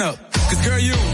up. Cause girl, you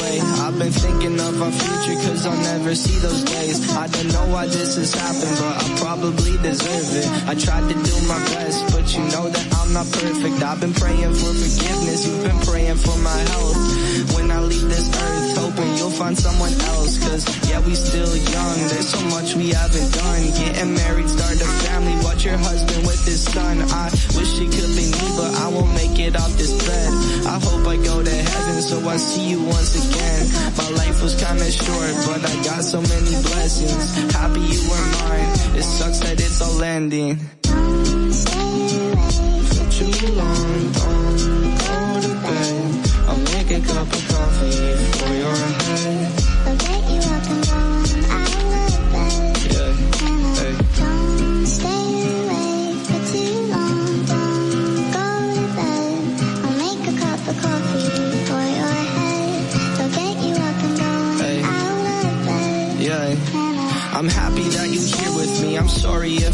way. I've been thinking of our future cause I'll never see those days. I don't know why this has happened, but I probably deserve it. I tried to do my best, but you know that I'm not perfect. I've been praying for forgiveness, you've been praying for my health. When I leave this earth, hoping you'll find someone else. Cause yeah, we still young, there's so much we haven't done. Getting married, start a family, watch your husband with his son. I wish it could be me, but I won't make it off this bed. I hope I go to heaven, so I see you once again again. My life was kinda short, but I got so many blessings. Happy you were mine. It sucks that it's all ending. For too long, don't go to bed. I'll make a cup of coffee.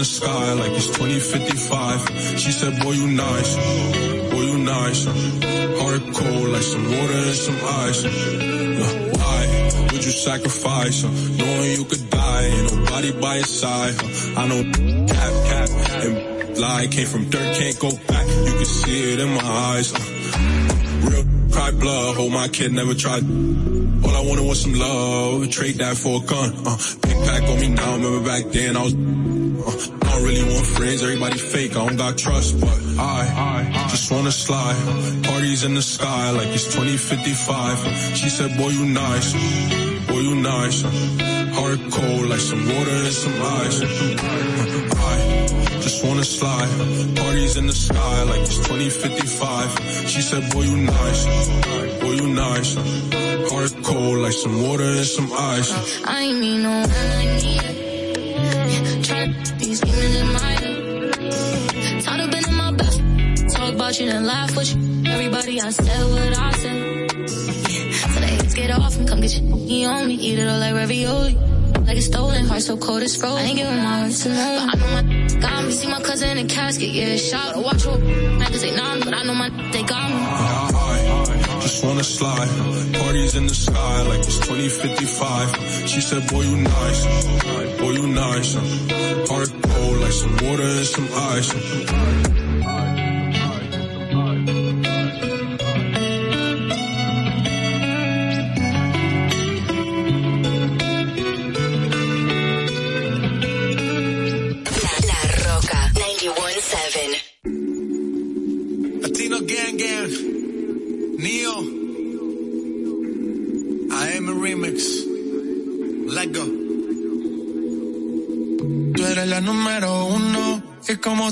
the sky like it's 2055. She said, boy, you nice. Boy, you nice. Heart cold like some water and some ice. Why would you sacrifice? Knowing you could die, ain't nobody by your side. I know cap, cap, and lie came from dirt, can't go back. You can see it in my eyes. Real cry blood, hold my kid, never tried. All I wanted was some love, trade that for a gun. Uh, pack on me now, remember back then I was. I don't really want friends, everybody fake, I don't got trust, but I, just wanna slide. Parties in the sky like it's 2055. She said, boy, you nice, boy, you nice. Heart cold like some water and some ice. I just wanna slide. Parties in the sky like it's 2055. She said, boy, you nice, boy, you nice. Heart cold like some water and some ice. I ain't mean no one about you and laugh with you. Everybody, I said what I said. So they haters get off and come get you. He on me, eat it all like ravioli. Like it's stolen, heart so cold it's frozen. I ain't giving my heart to no. But I know my got me. See my cousin in a casket, yeah, shot. Gotta watch what man, cause they know but I know my they got me. I just wanna slide. Parties in the sky like it's 2055. She said, boy, you nice. Boy, you nice. Heart cold like some water and some ice.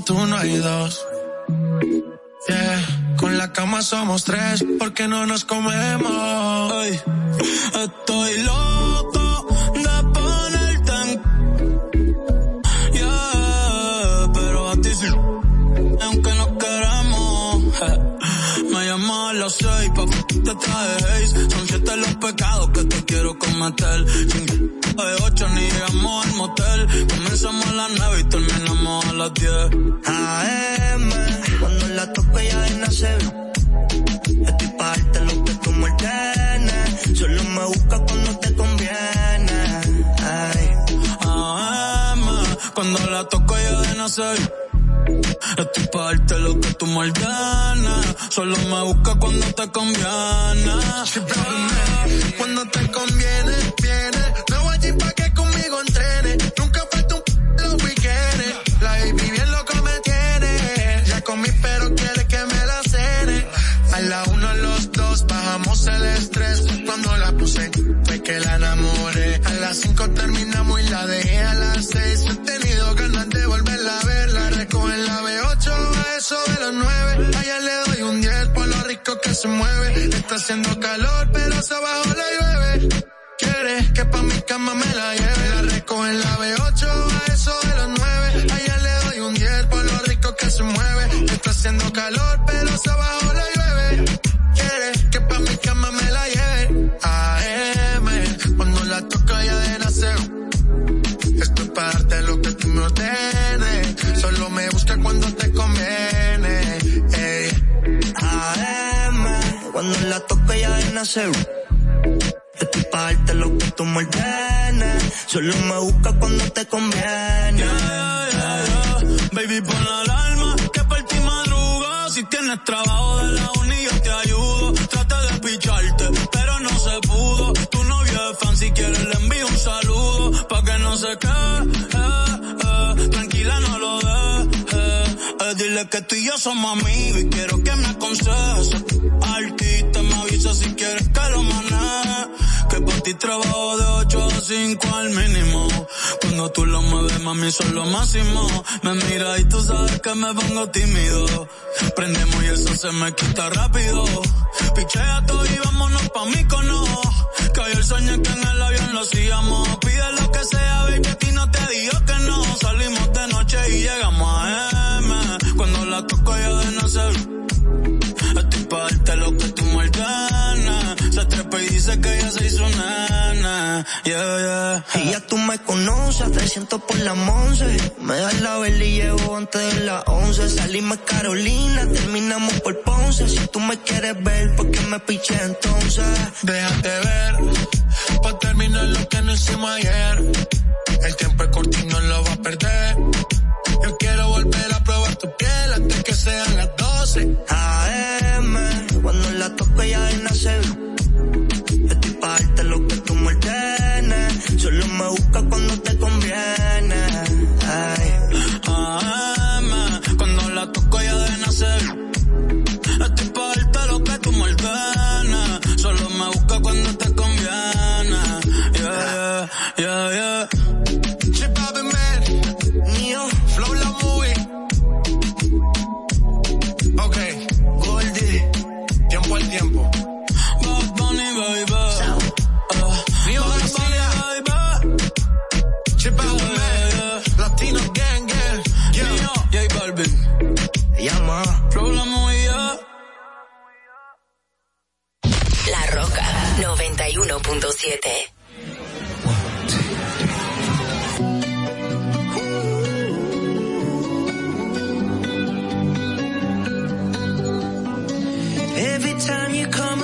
Tú no hay dos. Yeah, con la cama somos tres porque no nos comemos. Estoy loco de ponerte en... Yeah, pero a ti sí. Aunque no queramos. Me llamo a las seis pa' te traje. Son siete los pecados que te de ocho ni llegamos al motel. Comenzamos a las nueve y terminamos a las diez. AM, cuando la toco ya de nacer. Estoy pa' lo que tú me. Solo me busca cuando te conviene. Ay. AM, cuando la toco ya de nacer. Estoy pa' darte lo que tú ordenas. Solo me busca cuando te conviene. Cuando te conviene, viene. Me voy allí pa' que conmigo entrene. Nunca falta un p los weekendes. La baby bien loco me tiene. Ya comí pero haciendo calor, pero hacia abajo la llueve. Quiere que pa' mi cama me la lleve. La recoge en la B8 a eso de los 9. Ayer le doy un 10 por lo rico que se mueve. Está haciendo calor, pero hacia abajo nacer. Estoy pa' lo que tú me ordenes. Solo me busca cuando te conviene. Baby, pon la alarma, que por ti madruga. Si tienes trabajo de la uni, dile que tú y yo somos amigos y quiero que me aconsejes. Artista, me avisa si quieres que lo maneje. Que por ti trabajo de 8 a 5 al mínimo. Cuando tú lo mueves, mami, son lo máximo. Me mira y tú sabes que me pongo tímido. Prendemos y eso se me quita rápido. Pichea todo y vámonos pa' mí cono. Hoy el sueño que en el avión lo hacíamos. Pide lo que sea, baby, a ti no te digo que no. Salimos de noche y llegamos a M. Cuando la toco ya de nacer. Estoy pa' darte lo que tú ordenas. Se trepa y dice que ya se hizo nana. Yeah, yeah. Y ya tú me conoces, 300 por la once. Me das la vela y llevo antes de las 11. Salimos Carolina, terminamos por Ponce. Si tú me quieres ver, ¿por qué me piché entonces? Déjate ver, pa' terminar lo que no hicimos ayer. El tiempo es corto y no lo va a perder. 12. AM, cuando la toco ya de nacer. Estoy pa' darte lo que tú me ordenes. Solo me busca cuando te conviene. Ay. AM, cuando la toco ya de nacer. Estoy pa' darte lo que tú me ordenas. Solo me busca cuando te conviene. Yeah, yeah, yeah, yeah. 91.7. Every time you come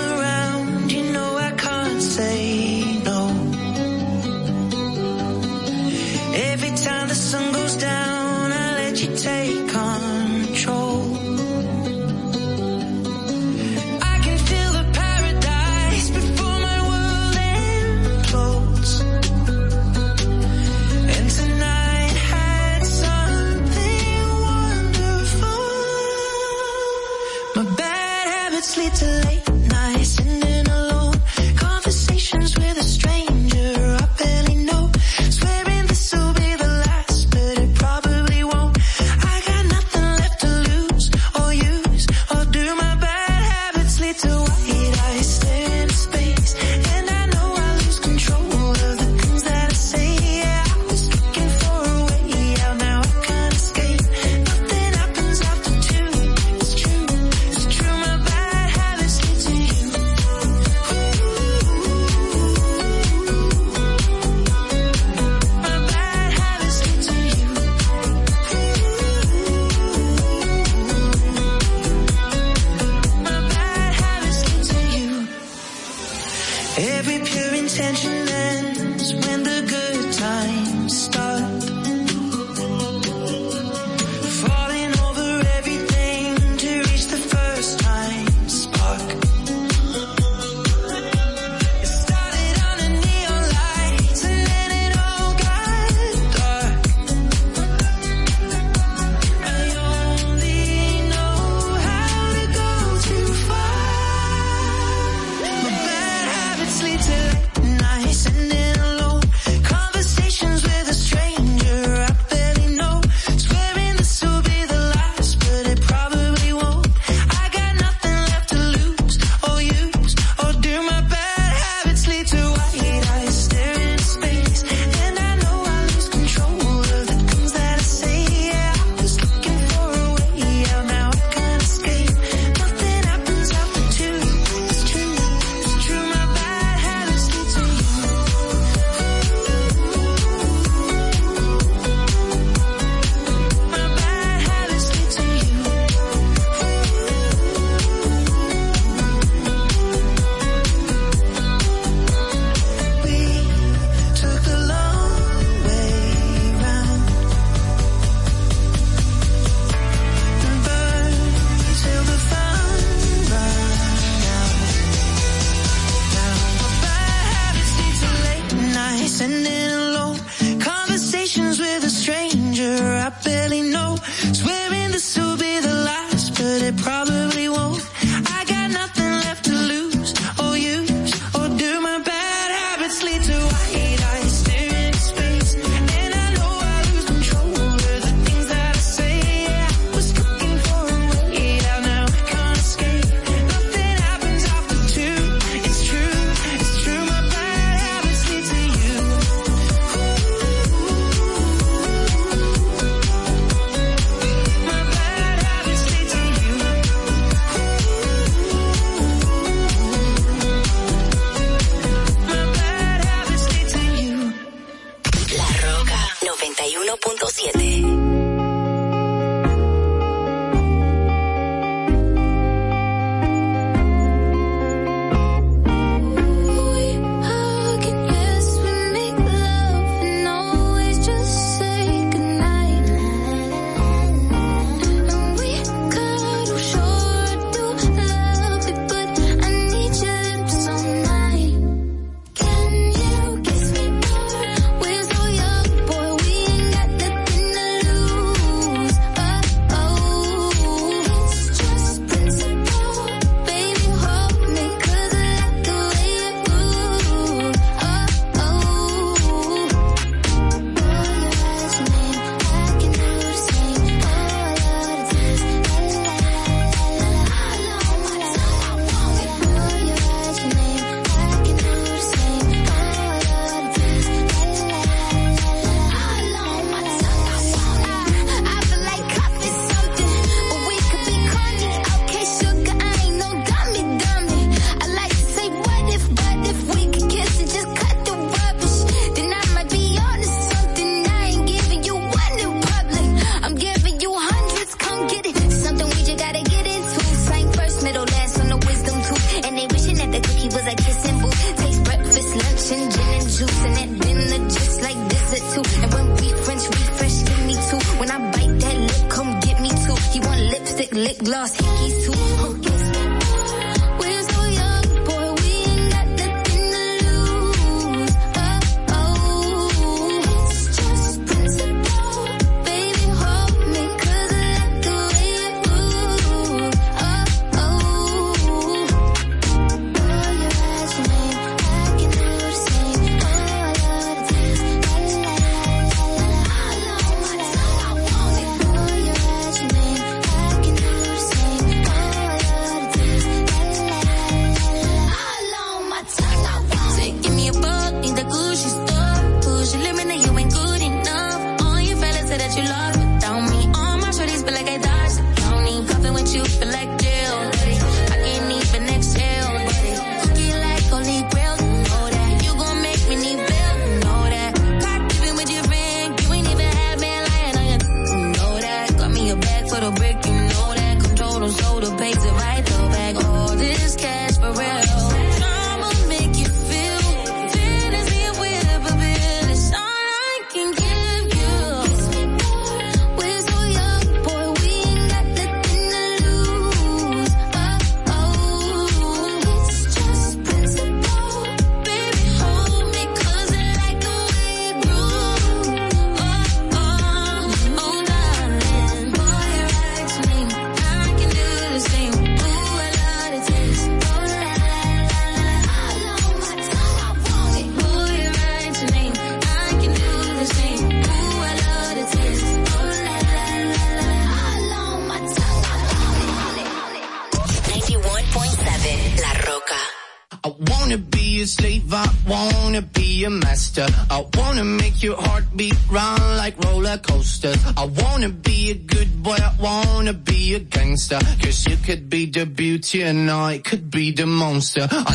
monster.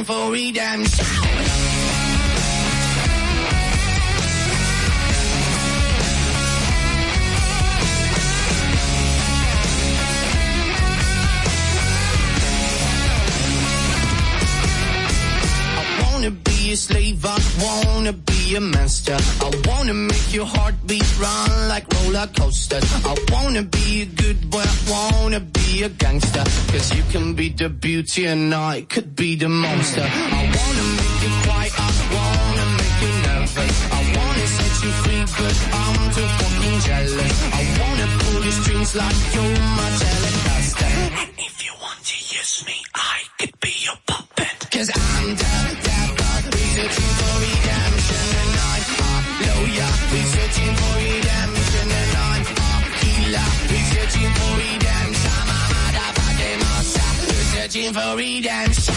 time for redemption. I wanna be a slave, I wanna be a master. I wanna make your heartbeats run like roller coasters. I wanna be a good boy, I wanna be a gangster. Cause you can be the beauty and I could be the monster. I wanna make you quiet, I wanna make you nervous. I wanna set you free, but I'm too fucking jealous. I wanna pull your strings like you're my. looking for redemption.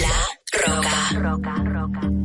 La roca, roca, roca.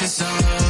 Just tell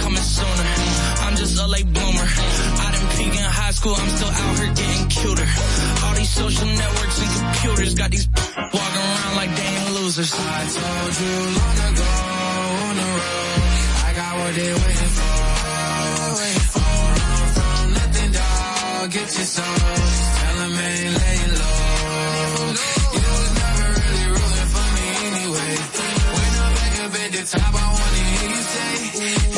coming sooner. I'm just a late bloomer. I didn't peak in high school, I'm still out here getting cuter. All these social networks and computers got these walking around like ain't losers. I told you long ago on the road, I got what they waiting for. Don't run from nothing, dog. Get your soul. Just tell them ain't laying low. You was never really rooting for me anyway. When I'm back up at the top, I wanna hear you say,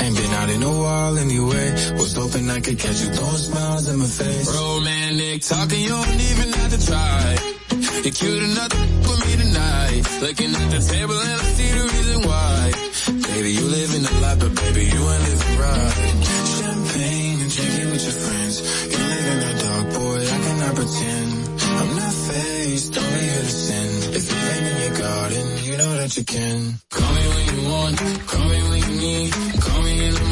Ain't been out in a while anyway. Was hoping I could catch you throwing smiles in my face. Romantic talking, you don't even have to try. You're cute enough with me tonight. Looking at the table and I see the reason why. Baby, you living a lot, but baby, you ain't living right. Champagne and drinking with your that you can. Call me when you want, call me when you need. Call me in the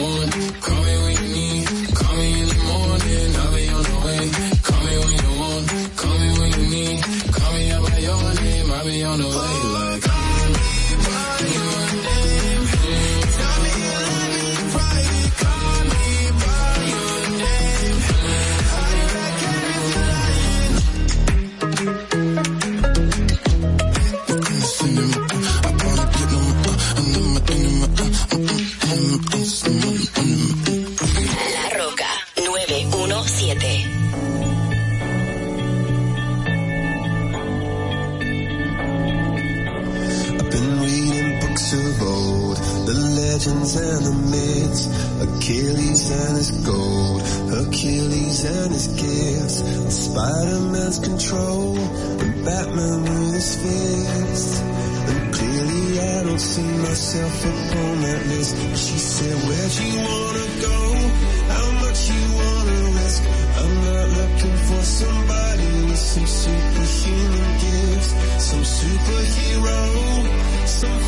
legends and the myths, Achilles and his gold, Hercules and his gifts, Spider-Man's control, and Batman with his fist. And clearly I don't see myself upon that list. She said, where'd you wanna go? How much you wanna risk? I'm not looking for somebody with some superhuman gifts, some superhero, some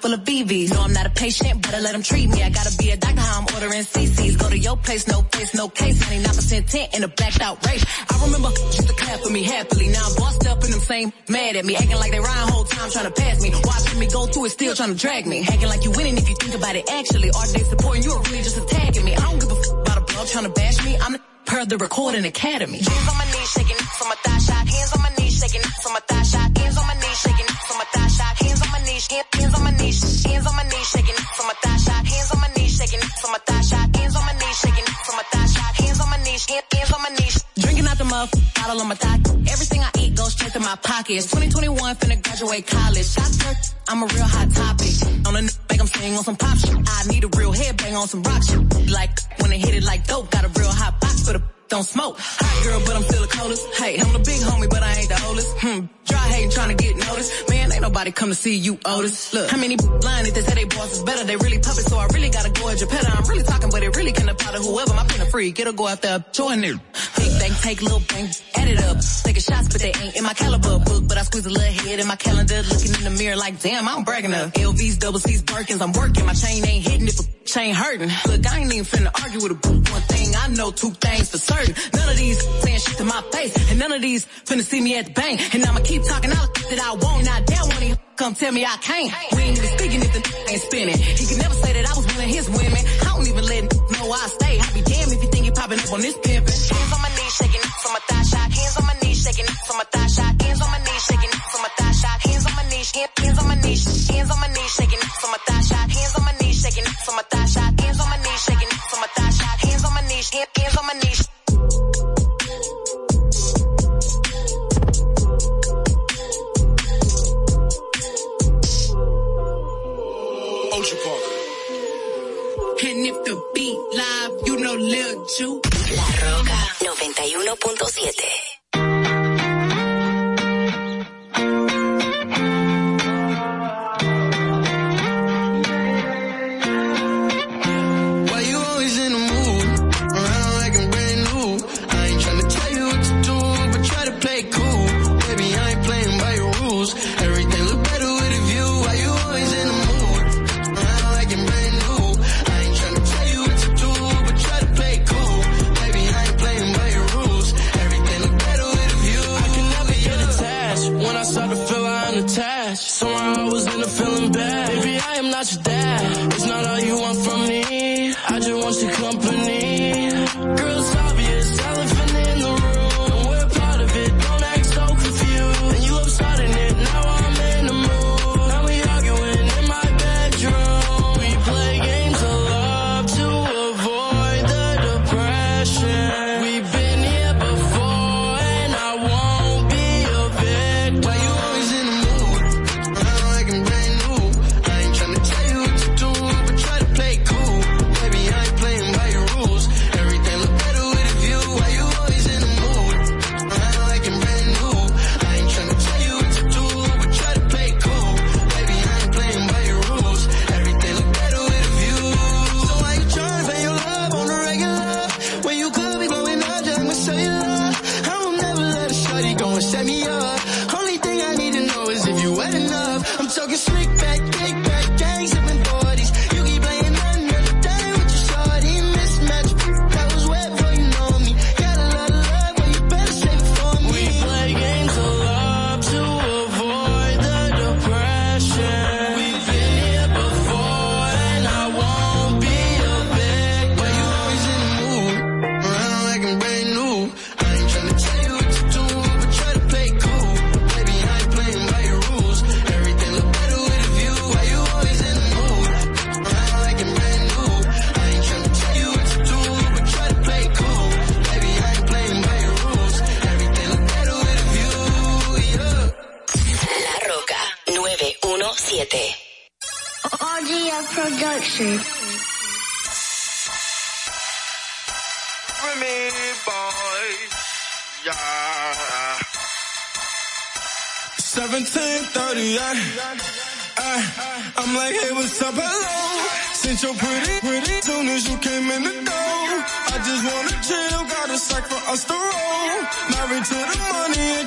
full of BVs. No, I'm not a patient, but I let him treat me. I gotta be a doctor, how I'm ordering CC's. Go to your place, no face, no case. 99% tent in a blacked out race. I remember used to clap for me happily. Now I'm bossed up and them same mad at me. Acting like they rhyme whole time trying to pass me. Watching me go through it, still trying to drag me. Acting like you winning if you think about it actually. Are they supporting you or really just attacking me? I don't give a f- about a blog trying to bash me. I'm the per the recording academy. Hands on my knees, shaking for my thigh shot. Hands on my knees, shaking for my thigh shot. Mug, bottle on my thigh. Everything I eat goes straight to my pockets. 2021, finna graduate college. Shot I'm a real hot topic. On a n- make 'em sing on some pop shit. I need a real headbang on some rock shit. Like when they hit it like dope, got a real hot box for the don't smoke. Hot girl, but I'm still the coldest. Hey, I'm the big homie, nobody come to see you, Otis. Look, how many if they say they boss is better? They really puppets, so I really gotta go at Geppetto. I'm really talking, but it really can apply to whoever. My pen a freak, it'll go after join it. Big bang, take little bang, add it up. Taking shots, but they ain't in my caliber book. But I squeeze a little head in my calendar, looking in the mirror like, damn, I'm bragging up. LVs, double C's, Birkins, I'm working. My chain ain't hitting if a chain hurting. Look, I ain't even finna argue with a boo. One thing I know, two things for certain. None of these saying shit to my face, and none of these finna see me at the bank. And I'ma keep talking the that I want, and I dare when he come tell me I can't. We ain't even speaking if the ain't spinning. He could never say that I was one of his women. I don't even let him know I stay. I be damned if you think you popping up on this pimpin'. Hands on my knees, shaking for my thigh shot. Hands on my knees, shaking for my thigh shot. Hands on my knees, shaking for my thigh shot. Hands on my knees, hands on my knees, hands on my knees, shaking for my thigh shot. Hands on my knees, shaking for my thigh shot. Hands on my knees, shaking for my thigh shot. Hands on my knees, hands on my knees. Ocean Park. And if the beat live, you know Lil Ju. La Roca 91.7.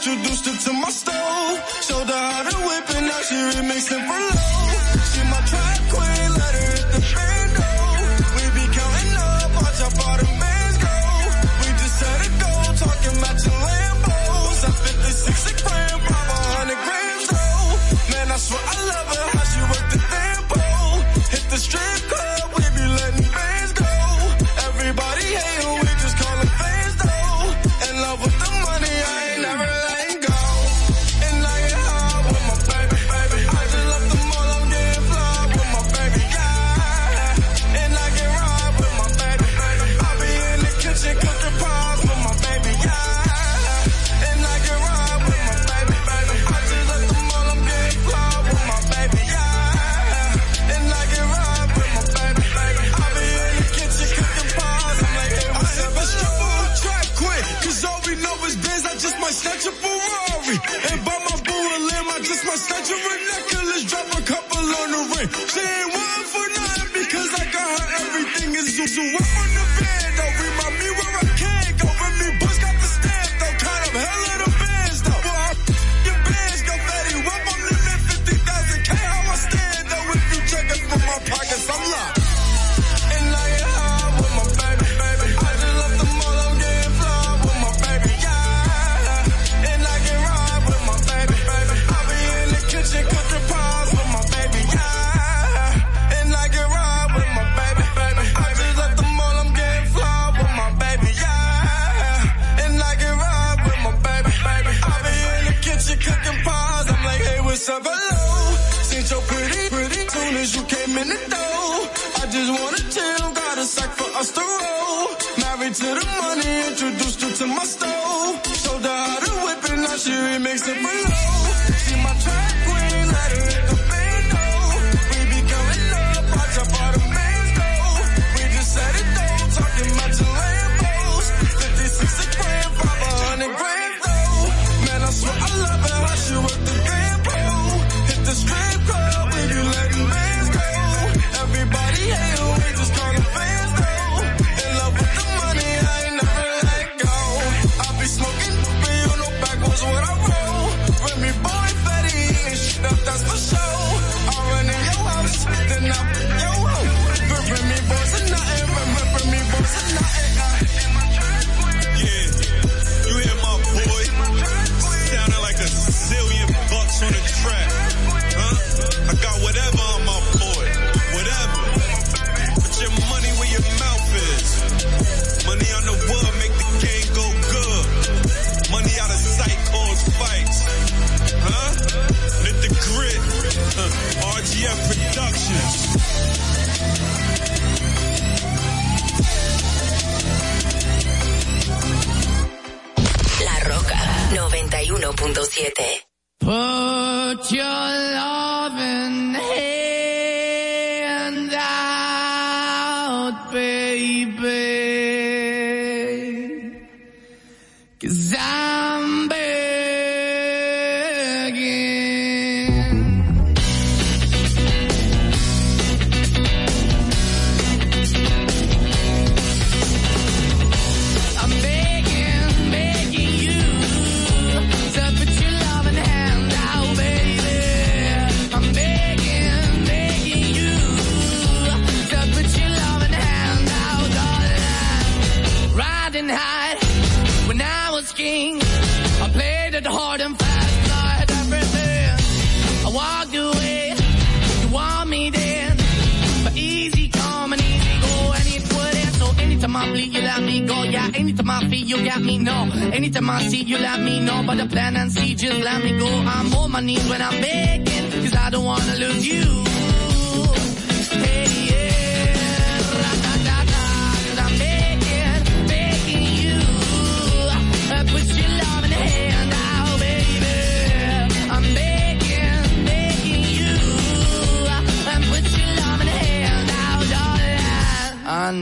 introduced her to my stove. Showed her how to whip and now she remixing for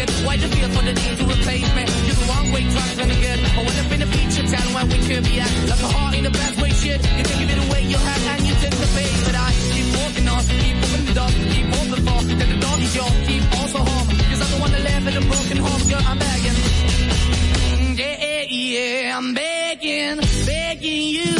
Embrace? Why the feel for the need to replace me? You're the wrong way, trying to good. I went up in the feature town where we could be at. Like a heart in the best way, shit. You can give it away, you have, and you tend to pay. But I keep walking on, keep moving the dog, keep open for. That the dog is yours, keep also home. Cause I'm the one that live in a broken home, girl, I'm begging. Yeah, yeah, yeah, I'm begging, begging you.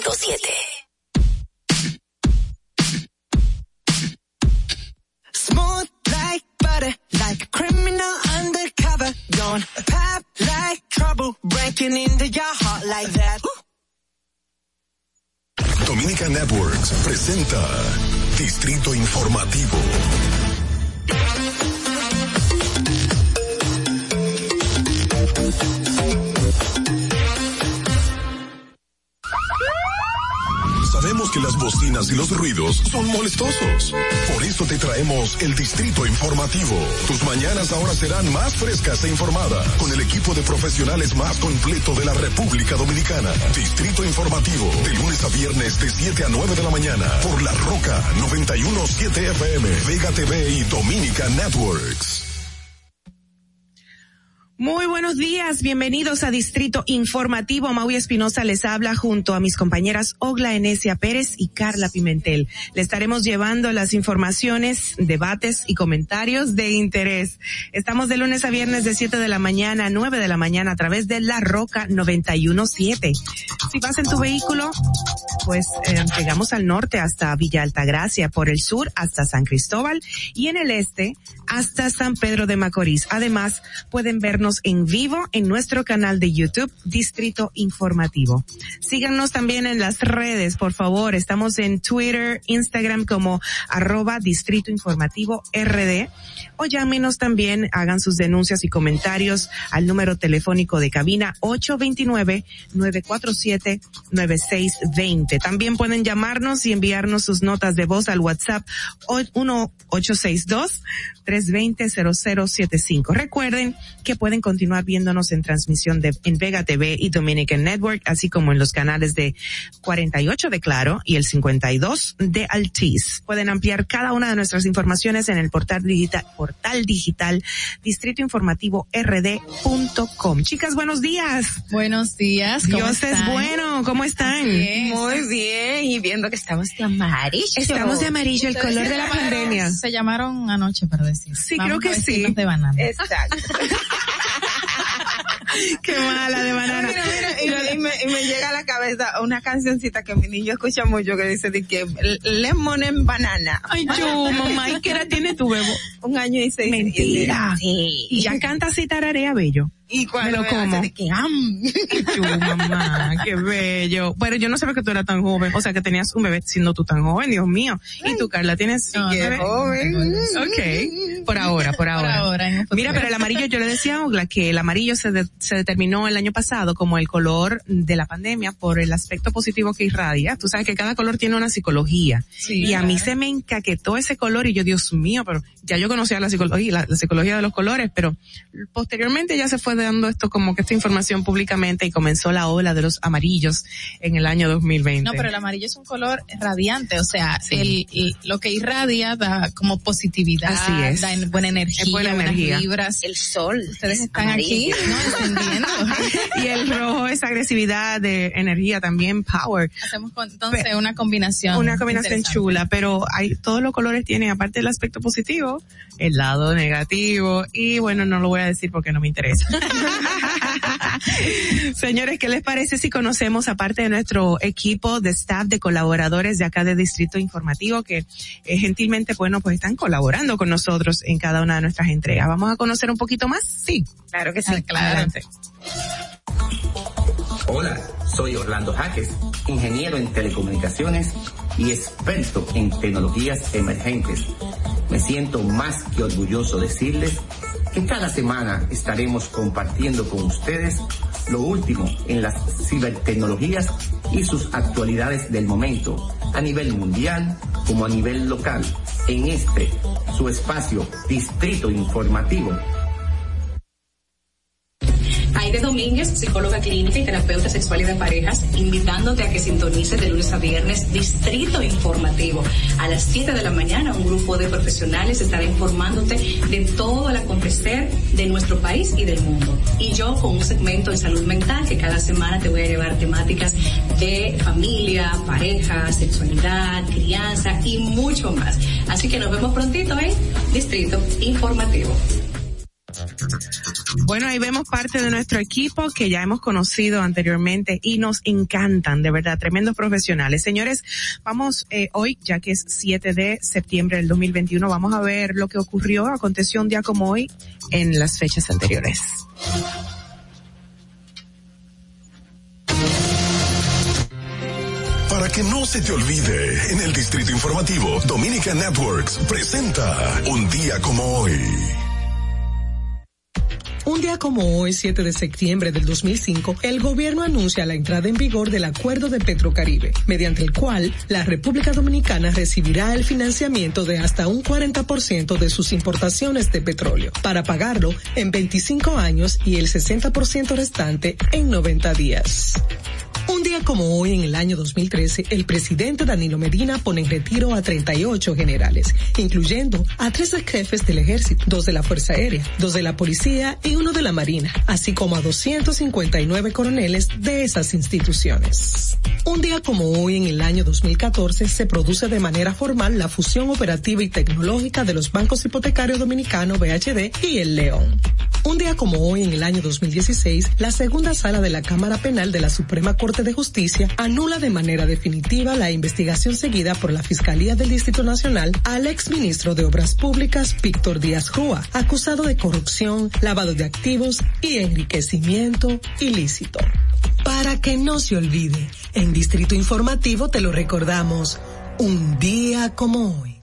91.7. Smooth like butter, like a criminal undercover. Don't pop like trouble, breaking into your heart like that. Dominica Networks presenta Distrito Informativo. Que las bocinas y los ruidos son molestosos. Por eso te traemos el Distrito Informativo. Tus mañanas ahora serán más frescas e informadas con el equipo de profesionales más completo de la República Dominicana. Distrito Informativo, de lunes a viernes de 7 a 9 de la mañana por La Roca 917 FM, Vega TV y Dominica Networks. Muy buenos días, bienvenidos a Distrito Informativo. Maui Espinosa les habla junto a mis compañeras Ogla Enesia Pérez y Carla Pimentel. Le estaremos llevando las informaciones, debates y comentarios de interés. Estamos de lunes a viernes de 7 de la mañana a 9 de la mañana a través de La Roca 917. Si vas en tu vehículo, pues eh, llegamos al norte hasta Villa Altagracia, por el sur hasta San Cristóbal y en el este hasta San Pedro de Macorís. Además, pueden vernos en vivo en nuestro canal de YouTube, Distrito Informativo. Síganos también en las redes, por favor. Estamos en Twitter, Instagram como arroba Distrito Informativo RD o llámenos también, hagan sus denuncias y comentarios al número telefónico de cabina 829-947-9620. También pueden llamarnos y enviarnos sus notas de voz al WhatsApp 1-862-320-0075. Recuerden que pueden continuar viéndonos en transmisión de, en Vega TV y Dominican Network, así como en los canales de 48 de Claro y el 52 de Altiz. Pueden ampliar cada una de nuestras informaciones en el portal digital, portal digital Distrito Informativo RD.com. Chicas, buenos días. Buenos días. ¿cómo Dios es están? bueno. ¿Cómo están? Bien. Muy bien, y viendo que estamos de amarillo. Estamos de amarillo, el color de la pandemia. Se llamaron anoche para decir. Sí, Vamos creo que sí. de banana. Exacto. Qué mala de banana. Mira, mira, y, me- y me, y me llega a la cabeza una cancioncita que mi niño escucha mucho que dice de que lemon en banana. Ay, yo, mamá, ¿y qué edad tiene tu bebo? Un año y seis Mentira. Sí. Y ya canta así tararea bello. Y cuando Me lo como. de que, am. Mamá, qué bello. Pero yo no sabía que tú eras tan joven, o sea, que tenías un bebé siendo tú tan joven, Dios mío. Y tú, Carla, tienes No, un no, joven. Ok, por ahora, por ahora. Mira, pero el amarillo, yo le decía a Ogla que el amarillo se, de- se determinó el año pasado como el color de la pandemia por el aspecto positivo que irradia. Tú sabes que cada color tiene una psicología. Sí, y a mí se me encaquetó ese color y yo, Dios mío, pero ya yo conocía la psicología, la, la psicología de los colores, pero posteriormente ya se fue dando esto como que esta información públicamente y comenzó la ola de los amarillos en el año 2020. No, pero el amarillo es un color radiante, o sea, el, el- lo que irradia da como positividad, Así es. da en- buena energía, Es buena energía. vibras. El sol. Ustedes están amarillo. aquí, ¿no? Encendiendo. y el rojo es agresividad de energía también, power. Hacemos con- entonces una combinación. Una combinación chula, pero hay, todos los colores tienen, aparte del aspecto positivo, el lado negativo, y bueno, no lo voy a decir porque no me interesa. Señores, ¿qué les parece si conocemos, aparte de nuestro equipo de staff de colaboradores de acá de Distrito Informativo, que eh, gentilmente, bueno, pues están colaborando con nosotros en cada una de nuestras entregas? ¿Vamos a conocer un poquito más? Sí. Claro que sí. Adelante. Hola, soy Orlando Jaques, ingeniero en telecomunicaciones y experto en tecnologías emergentes. Me siento más que orgulloso decirles que cada semana estaremos compartiendo con ustedes lo último en las cibertecnologías y sus actualidades del momento, a nivel mundial como a nivel local, en este, su espacio, Distrito Informativo. Aide Domínguez, psicóloga clínica y terapeuta sexual y de parejas, invitándote a que sintonices de lunes a viernes Distrito Informativo. A las 7 de la mañana, un grupo de profesionales estará informándote de todo el acontecer de nuestro país y del mundo. Y yo con un segmento de salud mental que cada semana te voy a llevar temáticas de familia, pareja, sexualidad, crianza y mucho más. Así que nos vemos prontito en Distrito Informativo. Bueno, ahí vemos parte de nuestro equipo que ya hemos conocido anteriormente y nos encantan, de verdad, tremendos profesionales. Señores, vamos eh, hoy, ya que es 7 de septiembre del 2021, vamos a ver lo que ocurrió, aconteció un día como hoy en las fechas anteriores. Para que no se te olvide, en el Distrito Informativo, Dominica Networks presenta Un día como hoy. Un día como hoy, 7 de septiembre del 2005, el gobierno anuncia la entrada en vigor del Acuerdo de Petrocaribe, mediante el cual la República Dominicana recibirá el financiamiento de hasta un 40% de sus importaciones de petróleo, para pagarlo en 25 años y el 60% restante en 90 días. Un día como hoy, en el año 2013, el presidente Danilo Medina pone en retiro a 38 generales, incluyendo a tres jefes del ejército, dos de la Fuerza Aérea, dos de la Policía y uno de la Marina, así como a 259 coroneles de esas instituciones. Un día como hoy, en el año 2014, se produce de manera formal la fusión operativa y tecnológica de los bancos hipotecarios dominicanos BHD y el León. Un día como hoy, en el año 2016, la segunda sala de la Cámara Penal de la Suprema Corte de Justicia anula de manera definitiva la investigación seguida por la Fiscalía del Distrito Nacional al exministro de Obras Públicas, Víctor Díaz Rúa, acusado de corrupción, lavado de activos y enriquecimiento ilícito. Para que no se olvide, en Distrito Informativo te lo recordamos, un día como hoy.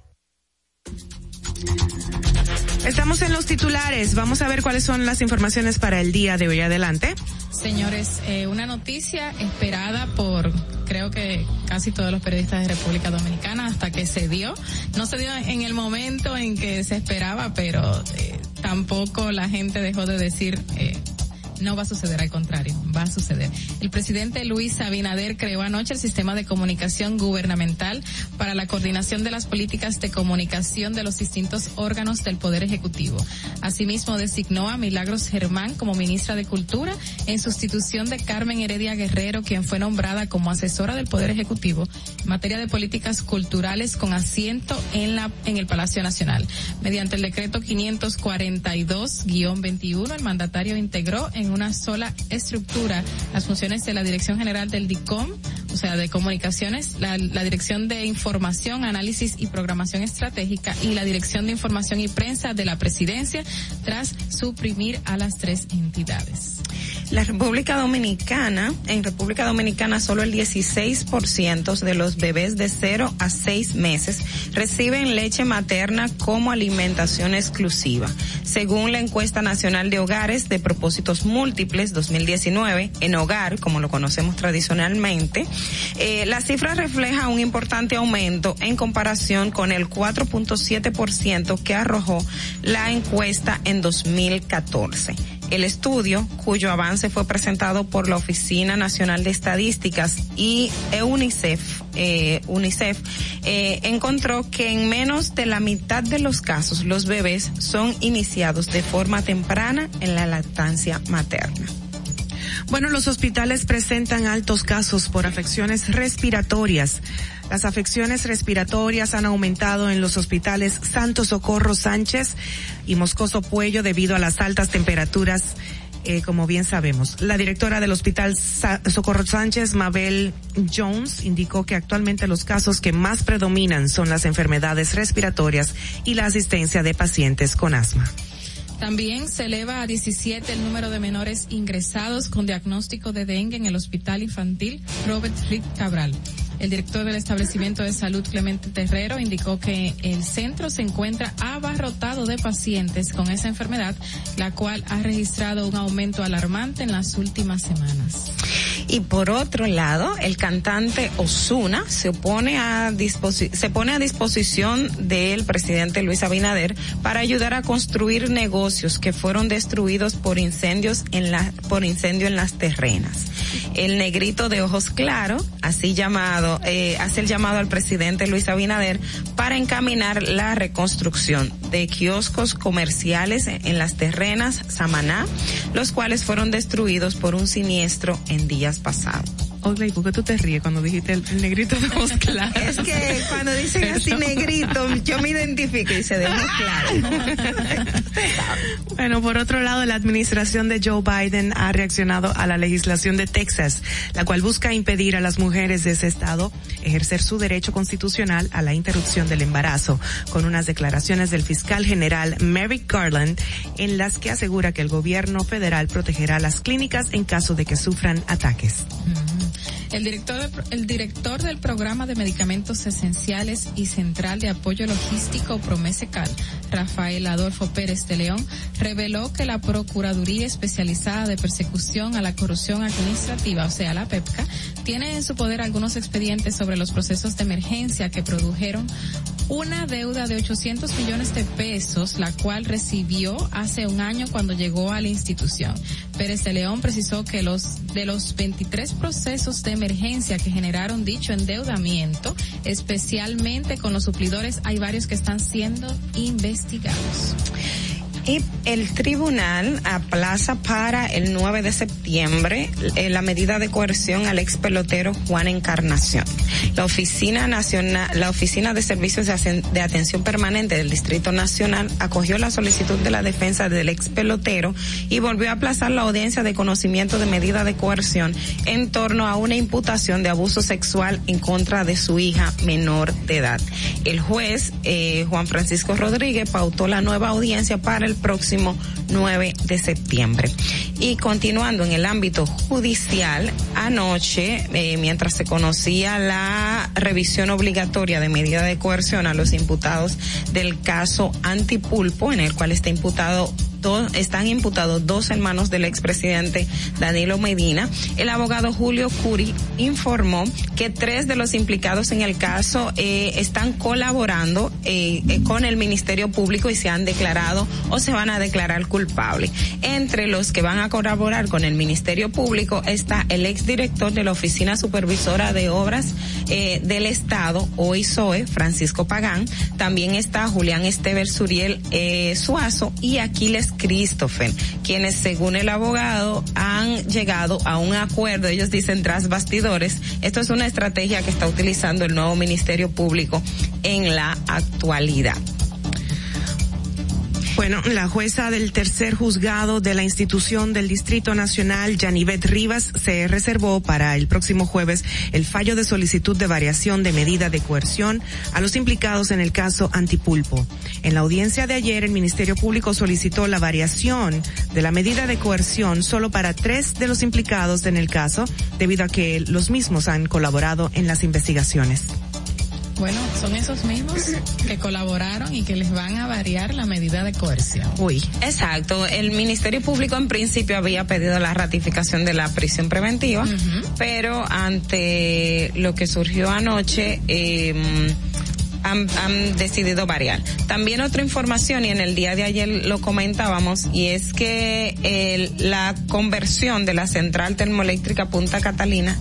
Estamos en los titulares, vamos a ver cuáles son las informaciones para el día de hoy. Adelante. Señores, eh, una noticia esperada por creo que casi todos los periodistas de República Dominicana hasta que se dio. No se dio en el momento en que se esperaba, pero eh, tampoco la gente dejó de decir eh, no va a suceder, al contrario, va a suceder. El presidente Luis Abinader creó anoche el sistema de comunicación gubernamental para la coordinación de las políticas de comunicación de los distintos órganos del Poder Ejecutivo. Asimismo, designó a Milagros Germán como ministra de Cultura en sustitución de Carmen Heredia Guerrero, quien fue nombrada como asesora del Poder Ejecutivo en materia de políticas culturales con asiento en la en el Palacio Nacional. Mediante el decreto 542-21, el mandatario integró en una sola estructura las funciones de la Dirección General del DICOM, o sea, de comunicaciones, la, la Dirección de Información, Análisis y Programación Estratégica y la Dirección de Información y Prensa de la Presidencia tras suprimir a las tres entidades. La República Dominicana, en República Dominicana solo el 16% de los bebés de 0 a 6 meses reciben leche materna como alimentación exclusiva. Según la encuesta nacional de hogares de propósitos múltiples 2019, en hogar, como lo conocemos tradicionalmente, eh, la cifra refleja un importante aumento en comparación con el 4.7% que arrojó la encuesta en 2014. El estudio, cuyo avance fue presentado por la Oficina Nacional de Estadísticas y UNICEF, eh, UNICEF eh, encontró que en menos de la mitad de los casos los bebés son iniciados de forma temprana en la lactancia materna. Bueno, los hospitales presentan altos casos por afecciones respiratorias. Las afecciones respiratorias han aumentado en los hospitales Santo Socorro Sánchez y Moscoso Puello debido a las altas temperaturas eh, como bien sabemos. La directora del Hospital Socorro Sánchez, Mabel Jones, indicó que actualmente los casos que más predominan son las enfermedades respiratorias y la asistencia de pacientes con asma. También se eleva a 17 el número de menores ingresados con diagnóstico de dengue en el Hospital Infantil Robert Frick Cabral. El director del establecimiento de salud, Clemente Terrero, indicó que el centro se encuentra abarrotado de pacientes con esa enfermedad, la cual ha registrado un aumento alarmante en las últimas semanas. Y por otro lado, el cantante Osuna se pone a disposición del presidente Luis Abinader para ayudar a construir negocios que fueron destruidos por incendios en la por incendio en las terrenas. El negrito de ojos claros, así llamado, eh, hace el llamado al presidente Luis Abinader para encaminar la reconstrucción de kioscos comerciales en las terrenas Samaná, los cuales fueron destruidos por un siniestro en días pasados. Oye, ¿por qué tú te ríes cuando dijiste el, negrito de ojos claros? Es que cuando dicen así negrito, yo me identifico y se de ojos claros. Bueno, por otro lado, la administración de Joe Biden ha reaccionado a la legislación de Texas, la cual busca impedir a las mujeres de ese estado ejercer su derecho constitucional a la interrupción del embarazo, con unas declaraciones del fiscal general Merrick Garland en las que asegura que el gobierno federal protegerá las clínicas en caso de que sufran ataques. El director, director del programa de medicamentos esenciales y central de apoyo logístico Promesecal, Rafael Adolfo Pérez de León, reveló que la Procuraduría Especializada de Persecución a la Corrupción Administrativa, o sea, la PEPCA, tiene en su poder algunos expedientes sobre los procesos de emergencia que produjeron una deuda de 800 millones de pesos, la cual recibió hace un año cuando llegó a la institución. Pérez de León precisó que los de los 23 procesos de emergencia que generaron dicho endeudamiento, especialmente con los suplidores, hay varios que están siendo investigados. Y el tribunal aplaza para el 9 de septiembre eh, la medida de coerción al ex pelotero Juan Encarnación. La Oficina Nacional, la Oficina de Servicios de, Atención Permanente del Distrito Nacional acogió la solicitud de la defensa del ex pelotero y volvió a aplazar la audiencia de conocimiento de medida de coerción en torno a una imputación de abuso sexual en contra de su hija menor de edad. El juez eh, Juan Francisco Rodríguez pautó la nueva audiencia para el próximo 9 de septiembre. Y continuando en el ámbito judicial, anoche, eh, mientras se conocía la revisión obligatoria de medida de coerción a los imputados del caso Antipulpo, en el cual está imputado dos, están imputados dos hermanos del expresidente Danilo Medina. El abogado Julio Curi informó que tres de los implicados en el caso eh, están colaborando eh, eh, con el Ministerio Público y se han declarado o se van a declarar culpables. Entre los que van a colaborar con el Ministerio Público está el exdirector de la Oficina Supervisora de Obras eh, del Estado, OISOE, Francisco Pagán. También está Julián Estever Suriel eh, Suazo y Aquiles Christopher, quienes según el abogado han llegado a un acuerdo, ellos dicen tras bastidores. Esto es una estrategia que está utilizando el nuevo Ministerio Público en la actualidad. Bueno, la jueza del tercer juzgado de la institución del Distrito Nacional, Yanivet Rivas, se reservó para el próximo jueves el fallo de solicitud de variación de medida de coerción a los implicados en el caso Antipulpo. En la audiencia de ayer, el Ministerio Público solicitó la variación de la medida de coerción solo para tres de los implicados en el caso, debido a que los mismos han colaborado en las investigaciones. Bueno, son esos mismos que colaboraron y que les van a variar la medida de coerción. Uy. Exacto. El Ministerio Público en principio había pedido la ratificación de la prisión preventiva, pero ante lo que surgió anoche, eh, han, han, decidido variar. También otra información, y en el día de ayer lo comentábamos, y es que el, la conversión de la central termoeléctrica Punta Catalina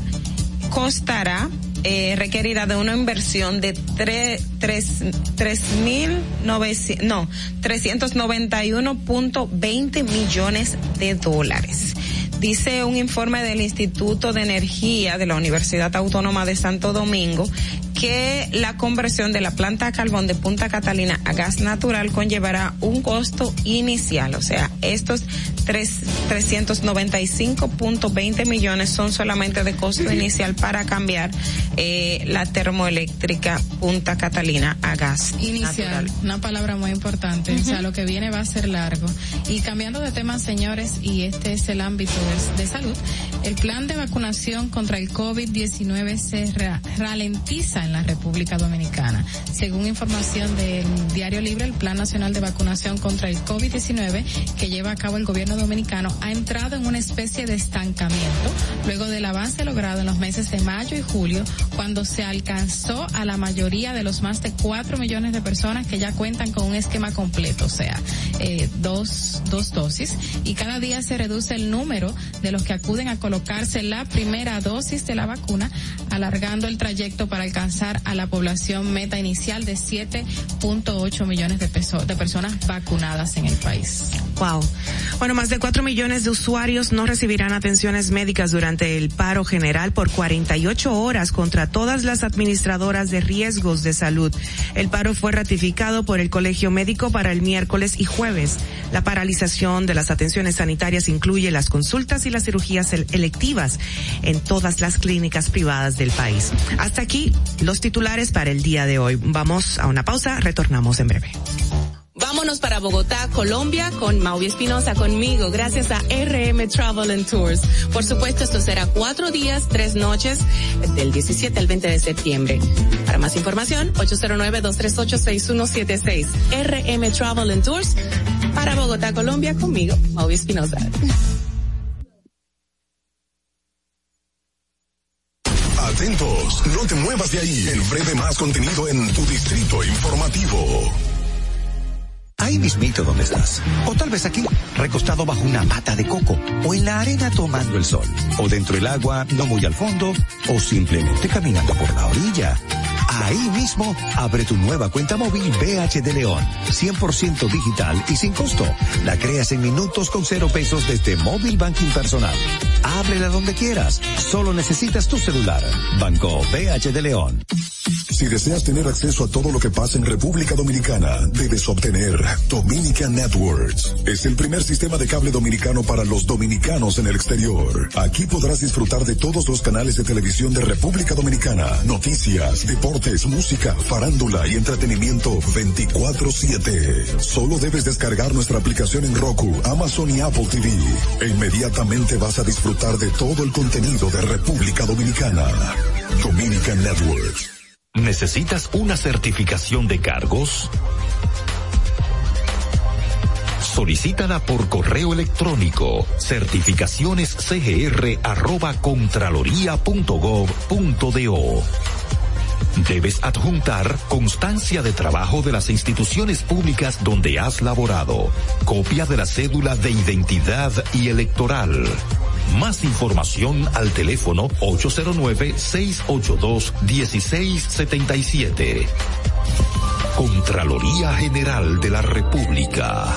costará eh, requerida de una inversión de tres, tres, tres mil novecientos, no, 391.20 millones de dólares. Dice un informe del Instituto de Energía de la Universidad Autónoma de Santo Domingo que la conversión de la planta a carbón de Punta Catalina a gas natural conllevará un costo inicial, o sea, estos tres, 395.20 millones son solamente de costo inicial para cambiar eh, la termoeléctrica Punta Catalina a gas Inicial, natural. una palabra muy importante, o sea, lo que viene va a ser largo. Y cambiando de tema, señores, y este es el ámbito de, de salud, el plan de vacunación contra el COVID-19 se ra ralentiza en la República Dominicana. Según información del Diario Libre, el Plan Nacional de Vacunación contra el COVID-19 que lleva a cabo el gobierno dominicano ha entrado en una especie de estancamiento luego del avance logrado en los meses de mayo y julio cuando se alcanzó a la mayoría de los más de cuatro millones de personas que ya cuentan con un esquema completo, o sea, eh, dos, dos dosis y cada día se reduce el número de los que acuden a colocarse la primera dosis de la vacuna, alargando el trayecto para alcanzar a la población meta inicial de 7.8 millones de, de personas vacunadas en el país. Wow. Bueno, más de 4 millones de usuarios no recibirán atenciones médicas durante el paro general por 48 horas contra todas las administradoras de riesgos de salud. El paro fue ratificado por el Colegio Médico para el miércoles y jueves. La paralización de las atenciones sanitarias incluye las consultas y las cirugías electivas en todas las clínicas privadas del país. Hasta aquí los titulares para el día de hoy. Vamos a una pausa, retornamos en breve. Vámonos para Bogotá, Colombia, con Maui Espinosa conmigo, gracias a RM Travel and Tours. Por supuesto, esto será cuatro días, tres noches, del 17 al 20 de septiembre. Para más información, 809-238-6176. RM Travel and Tours, para Bogotá, Colombia, conmigo, Maui Espinosa. Atentos, no te muevas de ahí. El breve más contenido en tu distrito informativo. Ahí mismito donde estás. O tal vez aquí, recostado bajo una mata de coco. O en la arena tomando el sol. O dentro del agua, no muy al fondo. O simplemente caminando por la orilla. Ahí mismo, abre tu nueva cuenta móvil BH de León. 100% digital y sin costo. La creas en minutos con cero pesos desde Móvil Banking Personal. Ábrela donde quieras. Solo necesitas tu celular. Banco BH de León. Si deseas tener acceso a todo lo que pasa en República Dominicana, debes obtener Dominican Networks. Es el primer sistema de cable dominicano para los dominicanos en el exterior. Aquí podrás disfrutar de todos los canales de televisión de República Dominicana, noticias, deportes, música, farándula y entretenimiento 24/7. Solo debes descargar nuestra aplicación en Roku, Amazon y Apple TV. E inmediatamente vas a disfrutar de todo el contenido de República Dominicana. Dominican Networks. ¿Necesitas una certificación de cargos? Solicítala por correo electrónico certificacionescgr@contraloría.gov.do. Debes adjuntar constancia de trabajo de las instituciones públicas donde has laborado, copia de la cédula de identidad y electoral. Más información al teléfono 809-682-1677. Contraloría General de la República.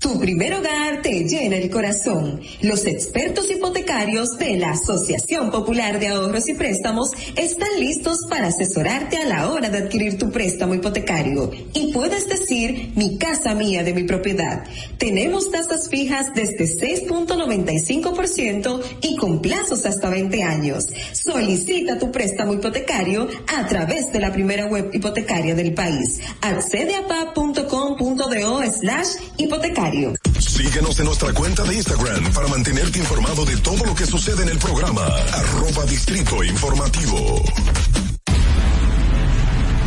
Tu primer hogar te llena el corazón. Los expertos hipotecarios de la Asociación Popular de Ahorros y Préstamos están listos para asesorarte a la hora de adquirir tu préstamo hipotecario. Y puedes decir, mi casa mía de mi propiedad. Tenemos tasas fijas desde 6.95% y con plazos hasta 20 años. Solicita tu préstamo hipotecario a través de la primera web hipotecaria del país. Accede a pa.com.do slash hipotecario. Síguenos en nuestra cuenta de Instagram para mantenerte informado de todo lo que sucede en el programa. Arroba Distrito Informativo.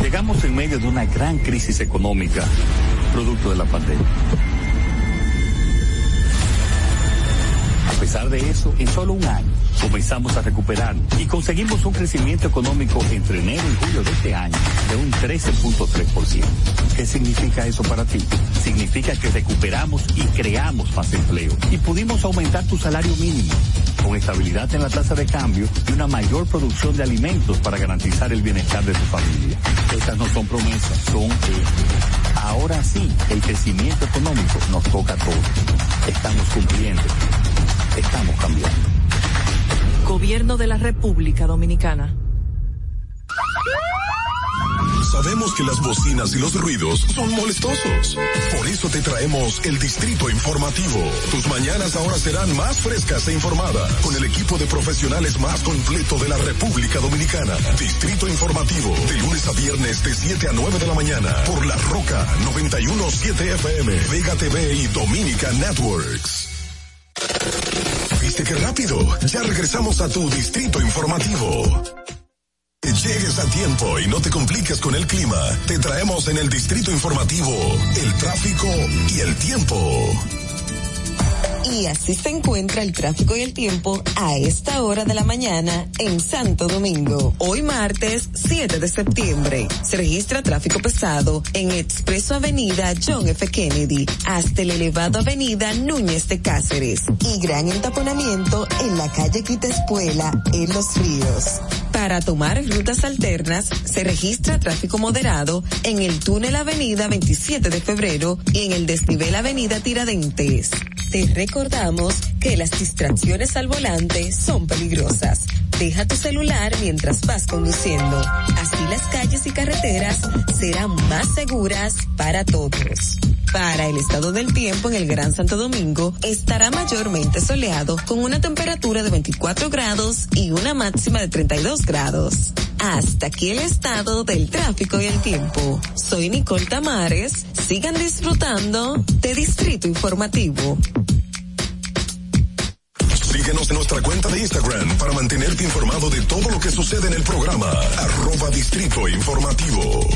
Llegamos en medio de una gran crisis económica, producto de la pandemia. Pesar de eso, en solo un año comenzamos a recuperar y conseguimos un crecimiento económico entre enero y julio de este año de un 13.3%. ¿Qué significa eso para ti? Significa que recuperamos y creamos más empleo y pudimos aumentar tu salario mínimo con estabilidad en la tasa de cambio y una mayor producción de alimentos para garantizar el bienestar de tu familia. Estas no son promesas, son hechos. Ahora sí, el crecimiento económico nos toca a todos. Estamos cumpliendo. Estamos cambiando. Gobierno de la República Dominicana. Sabemos que las bocinas y los ruidos son molestosos. Por eso te traemos el Distrito Informativo. Tus mañanas ahora serán más frescas e informadas con el equipo de profesionales más completo de la República Dominicana. Distrito Informativo, de lunes a viernes de 7 a 9 de la mañana por La Roca 917 FM, Vega TV y Dominica Networks. ¿Viste qué rápido? Ya regresamos a tu Distrito Informativo. Llegues a tiempo y no te compliques con el clima. Te traemos en el Distrito Informativo el tráfico y el tiempo. Y así se encuentra el tráfico y el tiempo a esta hora de la mañana en Santo Domingo. Hoy martes 7 de septiembre se registra tráfico pesado en Expreso Avenida John F. Kennedy hasta el elevado Avenida Núñez de Cáceres y gran entaponamiento en la calle Quita Espuela en Los Ríos. Para tomar rutas alternas se registra tráfico moderado en el túnel Avenida 27 de Febrero y en el desnivel Avenida Tiradentes. Te recordamos que las distracciones al volante son peligrosas. Deja tu celular mientras vas conduciendo. Así las calles y carreteras serán más seguras para todos. Para el estado del tiempo en el Gran Santo Domingo, estará mayormente soleado con una temperatura de 24 grados y una máxima de 32 grados. Hasta aquí el estado del tráfico y el tiempo. Soy Nicole Tamares. Sigan disfrutando de Distrito Informativo. Síguenos en nuestra cuenta de Instagram para mantenerte informado de todo lo que sucede en el programa. Arroba Distrito Informativo.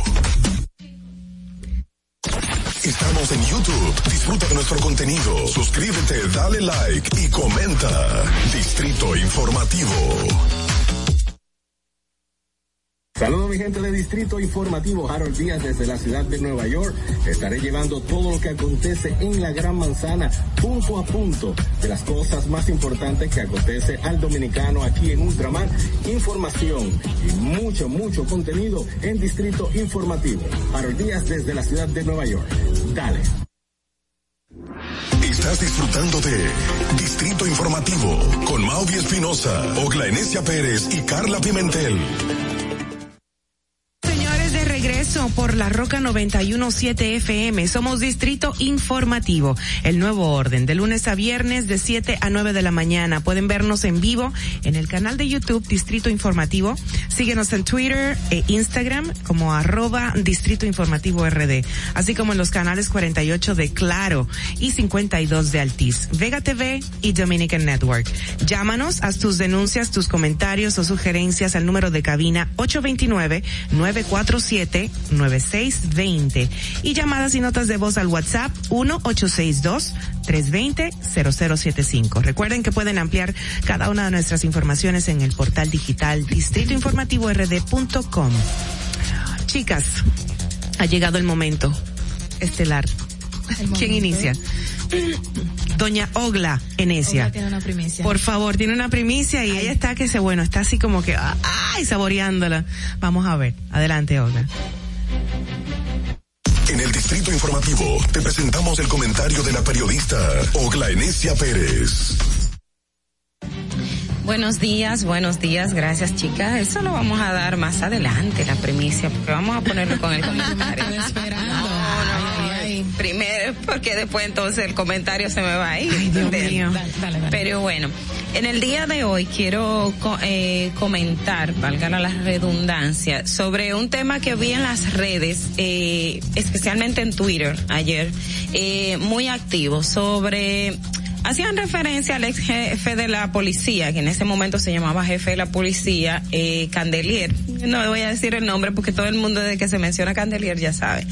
Estamos en YouTube. Disfruta de nuestro contenido. Suscríbete, dale like y comenta. Distrito Informativo. Saludos mi gente de Distrito Informativo, Harold Díaz desde la ciudad de Nueva York. Estaré llevando todo lo que acontece en la Gran Manzana, punto a punto, de las cosas más importantes que acontece al dominicano aquí en Ultramar. Información y mucho, mucho contenido en Distrito Informativo. Harold Díaz desde la ciudad de Nueva York. Dale. Estás disfrutando de Distrito Informativo con Mauvi Espinosa, Ogla Enesia Pérez y Carla Pimentel. Regreso por la Roca 917 FM. Somos Distrito Informativo. El nuevo orden, de lunes a viernes, de 7 a 9 de la mañana. Pueden vernos en vivo en el canal de YouTube Distrito Informativo. Síguenos en Twitter e Instagram como arroba Distrito Informativo RD. Así como en los canales 48 de Claro y 52 de Altiz, Vega TV y Dominican Network. Llámanos, haz tus denuncias, tus comentarios o sugerencias al número de cabina 829-947-9620 y llamadas y notas de voz al WhatsApp 1-862-320-0075. Recuerden que pueden ampliar cada una de nuestras informaciones en el portal digital distritoinformativord.com. Chicas, ha llegado el momento estelar. ¿Quién inicia? Doña Ogla Enesia. Ogla tiene una primicia. Por favor, tiene una primicia y ella está que se, bueno, está así como que, ay, saboreándola. Vamos a ver. Adelante, Ogla. En el Distrito Informativo, te presentamos el comentario de la periodista Ogla Enesia Pérez. Buenos días, buenos días, gracias chicas. Eso lo vamos a dar más adelante, la primicia, porque vamos a ponerlo con el comentario. Primero, porque después entonces el comentario se me va a ir. Pero bueno, en el día de hoy quiero co- eh, comentar, valga la redundancia, sobre un tema que vi en las redes, eh, especialmente en Twitter ayer, eh, muy activo, sobre hacían referencia al ex jefe de la policía, que en ese momento se llamaba jefe de la policía, eh, Candelier. No voy a decir el nombre porque todo el mundo desde que se menciona Candelier ya sabe.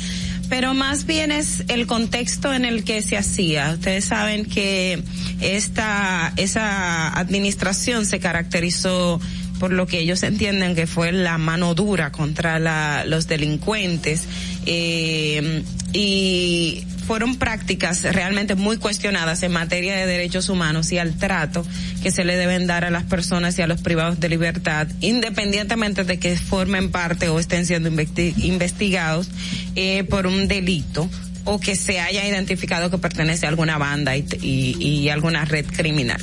Pero más bien es el contexto en el que se hacía. Ustedes saben que esta, esa administración se caracterizó por lo que ellos entienden que fue la mano dura contra la, los delincuentes eh, y fueron prácticas realmente muy cuestionadas en materia de derechos humanos y al trato que se le deben dar a las personas y a los privados de libertad, independientemente de que formen parte o estén siendo investi- investigados eh, por un delito o que se haya identificado que pertenece a alguna banda y, y- y alguna red criminal.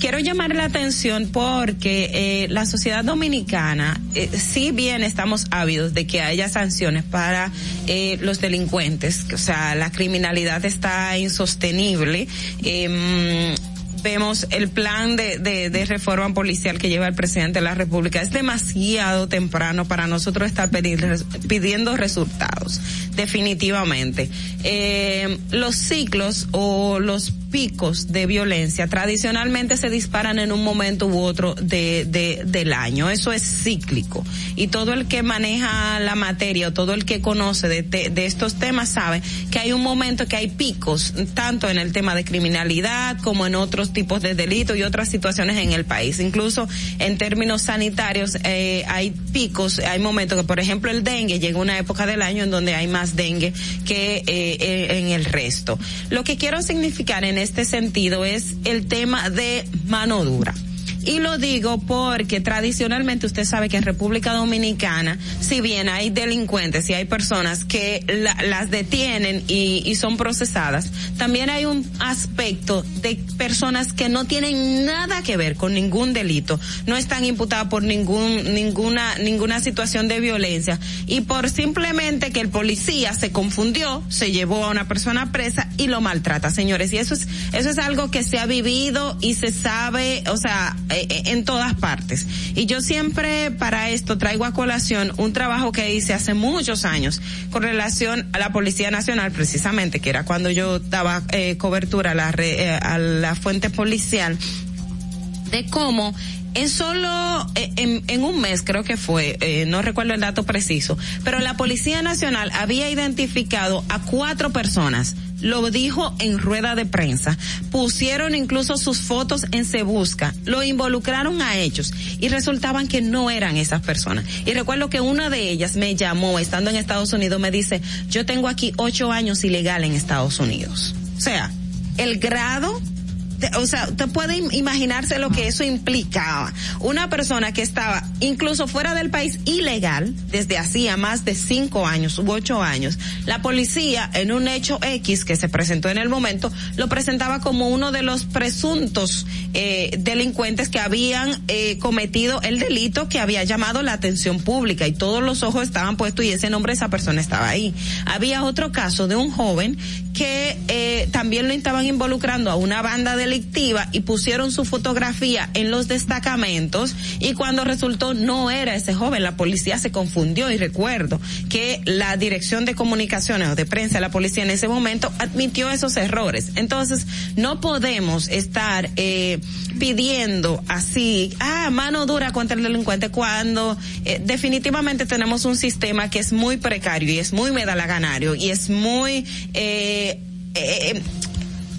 Quiero llamar la atención porque eh, la sociedad dominicana, eh, si bien estamos ávidos de que haya sanciones para eh, los delincuentes, o sea, la criminalidad está insostenible. em, vemos el plan de, de, de reforma policial que lleva el presidente de la República. Es demasiado temprano para nosotros estar pedir- pidiendo resultados, definitivamente. Eh, los ciclos o los picos de violencia tradicionalmente se disparan en un momento u otro de, de, del año. Eso es cíclico. Y todo el que maneja la materia o todo el que conoce de, de estos temas sabe que hay un momento que hay picos, tanto en el tema de criminalidad como en otros tipos de delitos y otras situaciones en el país. Incluso en términos sanitarios eh, hay picos, hay momentos que, por ejemplo, el dengue llega una época del año en donde hay más dengue que eh, eh, en el resto. Lo que quiero significar en este sentido es el tema de mano dura. Y lo digo porque tradicionalmente usted sabe que en República Dominicana, si bien hay delincuentes y hay personas que la- las detienen y, y son procesadas, también hay un aspecto de personas que no tienen nada que ver con ningún delito, no están imputadas por ningún, ninguna, ninguna situación de violencia y por simplemente que el policía se confundió, se llevó a una persona presa y lo maltrata, señores. Y eso es, eso es algo que se ha vivido y se sabe, o sea, en todas partes. Y yo siempre para esto traigo a colación un trabajo que hice hace muchos años con relación a la Policía Nacional, precisamente, que era cuando yo daba eh, cobertura a la, re- eh, a la fuente policial de cómo en solo eh, en, en un mes creo que fue eh, no recuerdo el dato preciso pero la policía nacional había identificado a cuatro personas lo dijo en rueda de prensa. Pusieron incluso sus fotos en Se Busca. Lo involucraron a ellos y resultaban que no eran esas personas. Y recuerdo que una de ellas me llamó estando en Estados Unidos me dice yo tengo aquí ocho años ilegal en Estados Unidos o sea el grado o sea, usted puede im- imaginarse lo que eso implicaba. Una persona que estaba incluso fuera del país ilegal desde hacía más de cinco años u ocho años. La policía, en un hecho X que se presentó en el momento, lo presentaba como uno de los presuntos eh, delincuentes que habían eh, cometido el delito que había llamado la atención pública y todos los ojos estaban puestos y ese nombre de esa persona estaba ahí. Había otro caso de un joven que eh, también lo estaban involucrando a una banda delictiva y pusieron su fotografía en los destacamentos y cuando resultó no era ese joven, la policía se confundió y recuerdo que la dirección de comunicaciones o de prensa de la policía en ese momento admitió esos errores. Entonces no podemos estar eh, pidiendo así, ah, mano dura contra el delincuente cuando eh, definitivamente tenemos un sistema que es muy precario y es muy medalaganario y es muy eh, eh,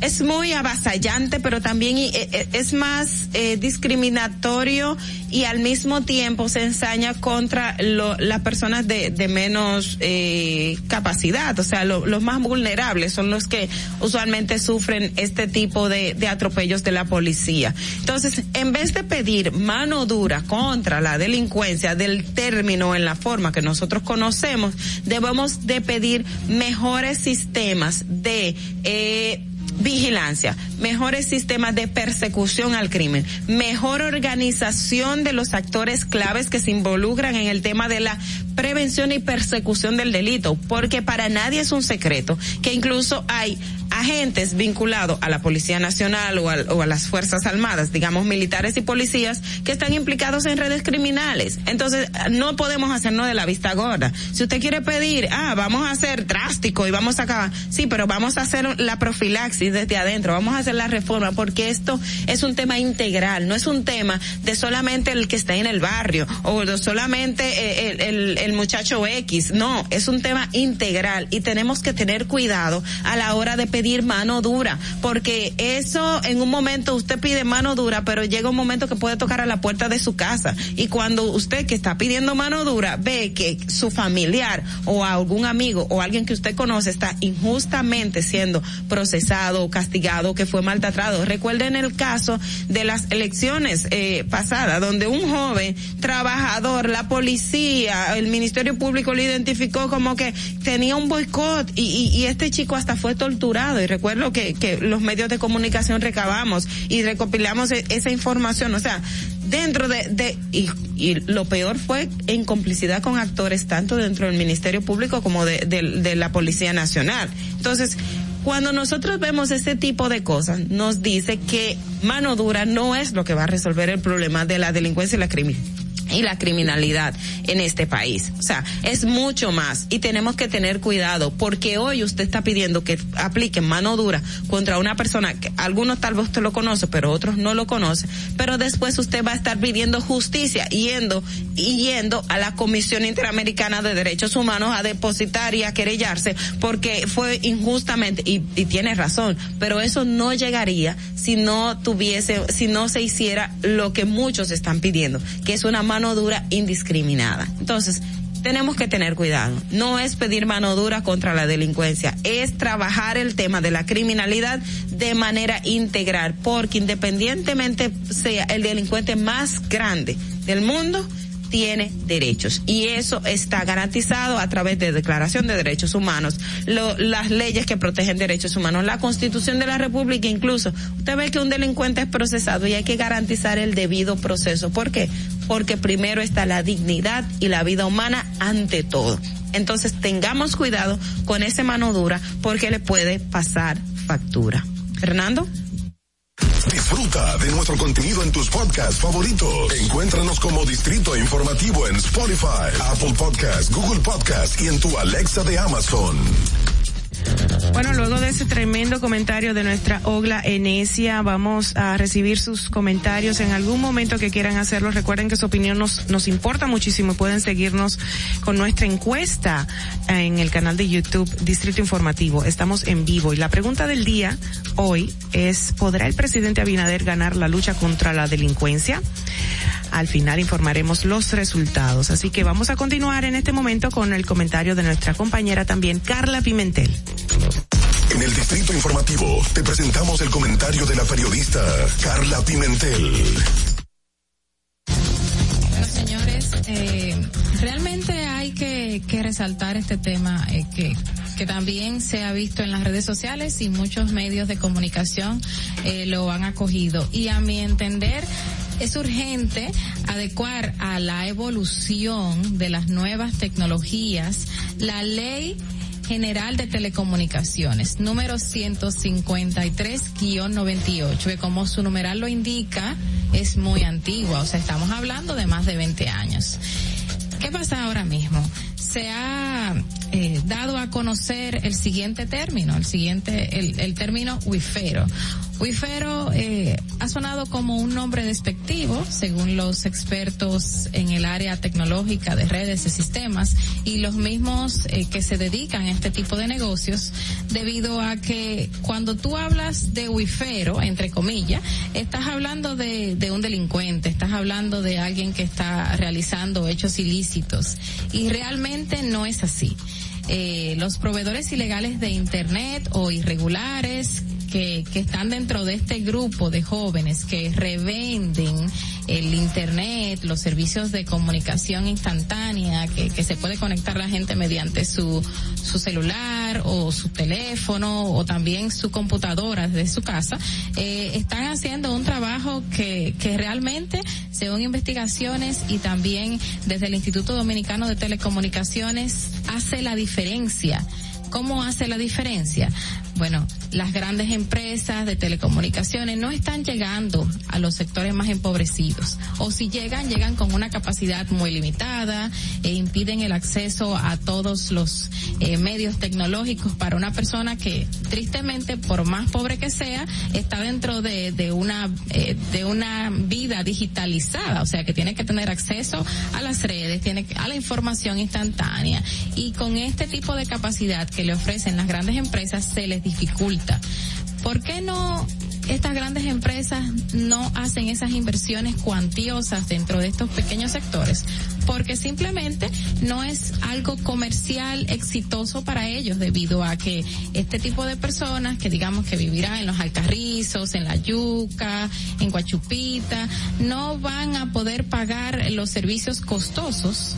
es muy avasallante, pero también eh, eh, es más eh, discriminatorio y al mismo tiempo se ensaña contra lo, las personas de, menos eh, capacidad, o sea, lo, los más vulnerables son los que usualmente sufren este tipo de, de atropellos de la policía. Entonces, en vez de pedir mano dura contra la delincuencia del término en la forma que nosotros conocemos, debemos de pedir mejores sistemas de eh, vigilancia, mejores sistemas de persecución al crimen, mejor organización de los actores claves que se involucran en el tema de la prevención y persecución del delito, porque para nadie es un secreto que incluso hay agentes vinculados a la Policía Nacional o a, o a, las Fuerzas Armadas, digamos militares y policías, que están implicados en redes criminales. Entonces, no podemos hacernos de la vista gorda. Si usted quiere pedir, ah, vamos a ser drástico y vamos a acabar, sí, pero vamos a hacer la profilaxis desde adentro, vamos a hacer la reforma, porque esto es un tema integral, no es un tema de solamente el que está en el barrio o de solamente el, el, el muchacho X, no, es un tema integral y tenemos que tener cuidado a la hora de pedir mano dura, porque eso en un momento usted pide mano dura, pero llega un momento que puede tocar a la puerta de su casa y cuando usted que está pidiendo mano dura ve que su familiar o algún amigo o alguien que usted conoce está injustamente siendo procesado castigado, que fue maltratado. Recuerden el caso de las elecciones eh, pasadas, donde un joven trabajador, la policía, el Ministerio Público lo identificó como que tenía un boicot y, y, y este chico hasta fue torturado y recuerdo que, que los medios de comunicación recabamos y recopilamos e, esa información, o sea, dentro de, de y, y, lo peor fue en complicidad con actores tanto dentro del Ministerio Público como de, de, de la Policía Nacional. Entonces, cuando nosotros vemos ese tipo de cosas, nos dice que mano dura no es lo que va a resolver el problema de la delincuencia y la criminalidad y la criminalidad en este país. O sea, es mucho más y tenemos que tener cuidado porque hoy usted está pidiendo que apliquen mano dura contra una persona que algunos tal vez usted lo conoce, pero otros no lo conocen, pero después usted va a estar pidiendo justicia yendo y yendo a la Comisión Interamericana de Derechos Humanos a depositar y a querellarse porque fue injustamente y, y tiene razón, pero eso no llegaría si no tuviese, si no se hiciera lo que muchos están pidiendo, que es una dura indiscriminada. Entonces, tenemos que tener cuidado. No es pedir mano dura contra la delincuencia, es trabajar el tema de la criminalidad de manera integral, porque independientemente sea el delincuente más grande del mundo, tiene derechos y eso está garantizado a través de Declaración de Derechos Humanos, las leyes que protegen derechos humanos, la Constitución de la República incluso. Usted ve que un delincuente es procesado y hay que garantizar el debido proceso. ¿Por qué? Porque primero está la dignidad y la vida humana ante todo. Entonces tengamos cuidado con ese mano dura porque le puede pasar factura. Fernando. Disfruta de nuestro contenido en tus podcasts favoritos. Encuéntranos como Distrito Informativo en Spotify, Apple Podcasts, Google Podcasts y en tu Alexa de Amazon. Bueno, luego de ese tremendo comentario de nuestra Ogla Enesia, vamos a recibir sus comentarios en algún momento que quieran hacerlo. Recuerden que su opinión nos, nos importa muchísimo y pueden seguirnos con nuestra encuesta en el canal de YouTube Distrito Informativo. Estamos en vivo y la pregunta del día hoy es, ¿podrá el presidente Abinader ganar la lucha contra la delincuencia? Al final informaremos los resultados. Así que vamos a continuar en este momento con el comentario de nuestra compañera también, Carla Pimentel. En el Distrito Informativo te presentamos el comentario de la periodista Carla Pimentel. Bueno, señores, eh, realmente hay que, resaltar este tema eh, que, que también se ha visto en las redes sociales y muchos medios de comunicación eh, lo han acogido. Y a mi entender, es urgente adecuar a la evolución de las nuevas tecnologías la ley General de Telecomunicaciones, número 153-98, que como su numeral lo indica, es muy antigua, o sea, estamos hablando de más de 20 años. ¿Qué pasa ahora mismo? Se ha eh, dado a conocer el siguiente término, el siguiente, el, el término wifero. Wifero eh, ha sonado como un nombre despectivo, según los expertos en el área tecnológica de redes y sistemas, y los mismos eh, que se dedican a este tipo de negocios, debido a que cuando tú hablas de Wifero, entre comillas, estás hablando de, de un delincuente, estás hablando de alguien que está realizando hechos ilícitos, y realmente no es así. Eh, los proveedores ilegales de Internet o irregulares que, que están dentro de este grupo de jóvenes que revenden el internet, los servicios de comunicación instantánea, que, se puede conectar la gente mediante su, su celular o su teléfono o también su computadora desde su casa, eh, están haciendo un trabajo que, que realmente, según investigaciones y también desde el Instituto Dominicano de Telecomunicaciones, hace la diferencia. ¿Cómo hace la diferencia? Bueno, las grandes empresas de telecomunicaciones no están llegando a los sectores más empobrecidos. O si llegan, llegan con una capacidad muy limitada e impiden el acceso a todos los eh, medios tecnológicos para una persona que, tristemente, por más pobre que sea, está dentro de, una eh, de una vida digitalizada, o sea que tiene que tener acceso a las redes, tiene a la información instantánea y con este tipo de capacidad que le ofrecen las grandes empresas se les dificulta. ¿Por qué no estas grandes empresas no hacen esas inversiones cuantiosas dentro de estos pequeños sectores? Porque simplemente no es algo comercial exitoso para ellos debido a que este tipo de personas que digamos que vivirán en los alcarrizos, en la yuca, en Guachupita, no van a poder pagar los servicios costosos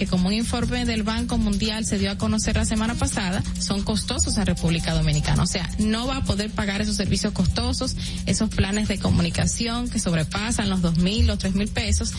que como un informe del Banco Mundial se dio a conocer la semana pasada, son costosos en República Dominicana. O sea, no va a poder pagar esos servicios costosos, esos planes de comunicación que sobrepasan los dos mil, los tres mil pesos.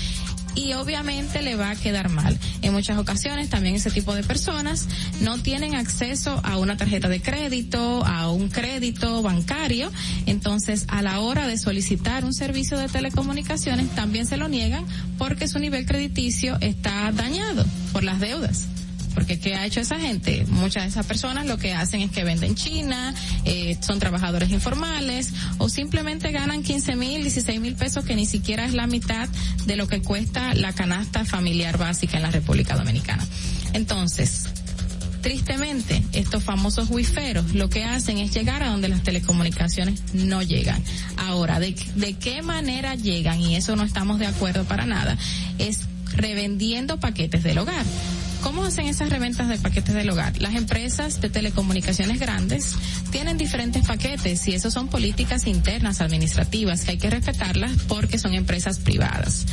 Y obviamente le va a quedar mal. En muchas ocasiones también ese tipo de personas no tienen acceso a una tarjeta de crédito, a un crédito bancario. Entonces, a la hora de solicitar un servicio de telecomunicaciones, también se lo niegan porque su nivel crediticio está dañado por las deudas. Porque ¿qué ha hecho esa gente? Muchas de esas personas lo que hacen es que venden China, eh, son trabajadores informales o simplemente ganan 15 mil, 16 mil pesos que ni siquiera es la mitad de lo que cuesta la canasta familiar básica en la República Dominicana. Entonces, tristemente, estos famosos wiferos lo que hacen es llegar a donde las telecomunicaciones no llegan. Ahora, ¿de, de qué manera llegan? Y eso no estamos de acuerdo para nada. Es revendiendo paquetes del hogar. ¿Cómo hacen esas reventas de paquetes del hogar? Las empresas de telecomunicaciones grandes tienen diferentes paquetes y eso son políticas internas administrativas que hay que respetarlas porque son empresas privadas.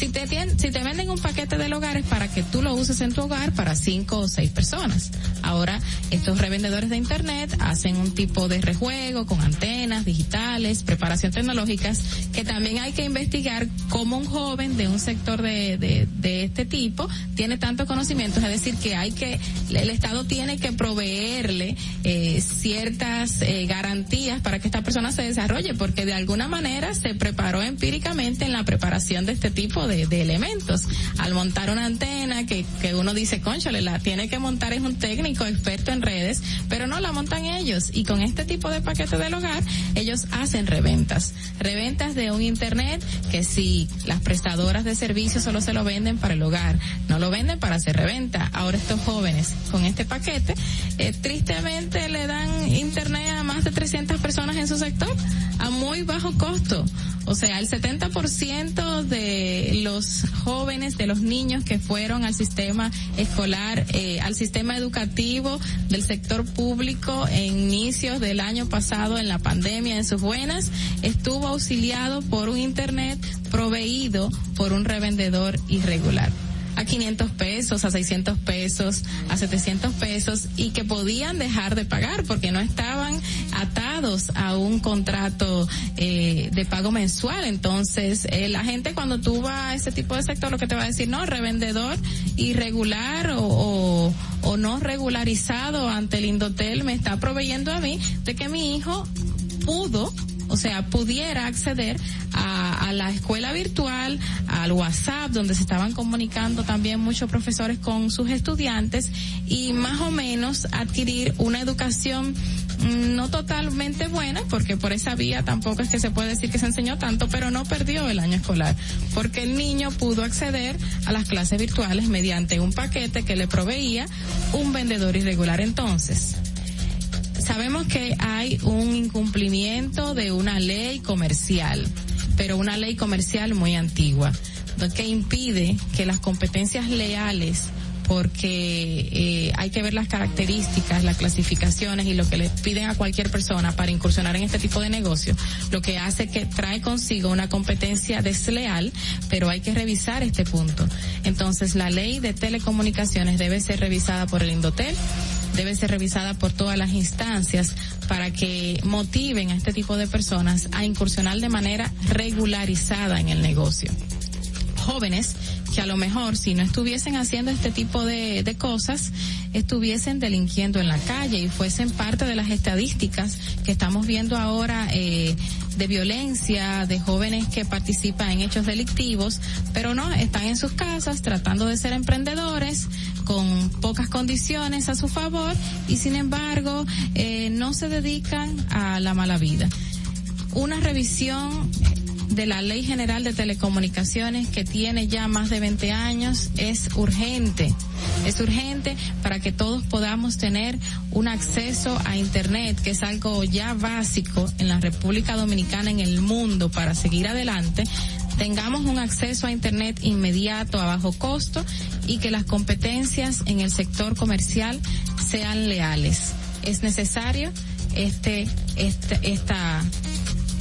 Si te, si te venden un paquete del hogar es para que tú lo uses en tu hogar para cinco o seis personas. Ahora, estos revendedores de internet hacen un tipo de rejuego con antenas digitales, preparación tecnológicas, que también hay que investigar cómo un joven de un sector de este tipo tiene tanto conocimiento. Es decir, que hay que, el Estado tiene que proveerle eh, ciertas eh, garantías para que esta persona se desarrolle, porque de alguna manera se preparó empíricamente en la preparación de este tipo de, de elementos. Al montar una antena que, que uno dice, conchale, la tiene que montar es un técnico experto en redes, pero no la montan ellos. Y con este tipo de paquete del hogar, ellos hacen reventas. Reventas de un internet que si las prestadoras de servicios solo se lo venden para el hogar, no lo venden para hacer reventa. Ahora estos jóvenes con este paquete, eh, tristemente le dan internet a más de 300 personas en su sector a muy bajo costo. O sea, el 70% de los jóvenes, de los niños que fueron al sistema escolar, eh, al sistema educativo del sector público en inicios del año pasado en la pandemia, en sus buenas, estuvo auxiliado por un internet proveído por un revendedor irregular a 500 pesos, a 600 pesos, a 700 pesos y que podían dejar de pagar porque no estaban atados a un contrato eh, de pago mensual. Entonces, eh, la gente cuando tú vas a ese tipo de sector lo que te va a decir, no, revendedor irregular o, o, o no regularizado ante el Indotel me está proveyendo a mí de que mi hijo pudo o sea, pudiera acceder a, a, la escuela virtual, al WhatsApp, donde se estaban comunicando también muchos profesores con sus estudiantes y más o menos adquirir una educación mm, no totalmente buena, porque por esa vía tampoco es que se puede decir que se enseñó tanto, pero no perdió el año escolar, porque el niño pudo acceder a las clases virtuales mediante un paquete que le proveía un vendedor irregular entonces. Sabemos que hay un incumplimiento de una ley comercial, pero una ley comercial muy antigua, que impide que las competencias leales porque eh, hay que ver las características, las clasificaciones y lo que le piden a cualquier persona para incursionar en este tipo de negocio, lo que hace que trae consigo una competencia desleal, pero hay que revisar este punto. Entonces, la ley de telecomunicaciones debe ser revisada por el Indotel debe ser revisada por todas las instancias para que motiven a este tipo de personas a incursionar de manera regularizada en el negocio. Jóvenes que a lo mejor si no estuviesen haciendo este tipo de, de cosas, estuviesen delinquiendo en la calle y fuesen parte de las estadísticas que estamos viendo ahora eh, de violencia, de jóvenes que participan en hechos delictivos, pero no, están en sus casas tratando de ser emprendedores con pocas condiciones a su favor y sin embargo eh, no se dedican a la mala vida. Una revisión de la Ley General de Telecomunicaciones que tiene ya más de 20 años es urgente. Es urgente para que todos podamos tener un acceso a Internet, que es algo ya básico en la República Dominicana, en el mundo, para seguir adelante tengamos un acceso a Internet inmediato a bajo costo y que las competencias en el sector comercial sean leales. Es necesario este, este, esta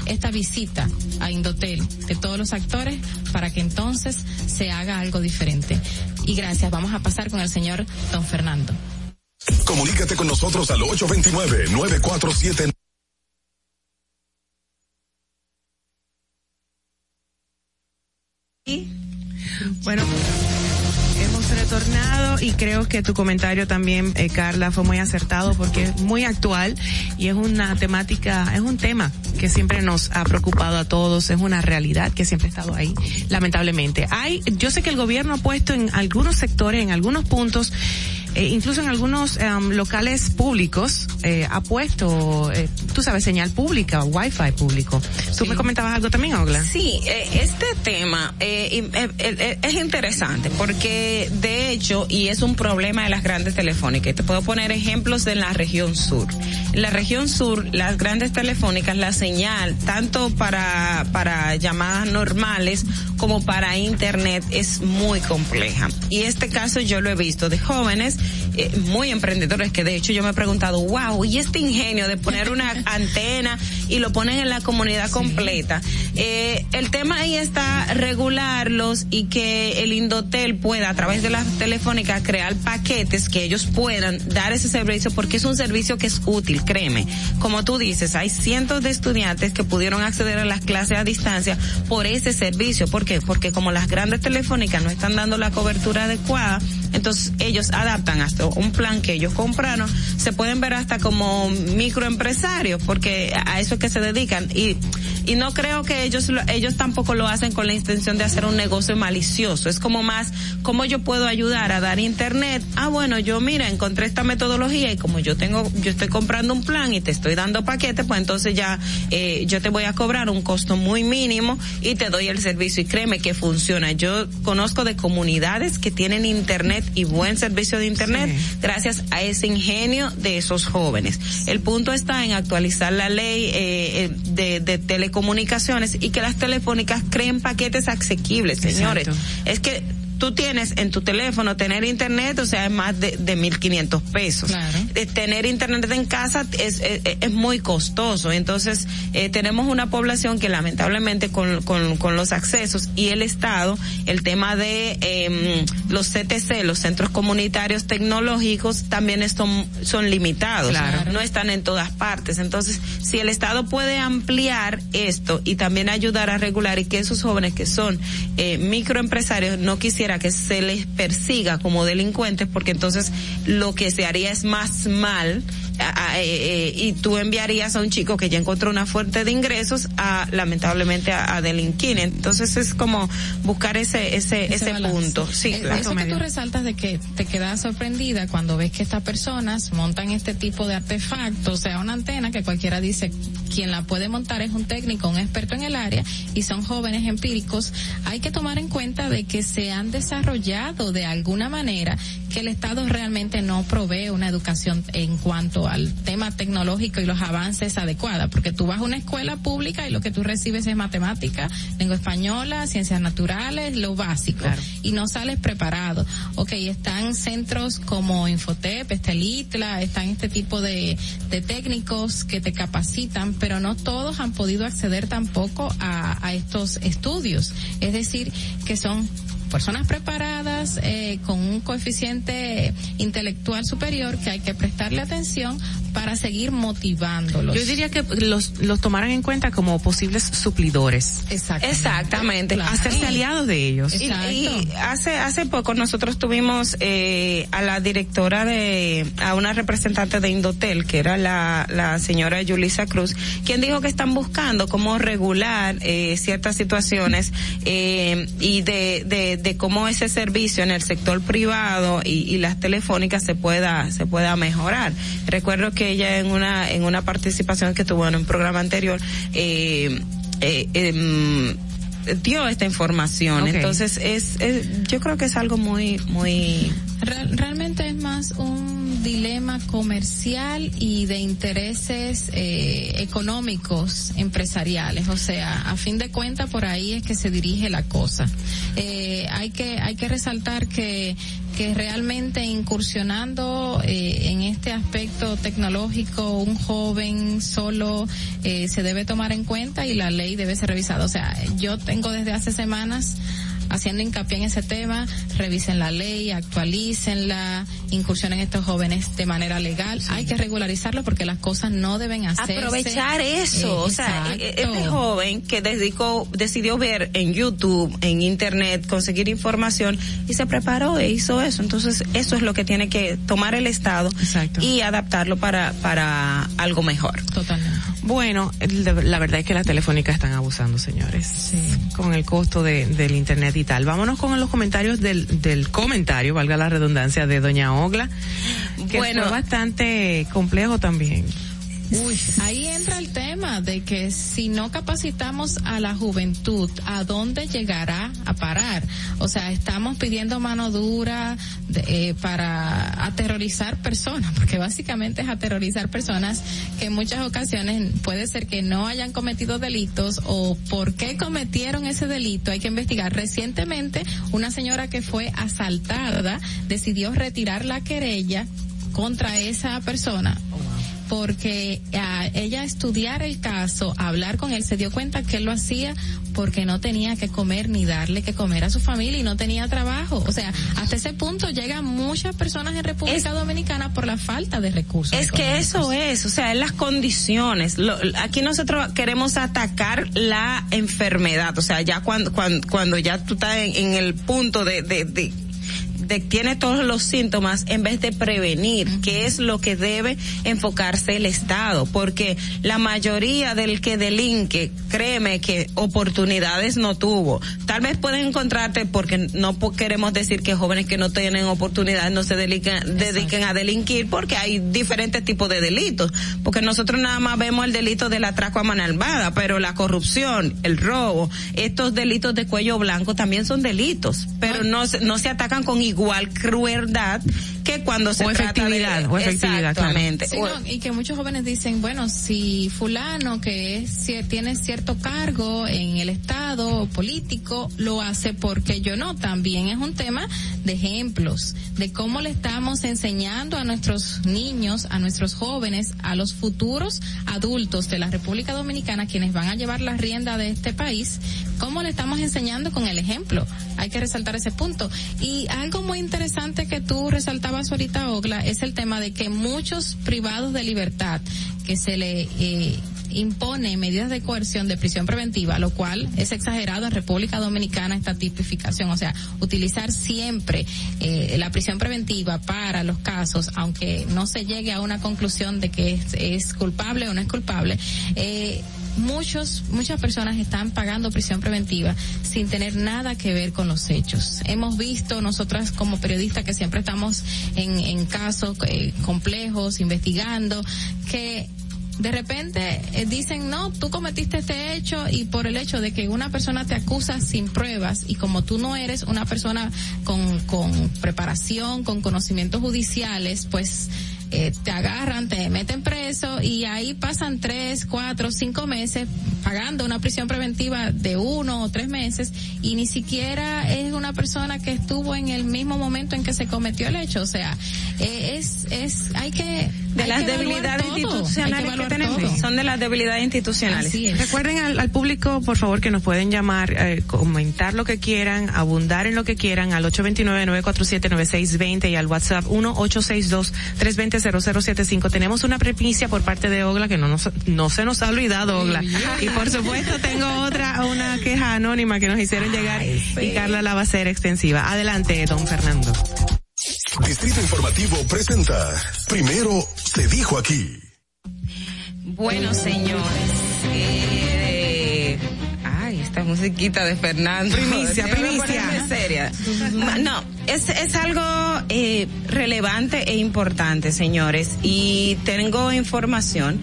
esta visita a Indotel de todos los actores para que entonces se haga algo diferente. Y gracias, vamos a pasar con el señor don Fernando. Comunícate con nosotros al 829-947. Bueno, hemos retornado y creo que tu comentario también, eh, Carla, fue muy acertado porque es muy actual y es una temática, es un tema que siempre nos ha preocupado a todos, es una realidad que siempre ha estado ahí, lamentablemente. Hay, yo sé que el gobierno ha puesto en algunos sectores, en algunos puntos, eh, incluso en algunos em, locales públicos eh, ha puesto, eh, tú sabes, señal pública, wifi público. ¿Tú me comentabas algo también, Ogla? Sí, eh, este tema eh, eh, eh, es interesante porque de hecho, y es un problema de las grandes telefónicas, te puedo poner ejemplos de la región sur. En la región sur, las grandes telefónicas, la señal, tanto para, para llamadas normales como para internet, es muy compleja. Y este caso yo lo he visto de jóvenes muy emprendedores que de hecho yo me he preguntado, wow, y este ingenio de poner una antena y lo ponen en la comunidad completa. Eh, el tema ahí está regularlos y que el Indotel pueda a través de las telefónicas crear paquetes que ellos puedan dar ese servicio porque es un servicio que es útil, créeme. Como tú dices, hay cientos de estudiantes que pudieron acceder a las clases a distancia por ese servicio. ¿Por qué? Porque como las grandes telefónicas no están dando la cobertura adecuada, entonces ellos adaptan hasta un plan que ellos compraron, se pueden ver hasta como microempresarios, porque a eso es que se dedican. Y, y no creo que ellos, lo- ellos tampoco lo hacen con la intención de hacer un negocio malicioso. Es como más, ¿cómo yo puedo ayudar a dar internet? Ah, bueno, yo mira, encontré esta metodología y como yo tengo, yo estoy comprando un plan y te estoy dando paquete, pues entonces ya, eh, yo te voy a cobrar un costo muy mínimo y te doy el servicio y créeme que funciona. Yo conozco de comunidades que tienen internet y buen servicio de internet gracias a ese ingenio de esos jóvenes. El punto está en actualizar la ley eh, eh, de, de telecomunicaciones y que las telefónicas creen paquetes asequibles, señores. Exacto. Es que tú tienes en tu teléfono tener internet, o sea, es más de, de 1.500 pesos. Eh, tener internet en casa es, es, es muy costoso. Entonces, eh, tenemos una población que lamentablemente con, con, con los accesos y el Estado, el tema de eh, los CTC, los centros comunitarios tecnológicos, también son, son limitados. Claro. No están en todas partes. Entonces, si el Estado puede ampliar esto y también ayudar a regular y que esos jóvenes que son eh, microempresarios no que se les persiga como delincuentes porque entonces lo que se haría es más mal a- a- eh, eh, y tú enviarías a un chico que ya encontró una fuente de ingresos a lamentablemente a, a delinquir. Entonces es como buscar ese ese ese, balance. punto. Sí, Eh, claro. Eso que tú resaltas de que te quedas sorprendida cuando ves que estas personas montan este tipo de artefactos, o sea, una antena que cualquiera dice quien la puede montar es un técnico, un experto en el área y son jóvenes empíricos. Hay que tomar en cuenta de que se han desarrollado de alguna manera que el Estado realmente no provee una educación en cuanto al tema tecnológico y los avances adecuada, porque tú vas a una escuela pública y lo que tú recibes es matemática, lengua española, ciencias naturales, lo básico, y no sales preparado. Ok, están centros como Infotep, Estelitla, están este tipo de, de técnicos que te capacitan, pero no todos han podido acceder tampoco a, a estos estudios. Es decir, que son personas preparadas eh, con un coeficiente intelectual superior que hay que prestarle atención para seguir motivándolos. Yo diría que los, los tomaran en cuenta como posibles suplidores. Exactamente. Hacerse Y- aliados de ellos. Y, y hace hace poco nosotros tuvimos eh, a la directora de a una representante de Indotel que era la la señora Yulisa Cruz quien dijo que están buscando cómo regular eh, ciertas situaciones eh, y de, de de cómo ese servicio en el sector privado y, y las telefónicas se pueda se pueda mejorar. Recuerdo que ella en una en una participación que tuvo en un programa anterior eh, eh, em, dio esta información. Entonces es, es- yo creo que es algo muy muy Real- realmente es más un dilema comercial y de intereses eh, económicos empresariales. O sea a fin de cuentas por ahí es que se dirige la cosa. Eh, hay que hay que resaltar que que realmente incursionando eh, en este aspecto tecnológico un joven solo eh, se debe tomar en cuenta y la ley debe ser revisada. O sea yo tengo desde hace semanas haciendo hincapié en ese tema, revisen la ley, actualícenla, incursionen estos jóvenes de manera legal. Hay que regularizarlo porque las cosas no deben hacerse. aprovechar eso, o sea, Exacto. e- este joven que dedicó, decidió ver en YouTube, en internet, conseguir información y se preparó e hizo eso. Entonces, eso es lo que tiene que tomar el Estado y adaptarlo para, para algo mejor. Totalmente. Bueno, la verdad es que las telefónicas están abusando, señores, con el costo de, del internet y tal. Vámonos con los comentarios del, del comentario, valga la redundancia, de Doña Ogla, que Bueno. fue bastante complejo también. Ahí entra el tema de que si no capacitamos a la juventud, ¿a dónde llegará a parar? O sea, estamos pidiendo mano dura eh, para aterrorizar personas, porque básicamente es aterrorizar personas que en muchas ocasiones puede ser que no hayan cometido delitos o por qué cometieron ese delito, hay que investigar. Recientemente, una señora que fue asaltada decidió retirar la querella contra esa persona porque a ella estudiar el caso, hablar con él, se dio cuenta que él lo hacía porque no tenía que comer ni darle que comer a su familia y no tenía trabajo. O sea, hasta ese punto llegan muchas personas en República Dominicana por la falta de recursos. Es que eso es, o sea, es las condiciones. Lo- aquí nosotros queremos atacar la enfermedad, o sea, ya cuando cuando, cuando ya tú estás en, en el punto de, de de tiene todos los síntomas en vez de prevenir, que es lo que debe enfocarse el Estado, porque la mayoría del que delinque, créeme que oportunidades no tuvo. Tal vez pueden encontrarte porque no queremos decir que jóvenes que no tienen oportunidades no se dediquen, dediquen a delinquir porque hay diferentes tipos de delitos, porque nosotros nada más vemos el delito del atraco a mano armada, pero la corrupción, el robo, estos delitos de cuello blanco también son delitos, pero no se, no se atacan con igual crueldad que cuando se O trata efectividad, de o efectividad, claro. exactamente. Sí, O- no, y que muchos jóvenes dicen, bueno, si fulano que es, cier- tiene cierto cargo en el Estado político lo hace porque yo no, también es un tema de ejemplos, de cómo le estamos enseñando a nuestros niños, a nuestros jóvenes, a los futuros adultos de la República Dominicana, quienes van a llevar la rienda de este país, cómo le estamos enseñando con el ejemplo. Hay que resaltar ese punto. Y algo muy interesante que tú resaltabas ahorita, Ogla, es el tema de que muchos privados de libertad que se le eh, impone medidas de coerción de prisión preventiva, lo cual es exagerado en República Dominicana esta tipificación, o sea, utilizar siempre eh, la prisión preventiva para los casos, aunque no se llegue a una conclusión de que es, es culpable o no es culpable, eh, muchos, muchas personas están pagando prisión preventiva sin tener nada que ver con los hechos. Hemos visto nosotras como periodistas que siempre estamos en, en casos eh, complejos, investigando, que de repente eh, dicen, no, tú cometiste este hecho y por el hecho de que una persona te acusa sin pruebas y como tú no eres una persona con, con preparación, con conocimientos judiciales, pues eh, te agarran, te meten preso y ahí pasan tres, cuatro, cinco meses pagando una prisión preventiva de uno o tres meses y ni siquiera es una persona que estuvo en el mismo momento en que se cometió el hecho. O sea, eh, es, es, hay que de hay las que debilidades todo, institucionales que, evaluar tenemos. todo. Son de las debilidades institucionales. Recuerden al, al público, por favor, que nos pueden llamar, eh, comentar lo que quieran, abundar en lo que quieran al 829-947-9620 y al WhatsApp 1-862-320-0075. Tenemos una primicia por parte de Ogla que no, nos, no se nos ha olvidado, Ogla. Y por supuesto tengo otra, una queja anónima que nos hicieron llegar y Carla la va a hacer extensiva. Adelante, don Fernando. Distrito Informativo presenta Primero se dijo aquí. Bueno, señores. eh, esta musiquita de Fernando. Primicia, primicia. seria. No, es, es algo eh, relevante e importante, señores. Y tengo información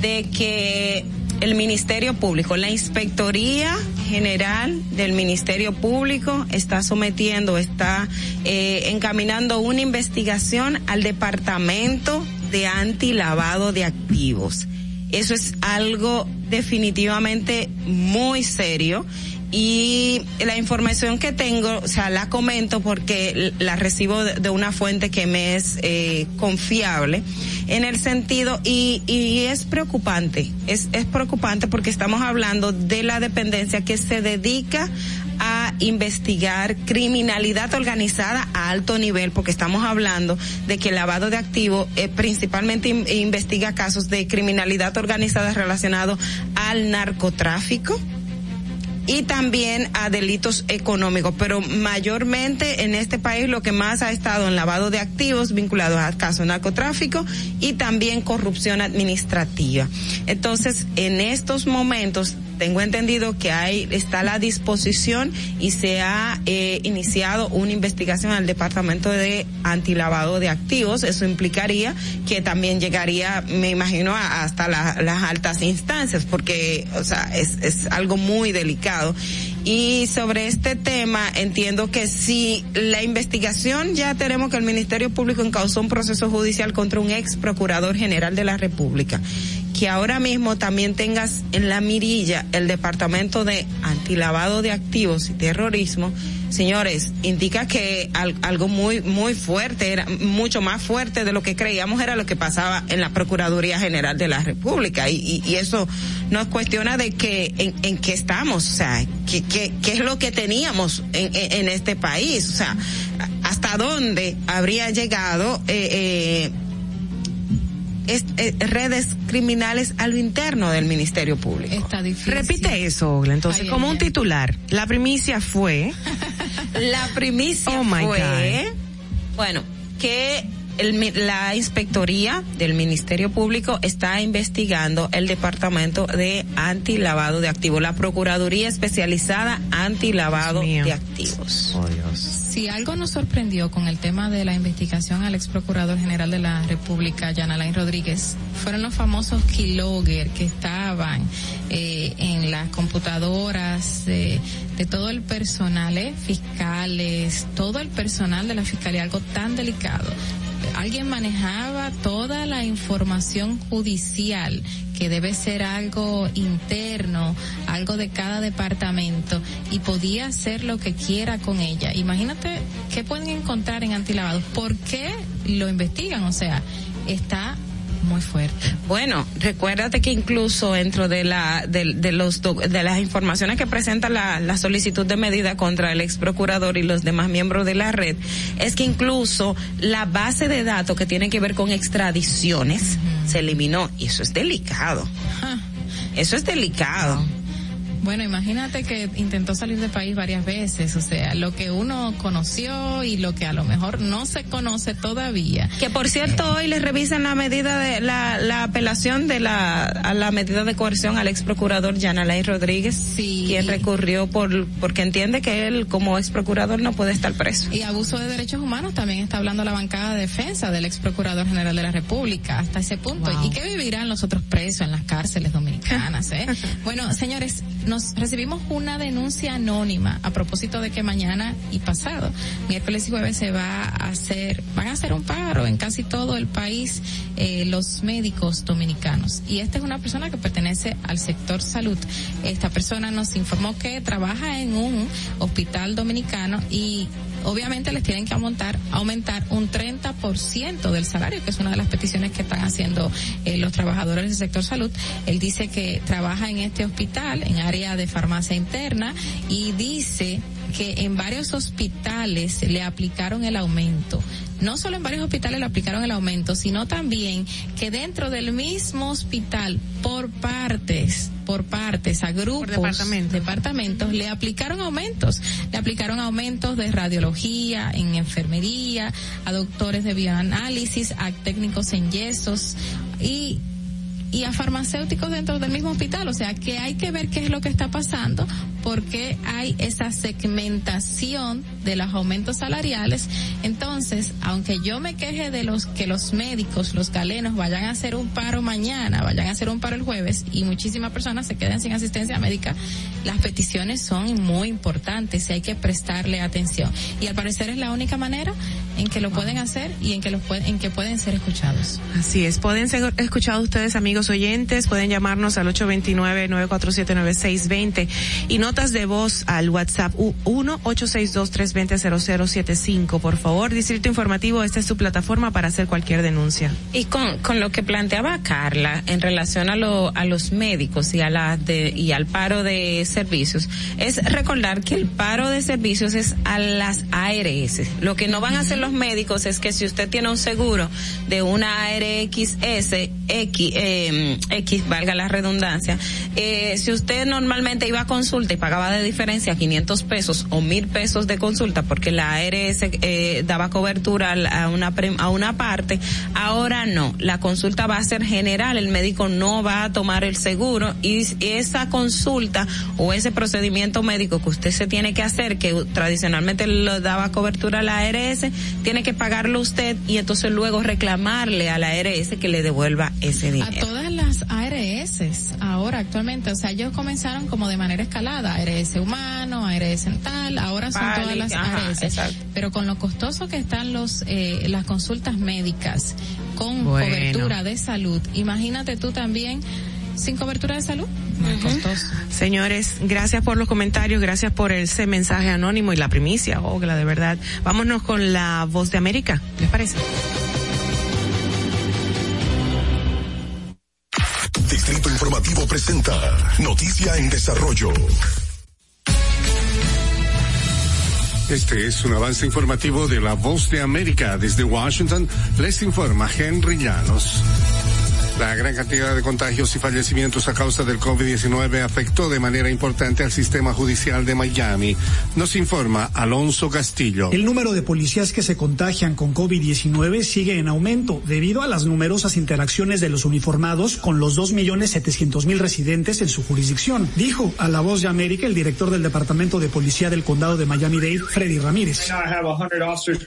de que el Ministerio Público, la Inspectoría General del Ministerio Público está sometiendo, está eh, encaminando una investigación al Departamento de Antilavado de Activos. Eso es algo definitivamente muy serio. Y la información que tengo, o sea, la comento porque la recibo de una fuente que me es eh, confiable en el sentido y, y es preocupante, es, es preocupante porque estamos hablando de la dependencia que se dedica a investigar criminalidad organizada a alto nivel, porque estamos hablando de que el lavado de activos eh, principalmente in- investiga casos de criminalidad organizada relacionados al narcotráfico y también a delitos económicos, pero mayormente en este país lo que más ha estado en lavado de activos vinculados al caso de narcotráfico y también corrupción administrativa. Entonces, en estos momentos tengo entendido que hay está a la disposición y se ha eh, iniciado una investigación al Departamento de Antilavado de Activos. Eso implicaría que también llegaría, me imagino, a- hasta la- las altas instancias, porque, o sea, es, es algo muy delicado. Y sobre este tema, entiendo que si la investigación ya tenemos que el Ministerio Público encausó un proceso judicial contra un ex procurador general de la República, que ahora mismo también tengas en la mirilla el Departamento de Antilavado de Activos y Terrorismo, señores, indica que al- algo muy, muy fuerte, era mucho más fuerte de lo que creíamos era lo que pasaba en la Procuraduría General de la República. Y, y, y eso nos cuestiona de que, en, qué estamos, o sea, qué, es lo que teníamos en, en, en este país, o sea, hasta dónde habría llegado, eh, eh, es- eh, redes criminales a lo interno del Ministerio Público. Está difícil. Repite eso, Ogla. Entonces, Ay, como ay, un ay. titular, la primicia fue, La primicia Oh, my fue, bueno, que el la inspectoría del Ministerio Público está investigando el Departamento de Antilavado de Activos, la Procuraduría Especializada Antilavado de Activos. oh Dios. Si algo nos sorprendió con el tema de la investigación al ex procurador general de la República, Jan Alain Rodríguez, fueron los famosos keylogger que estaban eh, en las computadoras de, de todo el personal, eh, fiscales, todo el personal de la fiscalía, algo tan delicado. Alguien manejaba toda la información judicial que debe ser algo interno, algo de cada departamento y podía hacer lo que quiera con ella. Imagínate qué pueden encontrar en antilavados. ¿Por qué lo investigan? O sea, está muy fuerte. Bueno, recuérdate que incluso dentro de la de, de los de las informaciones que presenta la, la solicitud de medida contra el ex procurador y los demás miembros de la red es que incluso la base de datos que tiene que ver con extradiciones se eliminó y eso es delicado. Ah, Eso es delicado. Bueno, imagínate que intentó salir del país varias veces, o sea, lo que uno conoció y lo que a lo mejor no se conoce todavía. Que por cierto, hoy le revisan la medida de la, la apelación de la a la medida de coerción al ex procurador Yanalay Rodríguez, sí. quien recurrió por porque entiende que él como ex procurador no puede estar preso. Y abuso de derechos humanos también está hablando la bancada de defensa del ex procurador general de la República hasta ese punto. Wow. ¿Y qué vivirán los otros presos en las cárceles dominicanas? Eh? bueno, señores, nos recibimos una denuncia anónima a propósito de que mañana y pasado, miércoles y jueves se va a hacer, van a hacer un paro en casi todo el país eh, los médicos dominicanos. Y esta es una persona que pertenece al sector salud. Esta persona nos informó que trabaja en un hospital dominicano y obviamente les tienen que aumentar, aumentar un 30% del salario, que es una de las peticiones que están haciendo eh, los trabajadores del sector salud. Él dice que trabaja en este hospital, en área de farmacia interna, y dice que en varios hospitales le aplicaron el aumento. No solo en varios hospitales le aplicaron el aumento, sino también que dentro del mismo hospital, por partes, por partes, a grupos, departamentos. departamentos, le aplicaron aumentos. Le aplicaron aumentos de radiología, en enfermería, a doctores de bioanálisis, a técnicos en yesos y y a farmacéuticos dentro del mismo hospital. O sea, que hay que ver qué es lo que está pasando, porque hay esa segmentación de los aumentos salariales. Entonces, aunque yo me queje de los que los médicos, los galenos, vayan a hacer un paro mañana, vayan a hacer un paro el jueves y muchísimas personas se queden sin asistencia médica, las peticiones son muy importantes y hay que prestarle atención. Y al parecer es la única manera en que lo pueden hacer y en que los en que pueden ser escuchados. Así es, pueden ser escuchados ustedes amigos oyentes, pueden llamarnos al 829-947-9620 y notas de voz al WhatsApp 1-862-320-0075. Por favor, Distrito Informativo, esta es su plataforma para hacer cualquier denuncia. Y con, con lo que planteaba Carla en relación a, lo, a los médicos y a la de, y al paro de servicios, es recordar que el paro de servicios es a las ARS. Lo que no van a hacer los médicos es que si usted tiene un seguro de una ARXS, X, eh, X, valga la redundancia, eh, si usted normalmente iba a consulta y pagaba de diferencia 500 pesos o 1000 pesos de consulta porque la ARS eh, daba cobertura a una, a una parte, ahora no, la consulta va a ser general, el médico no va a tomar el seguro y esa consulta o ese procedimiento médico que usted se tiene que hacer, que tradicionalmente lo daba cobertura a la ARS, tiene que pagarlo usted y entonces luego reclamarle a la ARS que le devuelva ese dinero. Todas las ARS ahora actualmente, o sea, ellos comenzaron como de manera escalada, ARS humano, ARS dental, ahora son todas las ajá, ARS. exacto. Pero con lo costoso que están los eh, las consultas médicas con Bueno. cobertura de salud, imagínate tú también sin cobertura de salud, muy costoso. Señores, gracias por los comentarios, gracias por ese mensaje anónimo y la primicia, Ogla, de verdad. Vámonos con la voz de América, ¿les parece? Distrito Informativo presenta Noticia en Desarrollo. Este es un avance informativo de La Voz de América. Desde Washington les informa Henry Llanos. La gran cantidad de contagios y fallecimientos a causa del COVID-19 afectó de manera importante al sistema judicial de Miami. Nos informa Alonso Castillo. El número de policías que se contagian con COVID-19 sigue en aumento debido a las numerosas interacciones de los uniformados con los 2.700.000 residentes en su jurisdicción, dijo a La Voz de América el director del Departamento de Policía del Condado de Miami-Dade, Freddy Ramírez.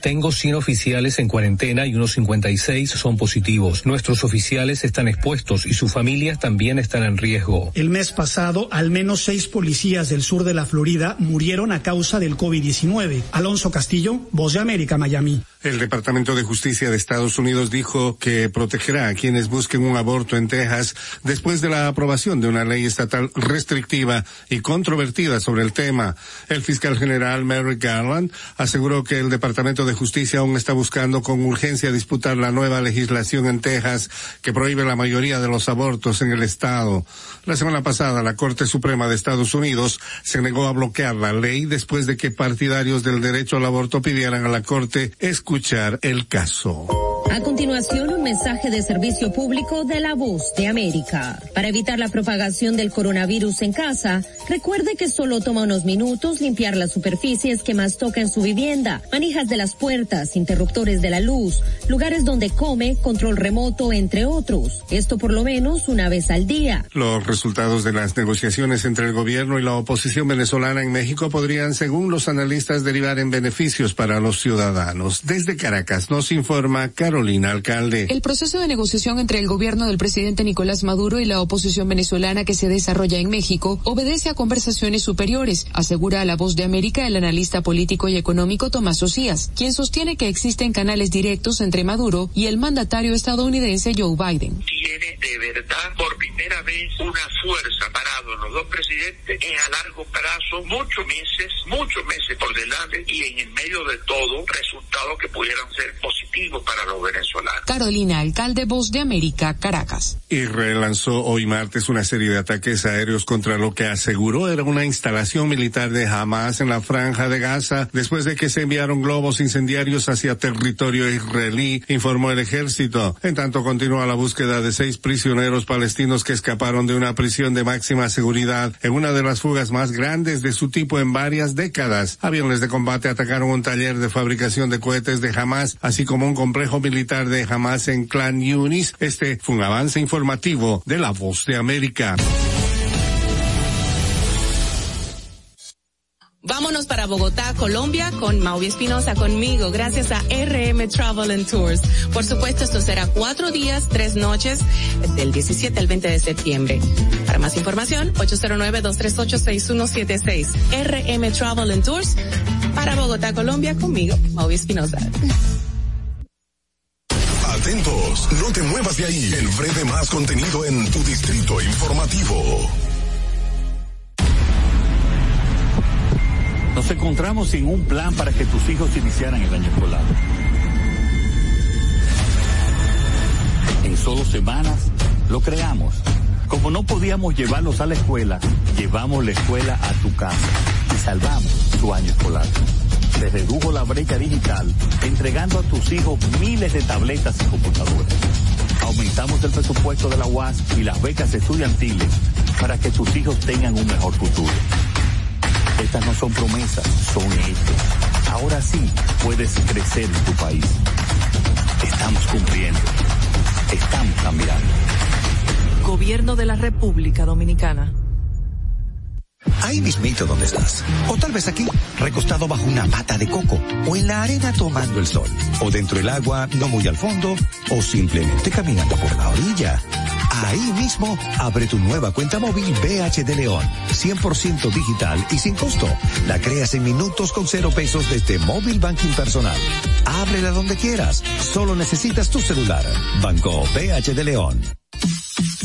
Tengo 100 oficiales en cuarentena y unos 56 son positivos. Nuestros oficiales están expuestos y sus familias también están en riesgo. El mes pasado, al menos seis policías del sur de la Florida murieron a causa del COVID-19. Alonso Castillo, Voz de América, Miami. El Departamento de Justicia de Estados Unidos dijo que protegerá a quienes busquen un aborto en Texas después de la aprobación de una ley estatal restrictiva y controvertida sobre el tema. El fiscal general Merrick Garland aseguró que el Departamento de Justicia aún está buscando con urgencia disputar la nueva legislación en Texas que prohíbe la mayoría de los abortos en el estado. La semana pasada, la Corte Suprema de Estados Unidos se negó a bloquear la ley después de que partidarios del derecho al aborto pidieran a la Corte escuchar el caso. A continuación, un mensaje de servicio público de la voz de América. Para evitar la propagación del coronavirus en casa, recuerde que solo toma unos minutos limpiar las superficies que más toca en su vivienda, manijas de las puertas, interruptores de la luz, lugares donde come, control remoto, entre otros. Esto por lo menos una vez al día. Los resultados de las negociaciones entre el gobierno y la oposición venezolana en México podrían, según los analistas, derivar en beneficios para los ciudadanos. Desde Caracas nos informa Carolina. Alcalde. El proceso de negociación entre el gobierno del presidente Nicolás Maduro y la oposición venezolana que se desarrolla en México obedece a conversaciones superiores, asegura a la voz de América el analista político y económico Tomás Socias, quien sostiene que existen canales directos entre Maduro y el mandatario estadounidense Joe Biden. Tiene de verdad por primera vez una fuerza parado los dos presidentes en a largo plazo, muchos meses, muchos meses por delante y en el medio de todo resultados que pudieran ser positivos para los venezolano. Carolina, alcalde Voz de América, Caracas. Y relanzó hoy martes una serie de ataques aéreos contra lo que aseguró era una instalación militar de Hamas en la franja de Gaza después de que se enviaron globos incendiarios hacia territorio israelí, informó el ejército. En tanto continúa la búsqueda de seis prisioneros palestinos que escaparon de una prisión de máxima seguridad en una de las fugas más grandes de su tipo en varias décadas. Aviones de combate atacaron un taller de fabricación de cohetes de Hamas, así como un complejo militar de Hamas en Clan Yunis. Este fue un avance informativo de La Voz de América. Vámonos para Bogotá, Colombia, con Maui Espinosa conmigo, gracias a RM Travel and Tours. Por supuesto, esto será cuatro días, tres noches, del 17 al 20 de septiembre. Para más información, 809-238-6176. RM Travel and Tours para Bogotá, Colombia, conmigo, Maui Espinosa. Atentos, no te muevas de ahí. El breve más contenido en tu distrito informativo. Nos encontramos sin un plan para que tus hijos iniciaran el año escolar. En solo semanas lo creamos. Como no podíamos llevarlos a la escuela, llevamos la escuela a tu casa y salvamos tu año escolar se redujo la brecha digital, entregando a tus hijos miles de tabletas y computadoras. Aumentamos el presupuesto de la UAS y las becas estudiantiles para que tus hijos tengan un mejor futuro. Estas no son promesas, son hechos. Ahora sí puedes crecer en tu país. Estamos cumpliendo. Estamos cambiando. Gobierno de la República Dominicana. Ahí mismito donde estás. O tal vez aquí, recostado bajo una mata de coco. O en la arena tomando el sol. O dentro del agua, no muy al fondo. O simplemente caminando por la orilla. Ahí mismo, abre tu nueva cuenta móvil BH de León. 100% digital y sin costo. La creas en minutos con cero pesos desde Móvil Banking Personal. Ábrela donde quieras. Solo necesitas tu celular. Banco BH de León.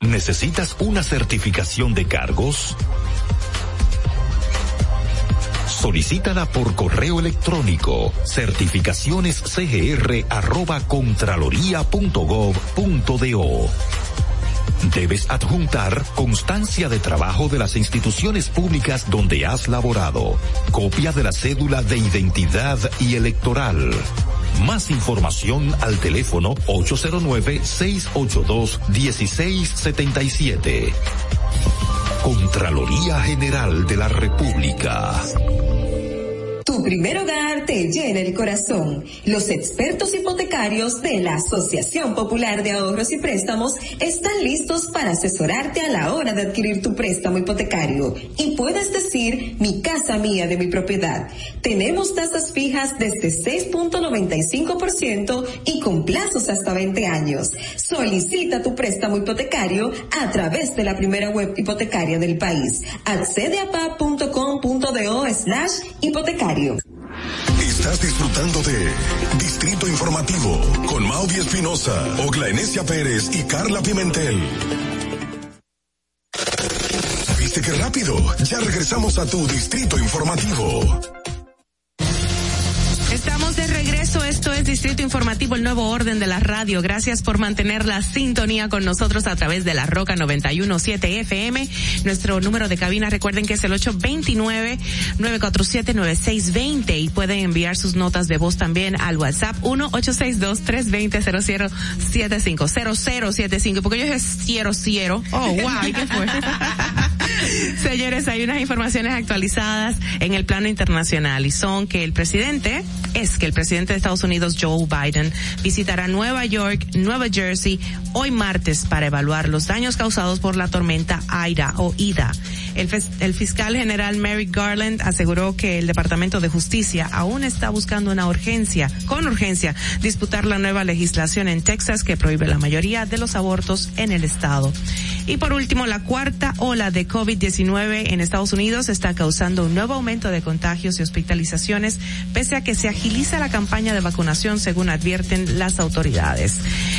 ¿Necesitas una certificación de cargos? Solicítala por correo electrónico certificacionescgr@contraloría.gov.do. Debes adjuntar constancia de trabajo de las instituciones públicas donde has laborado, copia de la cédula de identidad y electoral más información al teléfono 809-682-1677. Contraloría General de la República. Tu primer hogar te llena el corazón. Los expertos hipotecarios de la Asociación Popular de Ahorros y Préstamos están listos para asesorarte a la hora de adquirir tu préstamo hipotecario. Y puedes decir, mi casa mía de mi propiedad. Tenemos tasas fijas desde 6.95% y con plazos hasta 20 años. Solicita tu préstamo hipotecario a través de la primera web hipotecaria del país. Accede a pa.com.do slash hipotecario. Estás disfrutando de Distrito Informativo con Maudi Espinosa, Ogla Enesia Pérez y Carla Pimentel. ¿Viste qué rápido? Ya regresamos a tu Distrito Informativo. Estamos de regreso, esto es Distrito Informativo, el nuevo orden de la radio. Gracias por mantener la sintonía con nosotros a través de la Roca 917 FM. Nuestro número de cabina, recuerden que es el 829-947-9620 y pueden enviar sus notas de voz también al WhatsApp 1-862-320-0075, porque yo ciero ciero. Oh, wow, ¿qué fue? Señores, hay unas informaciones actualizadas en el plano internacional y son que el presidente, es que el presidente de Estados Unidos, Joe Biden, visitará Nueva York, Nueva Jersey hoy martes para evaluar los daños causados por la tormenta Aida o Ida. El, fiscal general Merrick Garland aseguró que el Departamento de Justicia aún está buscando una urgencia, con urgencia, disputar la nueva legislación en Texas que prohíbe la mayoría de los abortos en el estado. Y por último, la cuarta ola de COVID-19 en Estados Unidos está causando un nuevo aumento de contagios y hospitalizaciones, pese a que se agiliza la campaña de vacunación, según advierten las autoridades.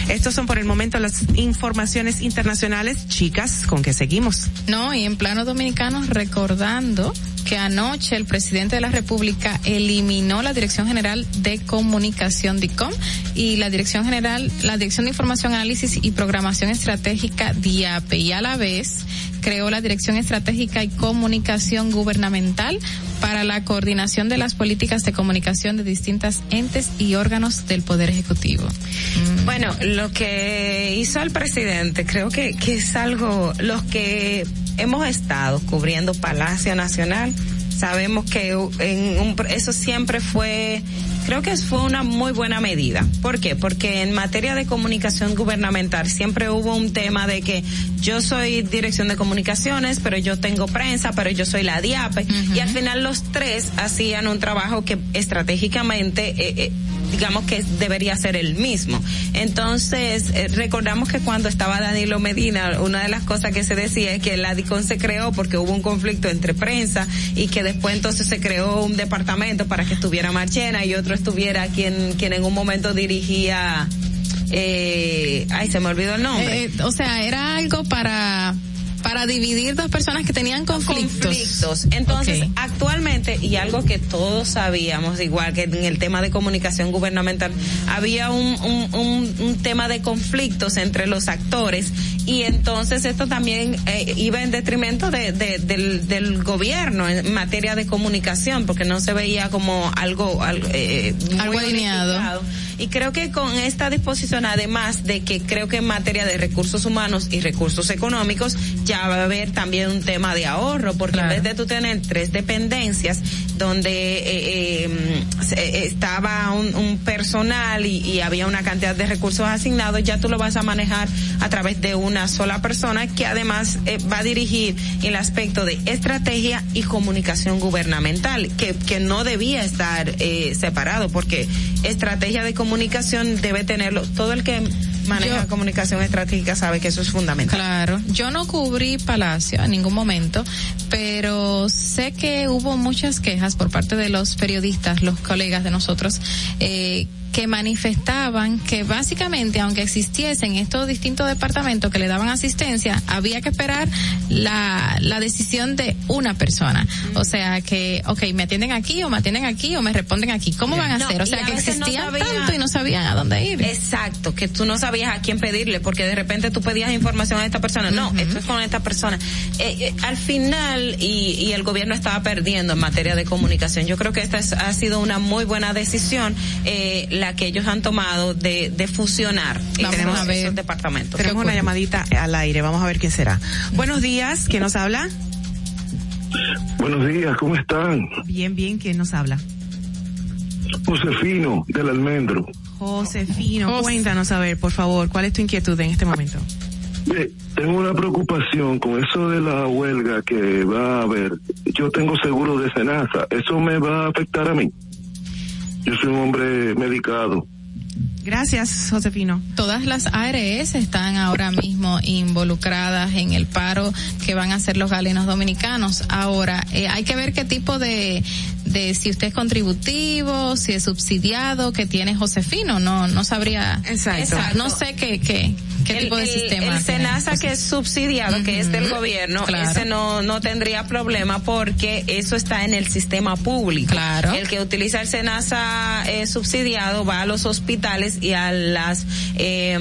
Estos son por el momento las informaciones internacionales. Chicas, ¿con qué seguimos? No, y en plano dominicano, recordando que anoche el presidente de la República eliminó la Dirección General de Comunicación DICOM y la Dirección General, la Dirección de Información, Análisis y Programación Estratégica DIAPE y a la vez creó la Dirección Estratégica y Comunicación Gubernamental para la coordinación de las políticas de comunicación de distintas entes y órganos del Poder Ejecutivo. Mm. Bueno, lo que hizo el presidente creo que, que es algo, los que hemos estado cubriendo Palacio Nacional, sabemos que en un, eso siempre fue creo que fue una muy buena medida. ¿Por qué? Porque en materia de comunicación gubernamental siempre hubo un tema de que yo soy dirección de comunicaciones, pero yo tengo prensa, pero yo soy la DIAPE. Y al final los tres hacían un trabajo que estratégicamente eh, eh, digamos que debería ser el mismo. Entonces, eh, recordamos que cuando estaba Danilo Medina, una de las cosas que se decía es que el ADICON se creó porque hubo un conflicto entre prensa y que después entonces se creó un departamento para que estuviera Marchena y otro estuviera quien, quien en un momento dirigía eh, ay, se me olvidó el nombre. Eh, o sea, era algo para para dividir dos personas que tenían conflictos. Entonces, actualmente, y algo que todos sabíamos, igual que en el tema de comunicación gubernamental, había un, un, un, tema de conflictos entre los actores y entonces esto también eh, iba en detrimento de, del, del gobierno en materia de comunicación, porque no se veía como algo, algo, eh, algo alineado y creo que con esta disposición, además de que creo que en materia de recursos humanos y recursos económicos, ya va a haber también un tema de ahorro, porque en vez de tú tener tres dependencias donde eh, eh, eh, estaba un, personal y, había una cantidad de recursos asignados, ya tú lo vas a manejar a través de una sola persona que además va a dirigir el aspecto de estrategia y comunicación gubernamental, que, que no debía estar separado, porque estrategia de comunicación comunicación debe tenerlo. Todo el que maneja comunicación estratégica sabe que eso es fundamental. Claro, yo no cubrí Palacio en ningún momento, pero sé que hubo muchas quejas por parte de los periodistas, los colegas de nosotros, eh, que manifestaban que básicamente, aunque existiesen estos distintos departamentos que le daban asistencia, había que esperar la, la decisión de una persona. O sea que, ok, me atienden aquí o me atienden aquí o me responden aquí. ¿Cómo van a hacer? O sea que existían tanto y no sabían a dónde ir. Exacto, que tú no sabías a quién pedirle, porque de repente tú pedías información a esta persona. No, esto es con esta persona. Eh, eh, al final, y, y el gobierno estaba perdiendo en materia de comunicación. Yo creo que esta ha sido una muy buena decisión. Eh, la que ellos han tomado de, de fusionar y tenemos a ver. esos departamentos. Tenemos una llamadita al aire, vamos a ver quién será. Buenos días, ¿quién nos habla? Buenos días, ¿cómo están? Bien, bien, ¿quién nos habla? Josefino, del Almendro. Josefino, cuéntanos a ver, por favor, ¿cuál es tu inquietud en este momento? tengo una preocupación con eso de la huelga que va a haber. Yo tengo seguro de Senasa, ¿eso me va a afectar a mí? Yo soy un hombre medicado. Gracias, Josefino. Todas las ARS están ahora mismo involucradas en el paro que van a hacer los galenos dominicanos. Ahora, eh, hay que ver qué tipo de, de si usted es contributivo, si es subsidiado, que tiene Josefino, no, no sabría. Exacto. No sé qué, qué, qué el, tipo de el- sistema. El SENASA que es subsidiado, que es del gobierno, Claro. ese no, no tendría problema porque eso está en el sistema público. Claro. El que utiliza el SENASA eh, subsidiado va a los hospitales y a las eh,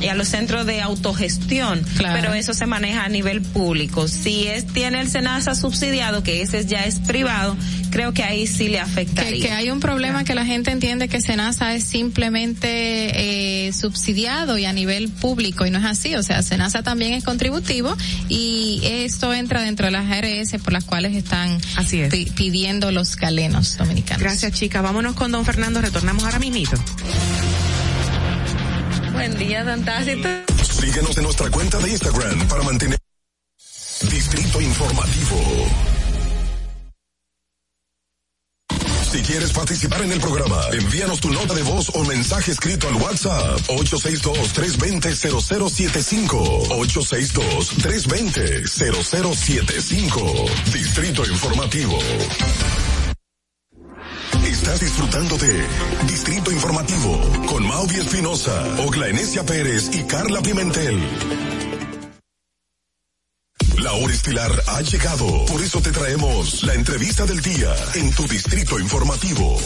y a los centros de autogestión, Claro. pero eso se maneja a nivel público. Si es tiene el SENASA subsidiado, que ese ya es privado, creo que ahí sí le afectaría. Que, que hay un problema que la gente entiende que Senasa es simplemente eh, subsidiado y a nivel público y no es así, o sea, Senasa también es contributivo y esto entra dentro de las ARS por las cuales están Así es. pi- pidiendo los galenos dominicanos. Gracias, chica. Vámonos con don Fernando. Retornamos ahora mismito. Buen día, don Tácito. Síguenos en nuestra cuenta de Instagram para mantener Distrito Informativo. Si quieres participar en el programa, envíanos tu nota de voz o mensaje escrito al WhatsApp 862-320-0075. 862-320-0075. Distrito Informativo. Estás disfrutando de Distrito Informativo con Mauvi Espinosa, Ogla Enesia Pérez y Carla Pimentel. La hora estilar ha llegado, por eso te traemos la entrevista del día en tu Distrito Informativo.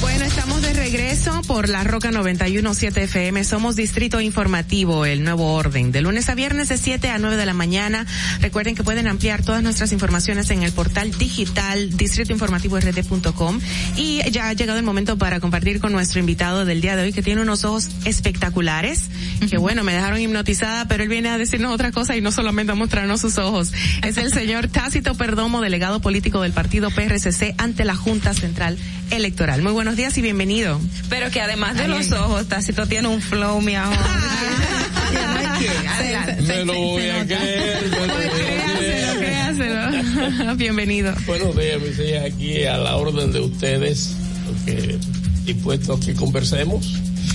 Bueno, estamos de regreso por la Roca 917 FM. Somos Distrito Informativo, el nuevo orden. De lunes a viernes de 7 a 9 de la mañana. Recuerden que pueden ampliar todas nuestras informaciones en el portal digital distritoinformativord.com. Y ya ha llegado el momento para compartir con nuestro invitado del día de hoy que tiene unos ojos espectaculares. Que bueno, me dejaron hipnotizada, pero él viene a decirnos otra cosa y no solamente a mostrarnos sus ojos. Es el señor Tácito Perdomo, delegado político del partido PRCC ante la Junta Central Electoral. Muy buenos días y bienvenido. Pero que además de Ay, los ay. ojos, Tácito tiene un flow, mi amor. Me lo voy a creer. a creer. Créaselo. Bienvenido. Buenos días, mis hijas, aquí a la orden de ustedes, porque dispuesto a que conversemos.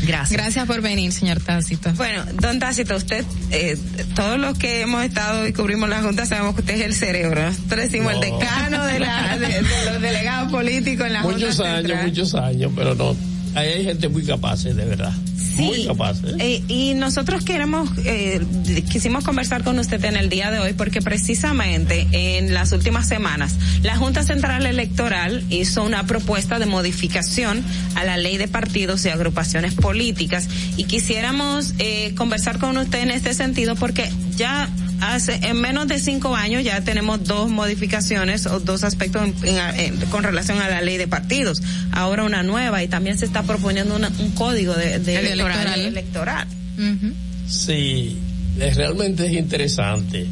Gracias. Gracias por venir, señor Tácito. Bueno, don Tácito, usted, eh, todos los que hemos estado y cubrimos la Junta sabemos que usted es el cerebro. Nosotros decimos No. el decano de, la, de, de los delegados políticos en la Muchos Junta años, Central. muchos años, pero no. Ahí hay gente muy capaz, de verdad. Muy capaz. ¿eh? Eh, y nosotros queremos, eh, quisimos conversar con usted en el día de hoy porque precisamente en las últimas semanas la Junta Central Electoral hizo una propuesta de modificación a la ley de partidos y agrupaciones políticas y quisiéramos eh, conversar con usted en este sentido porque ya hace en menos de cinco años ya tenemos dos modificaciones o dos aspectos en- en- en- con relación a la ley de partidos. Ahora una nueva y también se está proponiendo una- un código de, de El electoral. electoral. electoral. Sí, es- realmente es interesante,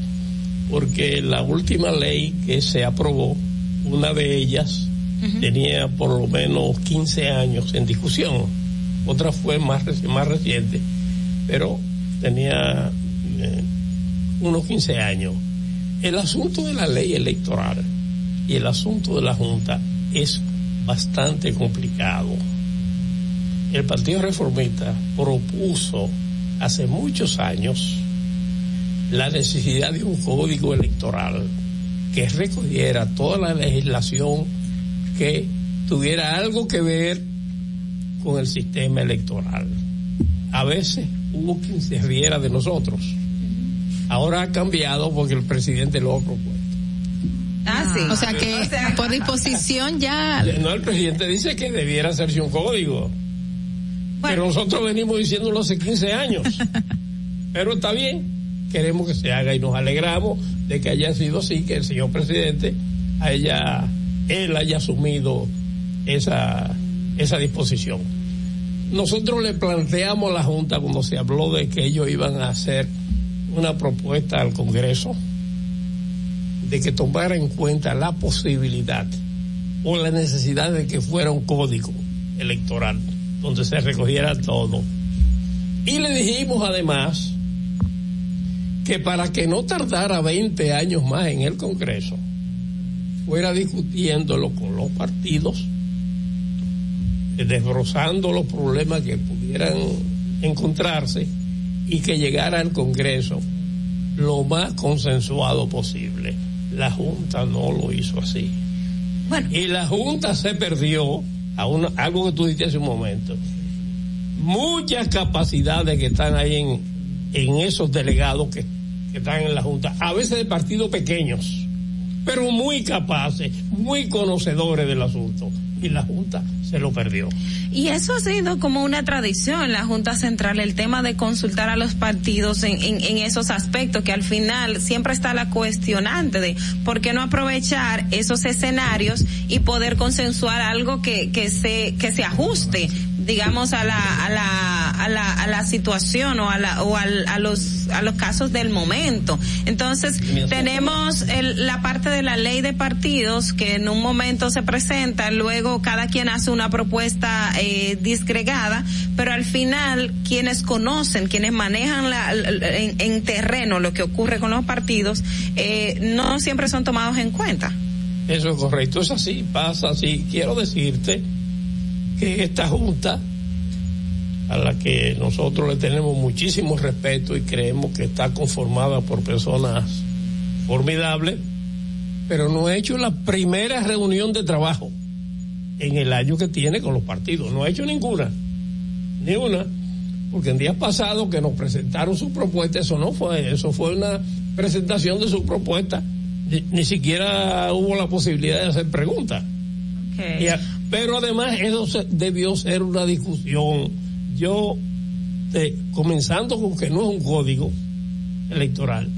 porque la última ley que se aprobó, una de ellas, tenía por lo menos 15 años en discusión. Otra fue más, reci- más reciente, pero tenía eh, unos 15 años. El asunto de la ley electoral y el asunto de la Junta es bastante complicado. El Partido Reformista propuso hace muchos años la necesidad de un código electoral que recogiera toda la legislación que tuviera algo que ver con el sistema electoral. A veces hubo quien se riera de nosotros. Ahora ha cambiado porque el presidente lo ha propuesto. Ah, sí. O sea que por disposición ya No, el presidente dice que debiera hacerse un código. Pero nosotros venimos diciéndolo hace 15 años. Pero está bien, queremos que se haga y nos alegramos de que haya sido así, que el señor presidente haya, él haya asumido esa, esa disposición. Nosotros le planteamos a la Junta cuando se habló de que ellos iban a hacer una propuesta al Congreso de que tomara en cuenta la posibilidad o la necesidad de que fuera un código electoral donde se recogiera todo. Y le dijimos además que para que no tardara 20 años más en el Congreso, fuera discutiéndolo con los partidos, eh, desbrozando los problemas que pudieran encontrarse y que llegara al Congreso lo más consensuado posible. La Junta no lo hizo así. Y la Junta se perdió a una, algo que tú dijiste hace un momento. Muchas capacidades que están ahí en, en esos delegados que, que están en la Junta, a veces de partidos pequeños, pero muy capaces, muy conocedores del asunto. Y la Junta se lo perdió. Y eso ha sido como una tradición en la Junta Central, el tema de consultar a los partidos en, en, esos aspectos, que al final siempre está la cuestionante de por qué no aprovechar esos escenarios y poder consensuar algo que, que se, que se ajuste digamos a la a la a la, a la situación o a la o al, a los a los casos del momento. Entonces tenemos el, la parte de la ley de partidos que en un momento se presenta luego cada quien hace una propuesta eh, disgregada pero al final quienes conocen quienes manejan la, en, en terreno lo que ocurre con los partidos eh, no siempre son tomados en cuenta. Eso es correcto es así pasa así. Quiero decirte que esta junta, a la que nosotros le tenemos muchísimo respeto y creemos que está conformada por personas formidables, pero no ha hecho la primera reunión de trabajo en el año que tiene con los partidos. No ha hecho ninguna, ni una, porque en días pasados que nos presentaron su propuesta, eso no fue, eso fue una presentación de su propuesta. Ni, ni siquiera hubo la posibilidad de hacer preguntas. Okay. Y a, pero además eso se, debió ser una discusión. Yo, eh, comenzando con que no es un código electoral,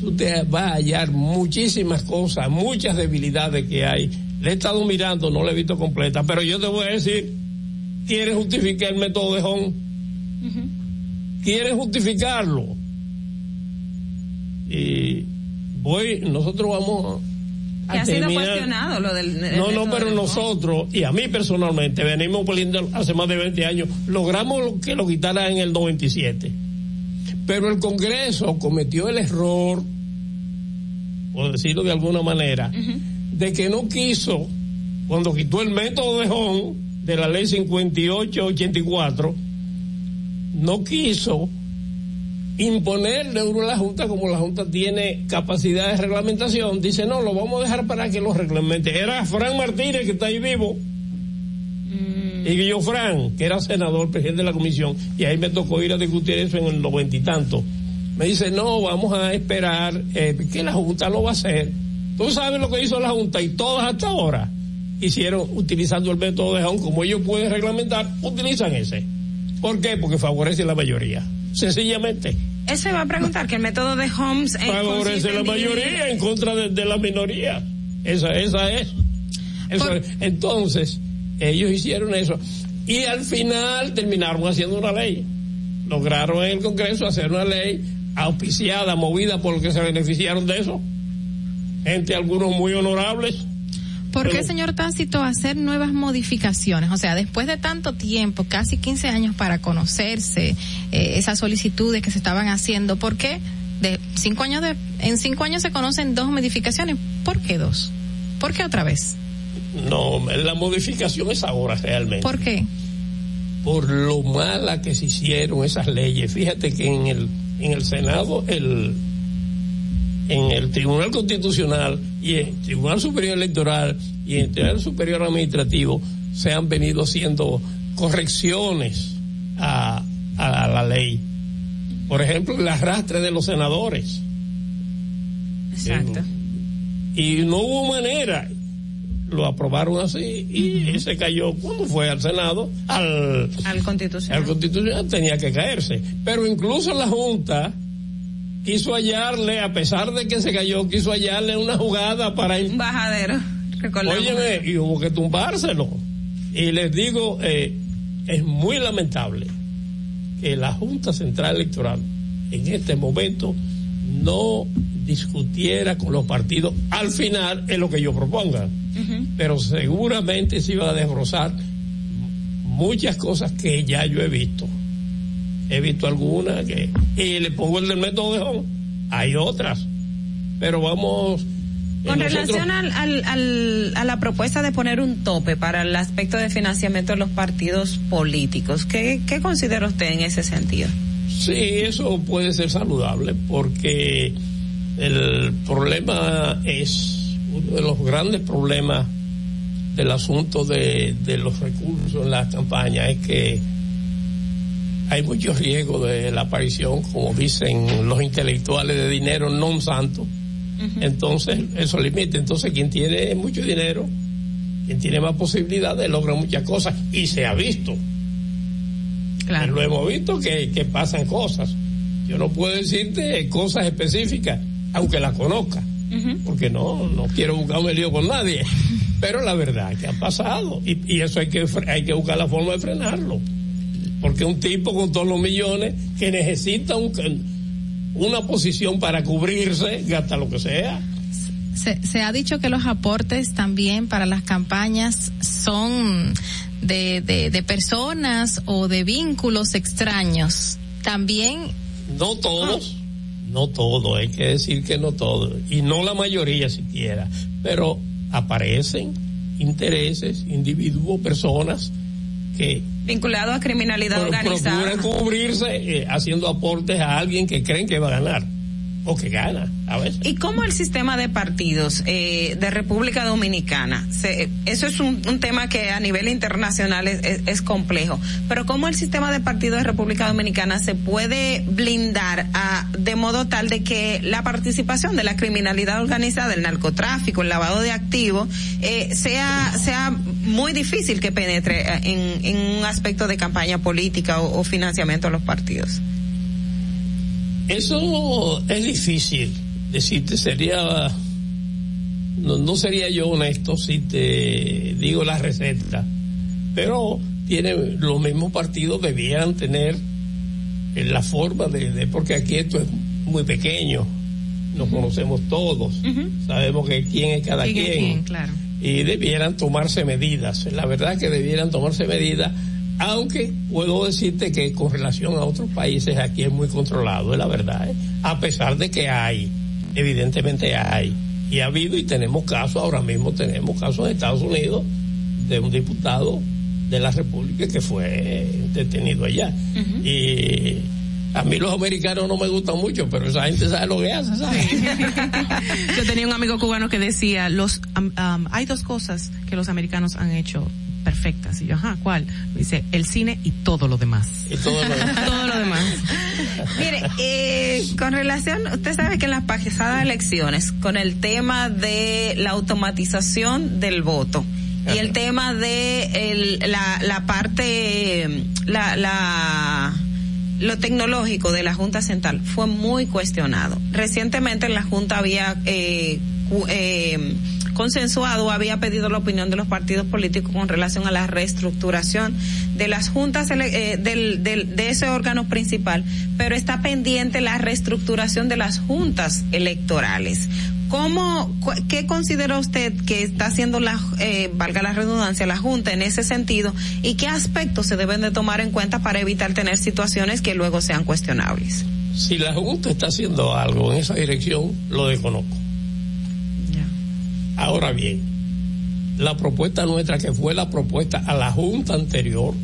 tú te vas a hallar muchísimas cosas, muchas debilidades que hay. Le he estado mirando, no la he visto completa, pero yo te voy a decir, ¿quieres justificar el método de Hong? Uh -huh. ¿Quieres justificarlo? Y voy, nosotros vamos que ha sido cuestionado lo del no no pero nosotros y a mí personalmente venimos poniendo hace más de 20 años logramos que lo quitara en el 97 pero el Congreso cometió el error por decirlo de alguna manera uh -huh. de que no quiso cuando quitó el método de Hong de la ley 5884 no quiso imponerle a la Junta, como la Junta tiene capacidad de reglamentación, dice, no, lo vamos a dejar para que lo reglamente. Era Fran Martínez, que está ahí vivo, mm. y yo Fran, que era senador, presidente de la comisión, y ahí me tocó ir a discutir eso en el noventa y tanto. Me dice, no, vamos a esperar eh, que la Junta lo va a hacer. Tú sabes lo que hizo la Junta, y todas hasta ahora hicieron utilizando el método de Hong, como ellos pueden reglamentar, utilizan ese. ¿Por qué? Porque favorece a la mayoría sencillamente. Eso iba a preguntar, que el método de Holmes favorece la mayoría en contra de, de, la minoría. Esa, esa es. Por... Entonces, ellos hicieron eso. Y al final terminaron haciendo una ley. Lograron en el Congreso hacer una ley auspiciada, movida por los que se beneficiaron de eso. Gente, algunos muy honorables. ¿Por qué, señor Tácito, hacer nuevas modificaciones? O sea, después de tanto tiempo, casi 15 años para conocerse eh, esas solicitudes que se estaban haciendo, ¿por qué de cinco años de, en cinco años se conocen dos modificaciones? ¿Por qué dos? ¿Por qué otra vez? No, la modificación es ahora realmente. ¿Por qué? Por lo mala que se hicieron esas leyes. Fíjate que en el, en el Senado, el, en el Tribunal Constitucional y el Tribunal Superior Electoral y en el Tribunal Superior Administrativo se han venido haciendo correcciones a, a, a la ley. Por ejemplo, el arrastre de los senadores. Exacto. Y no hubo manera. Lo aprobaron así y uh -huh. se cayó. cuando fue al Senado? Al, al Constitucional. Al Constitucional tenía que caerse. Pero incluso la Junta quiso hallarle, a pesar de que se cayó, quiso hallarle una jugada para ir. Un bajadero. Óyeme, y hubo que tumbárselo. Y les digo, eh, es muy lamentable que la Junta Central Electoral en este momento no discutiera con los partidos al final en lo que yo proponga. Uh -huh. Pero seguramente se iba a desbrozar muchas cosas que ya yo he visto he visto algunas que y le pongo el del método de Hong hay otras pero vamos con relación al, al, al, a la propuesta de poner un tope para el aspecto de financiamiento de los partidos políticos, ¿qué, qué considera usted en ese sentido? Sí, eso puede ser saludable porque el problema es uno de los grandes problemas del asunto de, de los recursos en la campaña es que hay mucho riesgo de la aparición, como dicen los intelectuales, de dinero non santo. Entonces, eso limita. Entonces, quien tiene mucho dinero, quien tiene más posibilidades, logra muchas cosas. Y se ha visto. Claro. Lo hemos visto que, que pasan cosas. Yo no puedo decirte cosas específicas, aunque las conozca. Porque no, no quiero buscarme lío con nadie. Pero la verdad es que ha pasado. Y, y eso hay que, hay que buscar la forma de frenarlo porque un tipo con todos los millones que necesita un, una posición para cubrirse, gasta lo que sea. Se, se, ha dicho que los aportes también para las campañas son de, de, de personas o de vínculos extraños. También. No todos, no todos, hay que decir que no todos, y no la mayoría siquiera, pero aparecen intereses, individuos, personas que vinculado a criminalidad organizada. Procuran cubrirse eh, haciendo aportes a alguien que creen que va a ganar o que gana a veces. ¿Y cómo el sistema de partidos eh, de República Dominicana? Se, eso es un, un, tema que a nivel internacional es, es, es, complejo, pero ¿cómo el sistema de partidos de República Dominicana se puede blindar a, de modo tal de que la participación de la criminalidad organizada, el narcotráfico, el lavado de activos, eh, sea, sea muy difícil que penetre en, en un aspecto de campaña política o, o financiamiento a los partidos? Eso es difícil decirte, sería, no, no, sería yo honesto si te digo la receta, pero tiene, los mismos partidos debieran tener la forma de, de porque aquí esto es muy pequeño, nos conocemos todos, uh -huh. sabemos que quién es cada ¿Quién quien, es quién? Claro. y debieran tomarse medidas, la verdad que debieran tomarse medidas aunque puedo decirte que con relación a otros países aquí es muy controlado, es la verdad, ¿eh? a pesar de que hay, evidentemente hay, y ha habido y tenemos casos, ahora mismo tenemos casos en Estados Unidos de un diputado de la República que fue detenido allá. Uh -huh. Y a mí los americanos no me gustan mucho, pero esa gente sabe lo que hace, ¿sabes? Yo tenía un amigo cubano que decía, los um, um, hay dos cosas que los americanos han hecho perfectas. Y yo, ajá, ¿cuál? Dice, el cine y todo lo demás. Y todo lo demás. todo lo demás. Mire, eh, con relación, usted sabe que en las pasadas elecciones, con el tema de la automatización del voto, y el tema de el, la, la parte, la, la, lo tecnológico de la Junta Central fue muy cuestionado. Recientemente la Junta había eh, eh, consensuado había pedido la opinión de los partidos políticos con relación a la reestructuración de las juntas eh, del, del, de ese órgano principal, pero está pendiente la reestructuración de las juntas electorales. ¿Cómo, qué considera usted que está haciendo la, eh, valga la redundancia, la Junta en ese sentido y qué aspectos se deben de tomar en cuenta para evitar tener situaciones que luego sean cuestionables? Si la Junta está haciendo algo en esa dirección, lo desconozco. Ahora bien, la propuesta nuestra, que fue la propuesta a la Junta anterior,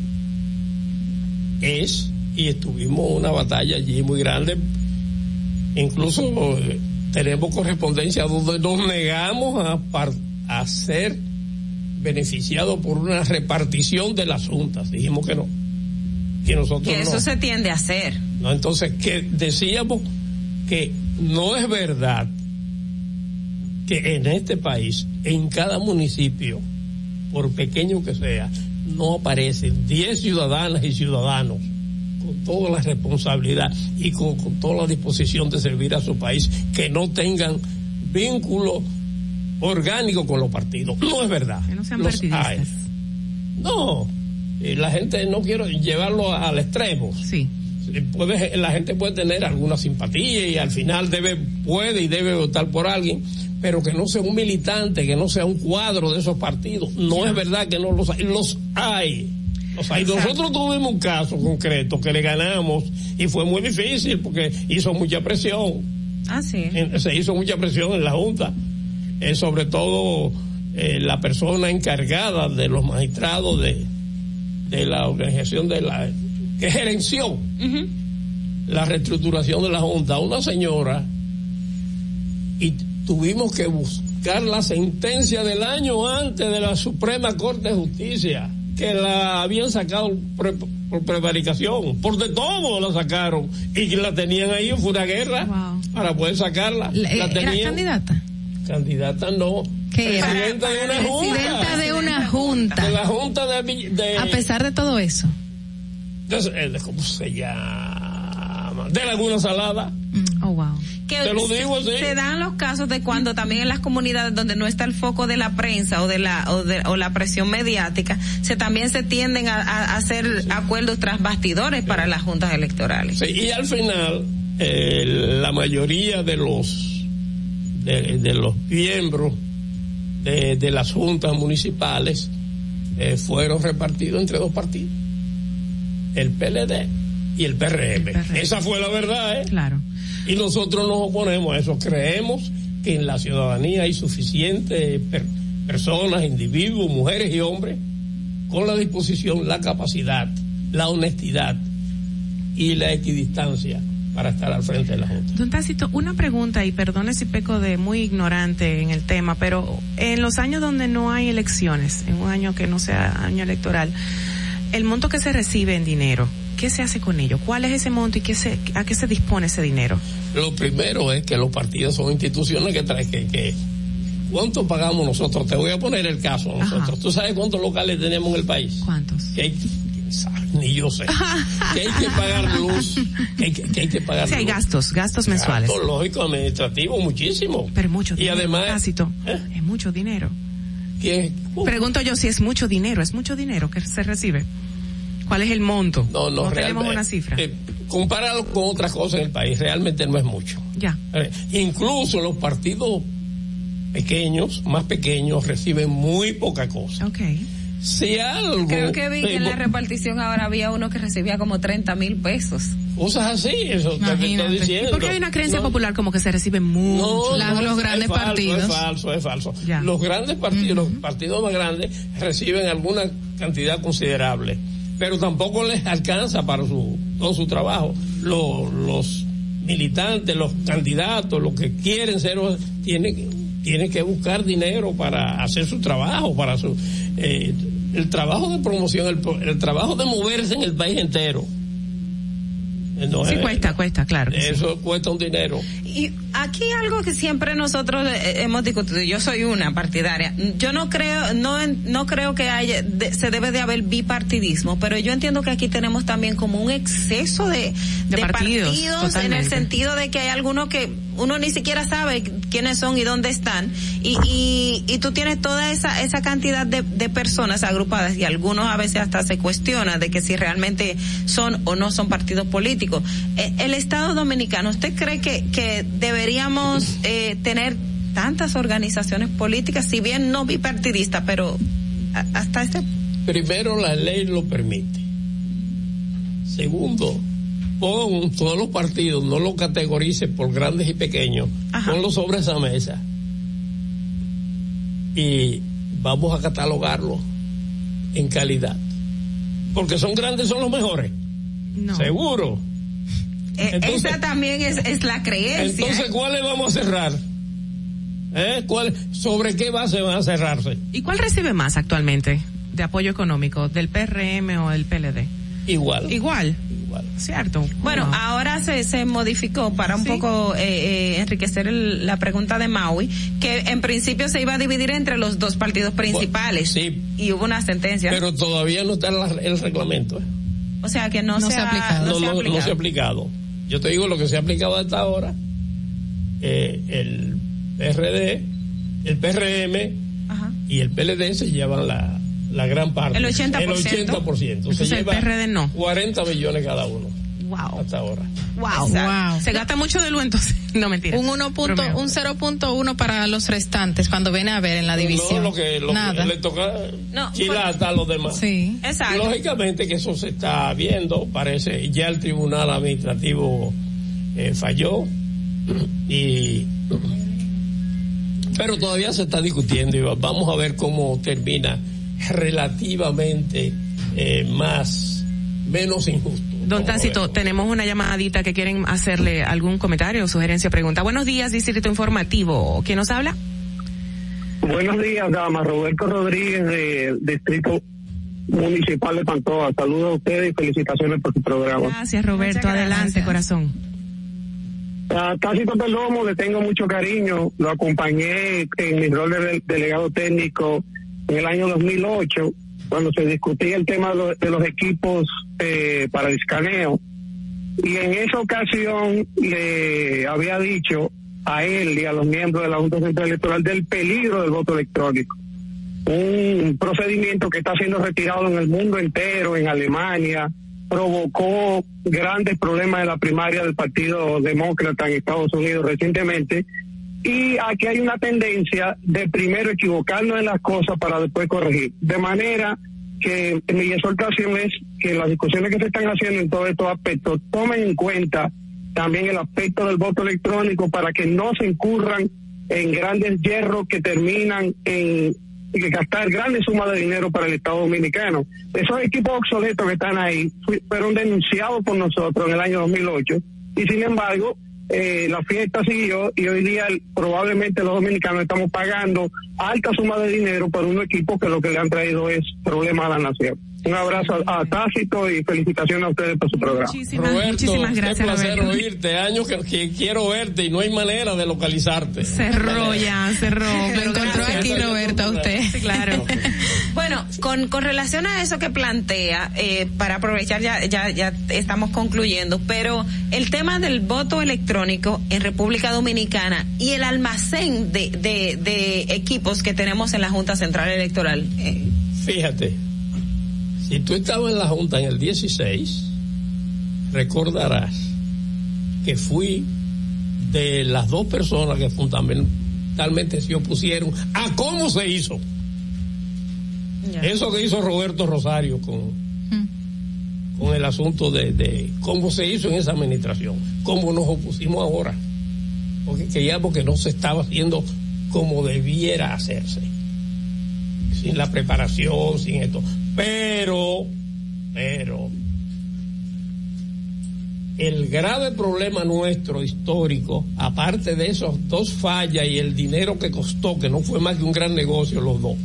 es, y estuvimos una batalla allí muy grande, incluso eh, tenemos correspondencia donde nos negamos a, a ser beneficiados por una repartición de las juntas. Dijimos que no. Que nosotros que eso no. se tiende a hacer. No, entonces, que decíamos que no es verdad que en este país, en cada municipio, por pequeño que sea, no aparecen 10 ciudadanas y ciudadanos con toda la responsabilidad y con, con, toda la disposición de servir a su país, que no tengan vínculo orgánico con los partidos. No es verdad. Que no sean los partidistas. No, la gente no quiero llevarlo al extremo. Sí. Puede, la gente puede tener alguna simpatía y al final debe, puede y debe votar por alguien, pero que no sea un militante, que no sea un cuadro de esos partidos. No es verdad que no los hay, los hay. Los hay. Nosotros tuvimos un caso concreto que le ganamos y fue muy difícil porque hizo mucha presión. Ah, sí. Se hizo mucha presión en la Junta, eh, sobre todo eh, la persona encargada de los magistrados de, de la organización de la que gerenció uh -huh. la reestructuración de la Junta, una señora y tuvimos que buscar la sentencia del año antes de la Suprema Corte de Justicia, que la habían sacado por, prevaricación, por de todo la sacaron y que la tenían ahí, fue una guerra para poder sacarla. La, ¿Era candidata? Candidata no. Presidenta de una junta. Presidenta de una junta. De la junta de... A pesar de todo eso. De, ¿Cómo se llama? De Laguna Salada. Mm, oh, wow. Que Se dan los casos de cuando también en las comunidades donde no está el foco de la prensa o de la o, de, o la presión mediática, se también se tienden a, hacer acuerdos tras bastidores para las juntas electorales. Y al final eh, la mayoría de los de, los miembros de, de, las juntas municipales eh, fueron repartidos entre dos partidos, el PLD y el PRM. Esa fue la verdad, ¿eh? Claro. Y nosotros nos oponemos a eso. Creemos que en la ciudadanía hay suficientes personas, individuos, mujeres y hombres con la disposición, la capacidad, la honestidad y la equidistancia para estar al frente de la Junta. Don Tácito, una pregunta, y perdone si peco de muy ignorante en el tema, pero en los años donde no hay elecciones, en un año que no sea año electoral, el monto que se recibe en dinero, ¿qué se hace con ello? ¿Cuál es ese monto y qué se, a qué se dispone ese dinero? Lo primero es que los partidos son instituciones que traen que, que ¿Cuánto pagamos nosotros? Te voy a poner el caso nosotros. ¿Tú sabes cuántos locales tenemos en el país? ¿Cuántos? ni yo sé. que hay que pagar luz, que hay que, hay que pagar sí, hay gastos, gastos mensuales. Gastos lógico, administrativo, muchísimo. Pero mucho Y además... ¿eh? Es mucho dinero. Pregunto yo si es mucho dinero, es mucho dinero que se recibe. ¿Cuál es el monto? No, no, tenemos una cifra. Eh, comparado con otras cosas en el país, realmente no es mucho. Ya. Eh, incluso los partidos pequeños, más pequeños, reciben muy poca cosa. Okay si algo. Creo que vi que en la repartición ahora había uno que recibía como 30 mil pesos. Cosas así, eso te estoy diciendo. Porque hay una creencia popular como que se recibe mucho. No, los grandes partidos. Es falso, es falso. Los grandes partidos, los partidos más grandes reciben alguna cantidad considerable, pero tampoco les alcanza para su, todo su trabajo. Los, los militantes, los candidatos, los que quieren ser, tienen tienen que buscar dinero para hacer su trabajo, para su eh, el trabajo de promoción, el, el, trabajo de moverse en el país entero. Sí, cuesta, cuesta, claro. Eso cuesta un dinero. Y aquí algo que siempre nosotros eh, hemos discutido, yo soy una partidaria, yo no creo, no, no creo que haya, se debe de haber bipartidismo, pero yo entiendo que aquí tenemos también como un exceso de, de, partidos, en el sentido de que hay algunos que uno ni siquiera sabe quiénes son y dónde están, y, y, tú tienes toda esa, esa cantidad de, de personas agrupadas y algunos a veces hasta se cuestiona de que si realmente son o no son partidos políticos. Eh, el Estado Dominicano, ¿usted cree que, que deberíamos eh, tener tantas organizaciones políticas, si bien no bipartidistas, pero hasta este... Primero, la ley lo permite. Segundo, pon todos los partidos, no lo categorice por grandes y pequeños, ponlos sobre esa mesa. Y vamos a catalogarlos en calidad. Porque son grandes, son los mejores. Seguro. Eh, esa también es, es, la creencia. Entonces, ¿cuáles vamos a cerrar? ¿Eh? ¿Cuál, ¿Sobre qué base van a cerrarse? ¿Y cuál recibe más actualmente de apoyo económico? ¿Del PRM o del PLD? Igual. Igual. Igual. Cierto. Bueno, ahora se, se modificó para un poco eh, eh, enriquecer la pregunta de Maui, que en principio se iba a dividir entre los dos partidos principales. sí. Y hubo una sentencia. Pero todavía no está el, el reglamento. ¿eh? O sea que no, se, ha, aplicado. No, no, no se ha aplicado. Yo te digo lo que se ha aplicado hasta ahora. Eh, el PRD, el PRM y el PLD se llevan la, la gran parte. El 80%. El 80%. se lleva el PRD no. 40 millones cada uno. Wow. Hasta ahora. Wow. wow. Se gasta mucho de lo entonces. No mentira. Un 1. un 0.1 para los restantes cuando viene a ver en la división. No, lo que, lo Nada. le toca no, chilata a los demás. Sí. Exacto. Lógicamente que eso se está viendo, parece, ya el tribunal administrativo eh, falló y pero todavía se está discutiendo y vamos a ver cómo termina relativamente eh, más menos injusto Don Tácito, tenemos una llamadita que quieren hacerle algún comentario, sugerencia, pregunta. Buenos días, Distrito Informativo. ¿Quién nos habla? Buenos días, dama. Roberto Rodríguez, del Distrito Municipal de Pantoa. Saludos a ustedes y felicitaciones por su programa. Gracias, Roberto. Adelante, corazón. A Tácito Perdomo le tengo mucho cariño. Lo acompañé en mi rol de delegado técnico en el año 2008, cuando se discutía el tema de los equipos eh, para el escaneo. Y en esa ocasión le había dicho a él y a los miembros de la Junta Central Electoral del peligro del voto electrónico. Un procedimiento que está siendo retirado en el mundo entero, en Alemania, provocó grandes problemas en la primaria del Partido Demócrata en Estados Unidos recientemente. Y aquí hay una tendencia de primero equivocarnos en las cosas para después corregir. De manera que mi exhortación es que las discusiones que se están haciendo en todos estos aspectos tomen en cuenta también el aspecto del voto electrónico para que no se incurran en grandes hierros que terminan en gastar grandes sumas de dinero para el Estado Dominicano. Esos equipos obsoletos que están ahí fueron denunciados por nosotros en el año 2008 y sin embargo eh, la fiesta siguió y hoy día probablemente los dominicanos estamos pagando alta suma de dinero por un equipo que lo que le han traído es problemas a la nación. Un abrazo a, Tácito y felicitaciones a ustedes por su programa. Muchísimas, Roberto, muchísimas gracias. Qué placer oírte. Años que, quiero verte y no hay manera de localizarte. Cerró ya, cerró. Lo encontró aquí, Roberto, usted. Claro. bueno, con, con relación a eso que plantea, eh, para aprovechar, ya, ya, ya estamos concluyendo, pero el tema del voto electrónico en República Dominicana y el almacén de, de, de equipos que tenemos en la Junta Central Electoral. Eh. Fíjate si tú estabas en la Junta en el 16, recordarás que fui de las dos personas que fundamentalmente se opusieron a cómo se hizo. Eso que hizo Roberto Rosario con, hmm. con el asunto de, de, cómo se hizo en esa administración, cómo nos opusimos ahora, porque queríamos que no se estaba haciendo como debiera hacerse, sin la preparación, sin esto. Pero, pero, el grave problema nuestro histórico, aparte de esos dos fallas y el dinero que costó, que no fue más que un gran negocio los dos,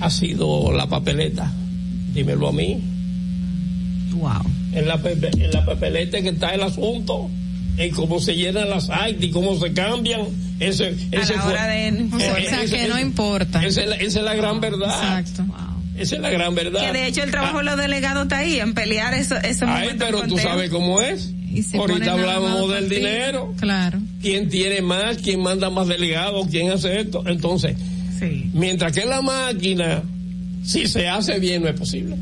ha sido la papeleta. Dímelo a mí. Wow. En la, en la papeleta que está el asunto en cómo se llenan las actas y cómo se cambian. Ese, ese a la de... o sea, que no importa. Esa es, la, gran verdad. Exacto. Esa es la gran verdad. Que de hecho el trabajo de los delegados está ahí, en pelear eso, eso Ay, pero tú sabes cómo es. Ahorita hablamos del dinero. Claro. ¿Quién tiene más? ¿Quién manda más delegados? ¿Quién hace esto? Entonces, sí. mientras que la máquina, si se hace bien, no es posible.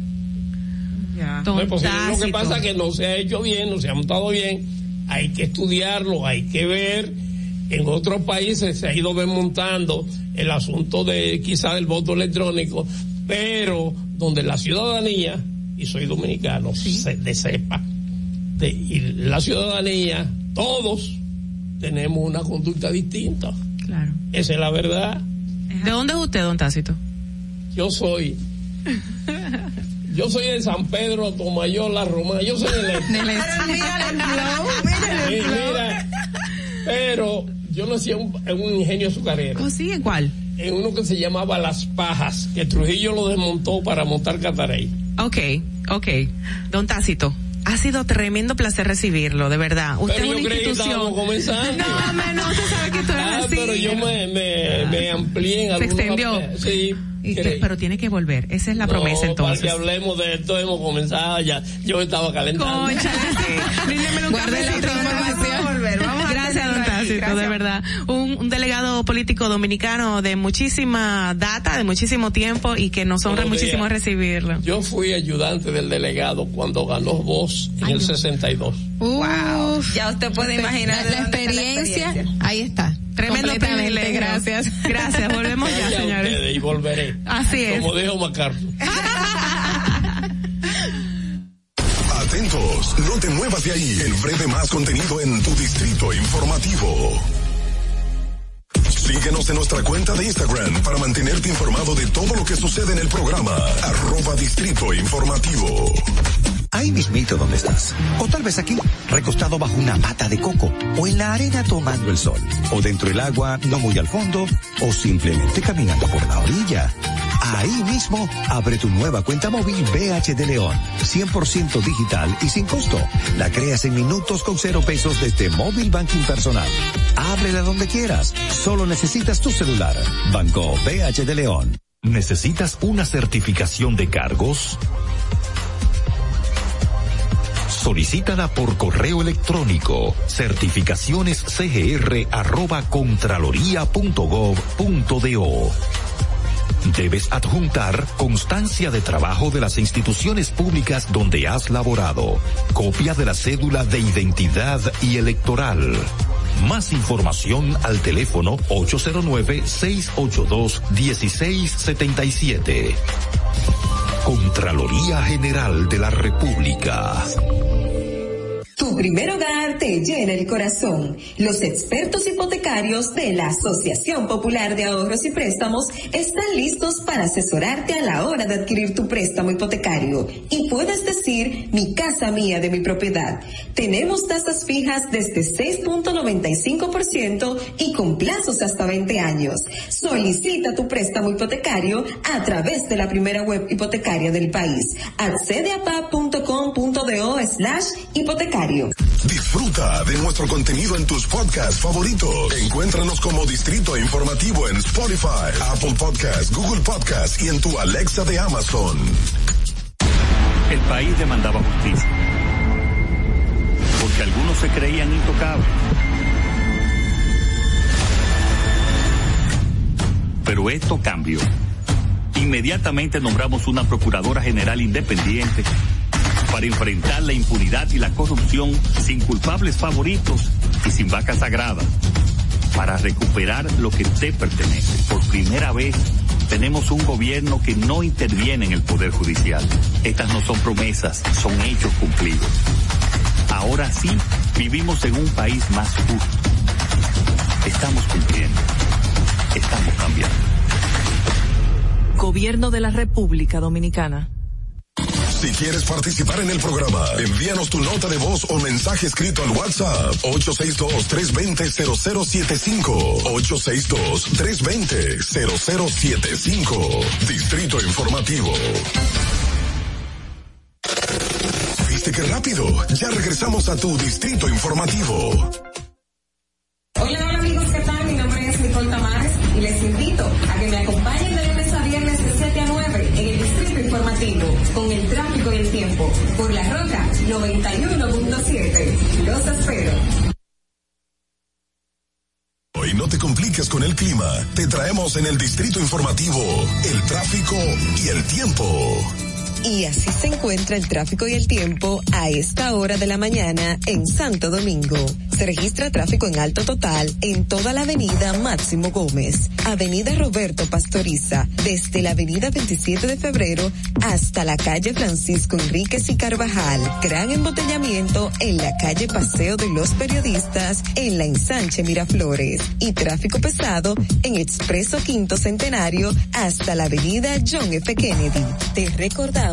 Ya. No es posible. Lo que pasa es que no se ha hecho bien, no se ha montado bien hay que estudiarlo, hay que ver. En otros países se ha ido desmontando el asunto de quizá del voto electrónico, pero donde la ciudadanía, y soy dominicano, se, de sepa, de, y la ciudadanía, todos tenemos una conducta distinta. Claro. Esa es la verdad. ¿De dónde es usted, don Tácito? Yo soy Yo soy de San Pedro, Tomayor, La Roma. Yo soy de este. mira, pero yo nací en un, ingenio azucarero. ¿Oh, sí? ¿En cuál? En uno que se llamaba Las Pajas, que Trujillo lo desmontó para montar Catarey. Ok, ok. Don Tácito ha sido tremendo placer recibirlo, de verdad. Usted pero es una institución. Que comenzando. No, menos, usted sabe que tú eres ah, así. Pero yo me, me, me amplié en Se extendió. Sí pero tiene que volver. Esa es la promesa entonces. Para que hablemos de esto, hemos comenzado ya. Yo estaba calentando. Concha, Guarde la información. Gracias, Tácito, de verdad. Un, delegado político dominicano de muchísima data, de muchísimo tiempo y que nos honra muchísimo recibirlo. Yo fui ayudante del delegado cuando ganó voz en el 62. wow. Ya usted puede imaginar la, experiencia. Ahí está. Tremendo privilegio. Gracias. Gracias. Volvemos ya, señores. Y volveré. Así es. Como dijo MacArthur. No te muevas de ahí. El breve más contenido en tu distrito informativo. Síguenos en nuestra cuenta de Instagram para mantenerte informado de todo lo que sucede en el programa. Arroba Distrito Informativo. ahí mismito donde estás. O tal vez aquí, recostado bajo una mata de coco, o en la arena tomando el sol, o dentro del agua, no muy al fondo, o simplemente caminando por la orilla. Ahí mismo, abre tu nueva cuenta móvil BH de León, 100% digital y sin costo. La creas en minutos con cero pesos desde Móvil Banking Personal. Ábrela donde quieras, solo necesitas tu celular. Banco BH de León. ¿Necesitas una certificación de cargos? Solicítala por correo electrónico certificacionescgr@contraloría.gov.do. Debes adjuntar constancia de trabajo de las instituciones públicas donde has laborado, copia de la cédula de identidad y electoral. Más información al teléfono 809-682-1677. Contraloría General de la República. Tu primer hogar te llena el corazón. Los expertos hipotecarios de la Asociación Popular de Ahorros y Préstamos están listos para asesorarte a la hora de adquirir tu préstamo hipotecario. Y puedes decir, mi casa mía de mi propiedad. Tenemos tasas fijas desde 6.95% y con plazos hasta 20 años. Solicita tu préstamo hipotecario a través de la primera web hipotecaria del país. Accede a pa.com.do slash hipotecario. Disfruta de nuestro contenido en tus podcasts favoritos. Encuéntranos como Distrito Informativo en Spotify, Apple Podcasts, Google Podcasts y en tu Alexa de Amazon. El país demandaba justicia. Porque algunos se creían intocables. Pero esto cambió. Inmediatamente nombramos una Procuradora General Independiente para enfrentar la impunidad y la corrupción sin culpables favoritos y sin vaca sagrada. Para recuperar lo que te pertenece. Por primera vez tenemos un gobierno que no interviene en el Poder Judicial. Estas no son promesas, son hechos cumplidos. Ahora sí, vivimos en un país más justo. Estamos cumpliendo. Estamos cambiando. Gobierno de la República Dominicana. Si quieres participar en el programa, envíanos tu nota de voz o mensaje escrito al WhatsApp 862-320-0075. 862-320-0075. Distrito Informativo. ¿Viste qué rápido? Ya regresamos a tu Distrito Informativo. Hola, por la Roca 91.7. Los espero. Y no te compliques con el clima. Te traemos en el Distrito Informativo el tráfico y el tiempo. Y así se encuentra el tráfico y el tiempo a esta hora de la mañana en Santo Domingo. Se registra tráfico en alto total en toda la avenida Máximo Gómez, avenida Roberto Pastoriza, desde la avenida 27 de febrero hasta la calle Francisco Enríquez y Carvajal. Gran embotellamiento en la calle Paseo de los Periodistas en la ensanche Miraflores y tráfico pesado en Expreso Quinto Centenario hasta la avenida John F. Kennedy. Te recordamos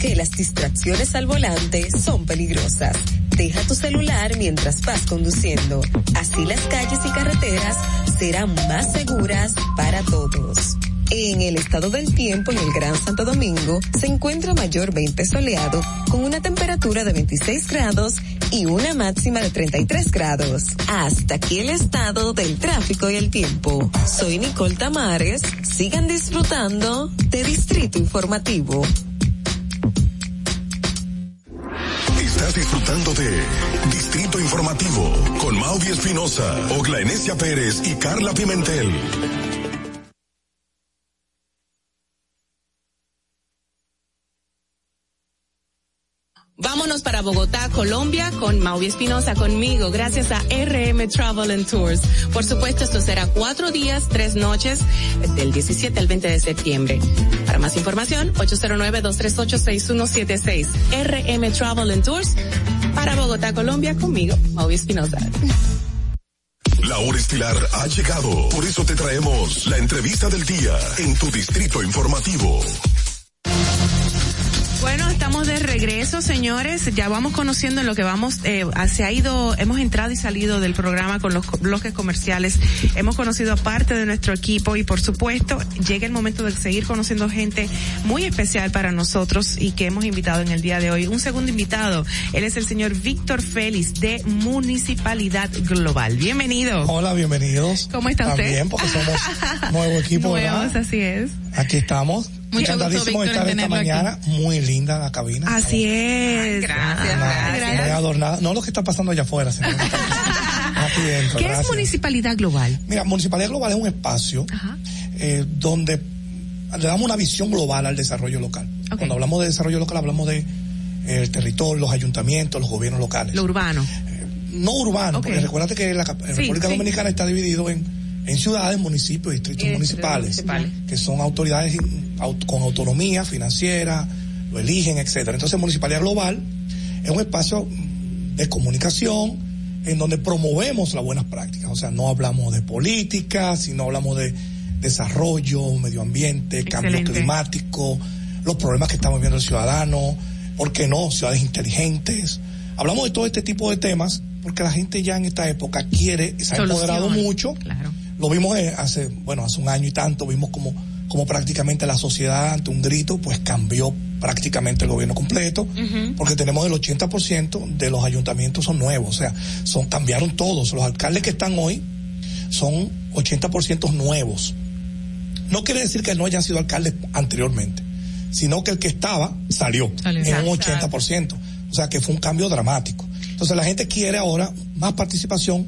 que las distracciones al volante son peligrosas. Deja tu celular mientras vas conduciendo. Así las calles y carreteras serán más seguras para todos. En el estado del tiempo en el Gran Santo Domingo se encuentra mayormente soleado con una temperatura de 26 grados y una máxima de 33 grados. Hasta aquí el estado del tráfico y el tiempo. Soy Nicole Tamares. Sigan disfrutando de Distrito Informativo. Estás disfrutando de Distrito Informativo con Maudi Espinosa, Ogla Enesia Pérez y Carla Pimentel. Vámonos para Bogotá, Colombia, con Maui Espinosa conmigo, gracias a RM Travel and Tours. Por supuesto, esto será cuatro días, tres noches, del 17 al 20 de septiembre. Para más información, 809-238-6176. RM Travel and Tours, para Bogotá, Colombia, conmigo, Maui Espinosa. La hora estilar ha llegado, por eso te traemos la entrevista del día en tu Distrito Informativo. Bueno, estamos de regreso, señores. Ya vamos conociendo en lo que vamos, eh, se ha ido, hemos entrado y salido del programa con los bloques comerciales. Hemos conocido a parte de nuestro equipo y por supuesto llega el momento de seguir conociendo gente muy especial para nosotros y que hemos invitado en el día de hoy. Un segundo invitado, él es el señor Víctor Félix de Municipalidad Global. Bienvenido. Hola, bienvenidos. ¿Cómo está usted? Bien, porque somos nuevo equipo, Nuevos, así es. Aquí estamos. Mucho Encantadísimo gusto, estar esta mañana. Muy linda la cabina. Así es. Gracias, Muy adornada. No lo que está pasando allá afuera, sino lo que está aquí dentro. ¿Qué es Gracias. Municipalidad Global? Mira, Municipalidad Global es un espacio eh, donde le damos una visión global al desarrollo local. Cuando hablamos de desarrollo local hablamos de eh, el territorio, los ayuntamientos, los gobiernos locales. Lo urbano. No urbano, Ok. porque recuérdate que la República sí. Dominicana está dividido en, en ciudades, municipios distritos municipales, que son autoridades aut- con autonomía financiera, lo eligen, etcétera. Entonces, Municipalidad Global es un espacio de comunicación en donde promovemos las buenas prácticas. O sea, no hablamos de política, sino hablamos de desarrollo, medio ambiente, cambio climático, los problemas que estamos viendo el ciudadano, ¿por qué no? Ciudades inteligentes. Hablamos de todo este tipo de temas porque la gente ya en esta época quiere, se ha empoderado mucho. Claro. Lo vimos eh, hace, bueno, hace un año y tanto, vimos como, como prácticamente la sociedad ante un grito, pues cambió prácticamente el gobierno completo, porque tenemos el 80% de los ayuntamientos son nuevos, o sea, son, cambiaron todos. Los alcaldes que están hoy son 80% nuevos. No quiere decir que no hayan sido alcaldes anteriormente, sino que el que estaba salió, Salió. en un Exacto. 80%. O sea que fue un cambio dramático. Entonces la gente quiere ahora más participación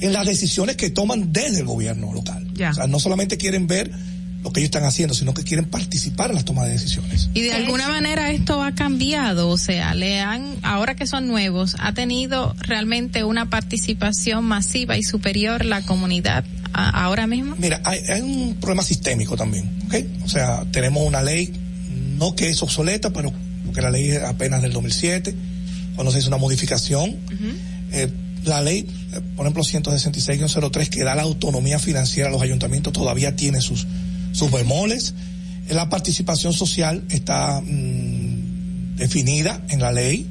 en las decisiones que toman desde el gobierno local. Ya. O sea, no solamente quieren ver lo que ellos están haciendo, sino que quieren participar en las tomas de decisiones. Y de alguna manera esto ha cambiado, o sea, le han, ahora que son nuevos, ha tenido realmente una participación masiva y superior la comunidad a- ahora mismo. Mira, hay, hay un problema sistémico también, ¿ok? O sea, tenemos una ley, no que es obsoleta, pero porque la ley es apenas del 2007, cuando se hizo una modificación. Eh, la ley, por ejemplo, 166-03, que da la autonomía financiera a los ayuntamientos, todavía tiene sus, sus bemoles. La participación social está mm, definida en la ley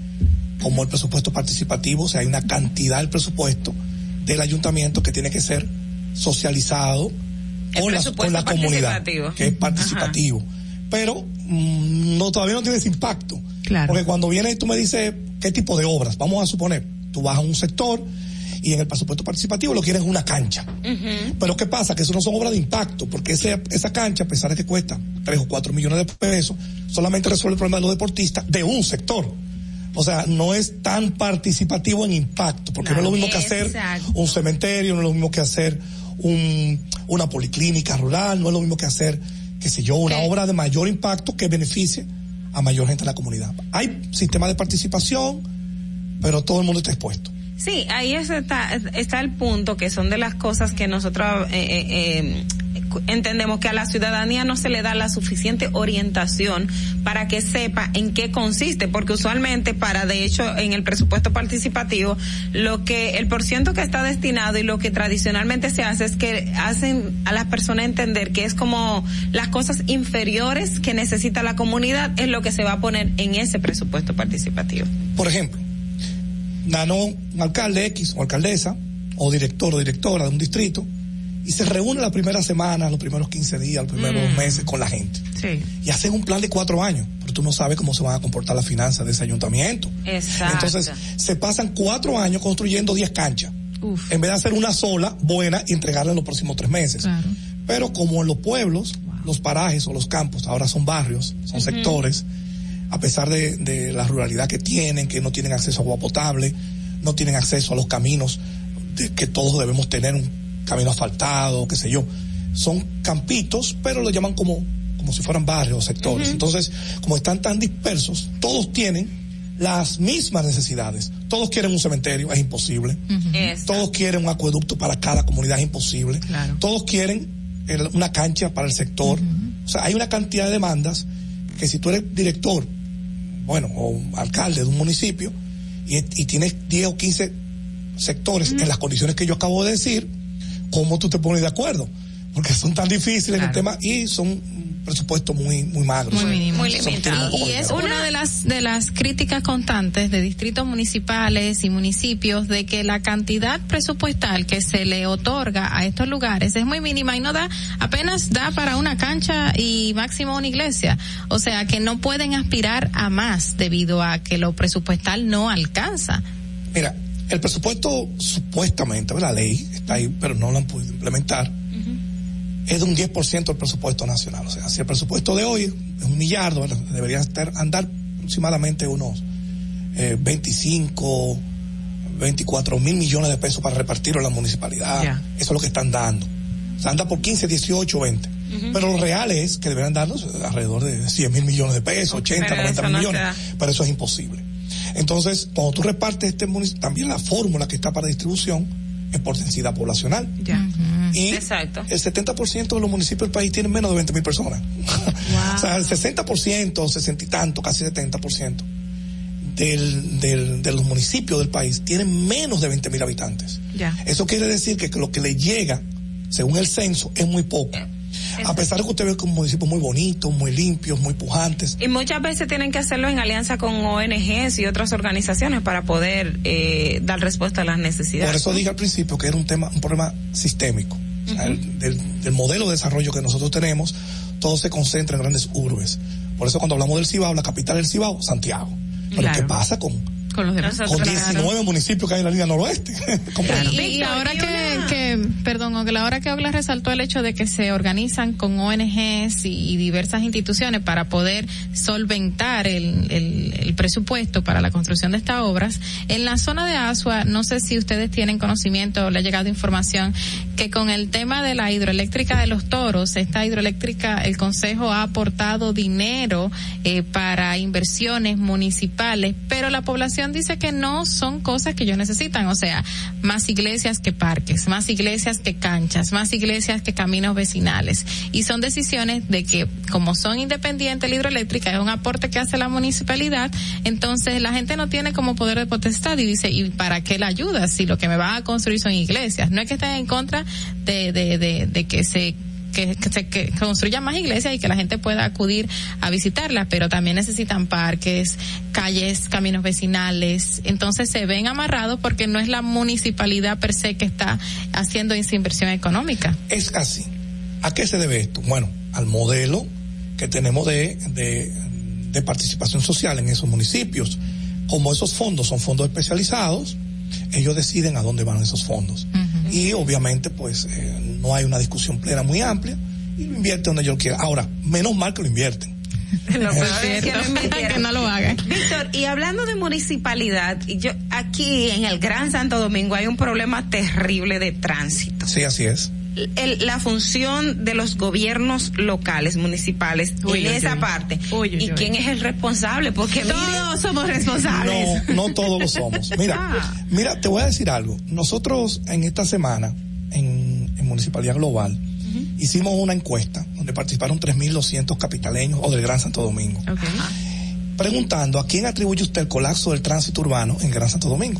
como el presupuesto participativo, o sea, hay una cantidad del presupuesto del ayuntamiento que tiene que ser socializado con la, con la comunidad, que es participativo. Pero mm, no todavía no tiene ese impacto. Porque cuando viene y tú me dices qué tipo de obras, vamos a suponer, tú vas a un sector y en el presupuesto participativo lo quieres una cancha. Pero ¿qué pasa? Que eso no son obras de impacto, porque ese, esa cancha, a pesar de que cuesta 3 o 4 millones de pesos, solamente resuelve el problema de los deportistas de un sector. O sea, no es tan participativo en impacto, porque no es lo mismo que hacer Exacto. un cementerio, no es lo mismo que hacer un, una policlínica rural, no es lo mismo que hacer, qué sé yo, una obra de mayor impacto que beneficie a mayor gente de la comunidad. Hay sistemas de participación, pero todo el mundo está expuesto. Sí, ahí es- está, está el punto que son de las cosas que nosotros eh, eh, eh, entendemos que a la ciudadanía no se le da la suficiente orientación para que sepa en qué consiste, porque usualmente para, de hecho, en el presupuesto participativo, lo que el porciento que está destinado y lo que tradicionalmente se hace es que hacen a las personas entender que es como las cosas inferiores que necesita la comunidad es lo que se va a poner en ese presupuesto participativo. Por ejemplo, ganó un alcalde X o alcaldesa, o director o directora de un distrito, y se reúne la primera semana, los primeros 15 días, los primeros Mm. meses con la gente. Sí. Y hacen un plan de cuatro años, pero tú no sabes cómo se van a comportar las finanzas de ese ayuntamiento. Exacto. Entonces, se pasan cuatro años construyendo 10 canchas. En vez de hacer una sola, buena, y entregarla en los próximos tres meses. Pero como en los pueblos, los parajes o los campos ahora son barrios, son sectores, a pesar de, de la ruralidad que tienen, que no tienen acceso a agua potable, no tienen acceso a los caminos de que todos debemos tener, un camino asfaltado, qué sé yo. Son campitos, pero lo llaman como, como si fueran barrios o sectores. Entonces, como están tan dispersos, todos tienen las mismas necesidades. Todos quieren un cementerio, es imposible. Todos quieren un acueducto para cada comunidad, es imposible. Todos quieren el- una cancha para el sector. O sea, hay una cantidad de demandas que si tú eres director, bueno, o alcalde de un municipio, y, y tienes 10 o 15 sectores en las condiciones que yo acabo de decir, ¿cómo tú te pones de acuerdo? Porque son tan difíciles el tema y son presupuesto muy muy magro. Muy Muy limitado. Y, es una de las de las críticas constantes de distritos municipales y municipios de que la cantidad presupuestal que se le otorga a estos lugares es muy mínima y no da apenas da para una cancha y máximo una iglesia. O sea, que no pueden aspirar a más debido a que lo presupuestal no alcanza. Mira, el presupuesto supuestamente, la ley está ahí, pero no lo han podido implementar es de un 10% del presupuesto nacional. O sea, si el presupuesto de hoy es un millardo, debería estar, andar aproximadamente unos 25, eh, 24 mil millones de pesos para repartirlo en la municipalidad. Eso es lo que están dando. O sea, anda por 15, 18, 20. Pero lo real es que deberían darnos alrededor de 100 mil millones de pesos, 80, 90 mil millones. Pero eso es imposible. Entonces, cuando tú repartes este municipio, también la fórmula que está para distribución es por densidad poblacional. Ya. Y Exacto. el 70% de los municipios del país tienen menos de 20 mil personas. o sea, el 60%, 60 y tanto, casi 70% del, del, de los municipios del país tienen menos de 20 mil habitantes. Ya. Eso quiere decir que lo que le llega, según el censo, es muy poco. A pesar de que usted ve como municipios muy bonitos, muy limpios, muy pujantes. Y muchas veces tienen que hacerlo en alianza con ONGs y otras organizaciones para poder eh, dar respuesta a las necesidades. Por eso dije al principio que era un tema, un problema sistémico. del, del, modelo de desarrollo que nosotros tenemos, todo se concentra en grandes urbes. Por eso cuando hablamos del Cibao, la capital del Cibao, Santiago. Pero ¿qué pasa con con los demás. Con 19 municipios que hay en la línea noroeste. y, ahora que, que, perdón, ahora que Ogla resaltó el hecho de que se organizan con ONGs y, diversas instituciones para poder solventar el, el, presupuesto para la construcción de estas obras, en la zona de Asua, no sé si ustedes tienen conocimiento o le ha llegado información que con el tema de la hidroeléctrica de los toros, esta hidroeléctrica, el Consejo ha aportado dinero eh, para inversiones municipales, pero la población dice que no son cosas que ellos necesitan, o sea, más iglesias que parques, más iglesias que canchas, más iglesias que caminos vecinales. Y son decisiones de que, como son independientes, la hidroeléctrica es un aporte que hace la municipalidad, entonces la gente no tiene como poder de potestad y dice, ¿y para qué la ayuda si lo que me va a construir son iglesias? No es que estén en contra de, de, de, de que se que, se que construyan más iglesias y que la gente pueda acudir a visitarlas, pero también necesitan parques, calles, caminos vecinales. Entonces se ven amarrados porque no es la municipalidad per se que está haciendo esa inversión económica. Es así. ¿A qué se debe esto? Bueno, al modelo que tenemos de, de, de participación social en esos municipios. Como esos fondos son fondos especializados, ellos deciden a dónde van esos fondos. Y obviamente, pues, eh, no hay una discusión plena muy amplia y lo invierte donde yo quiera. Ahora, menos mal que lo invierten. lo que, que no lo hagan. Víctor, y hablando de municipalidad, yo aquí en el Gran Santo Domingo hay un problema terrible de tránsito. Sí, así es. El, la función de los gobiernos locales, municipales, en esa parte. ¿Y quién es el responsable? Porque todos somos responsables. No, no todos lo somos. Mira, ah. mira, te voy a decir algo. Nosotros en esta semana, en Municipalidad Global, hicimos una encuesta donde participaron 3.200 capitaleños o del Gran Santo Domingo. Preguntando a quién atribuye usted el colapso del tránsito urbano en Gran Santo Domingo.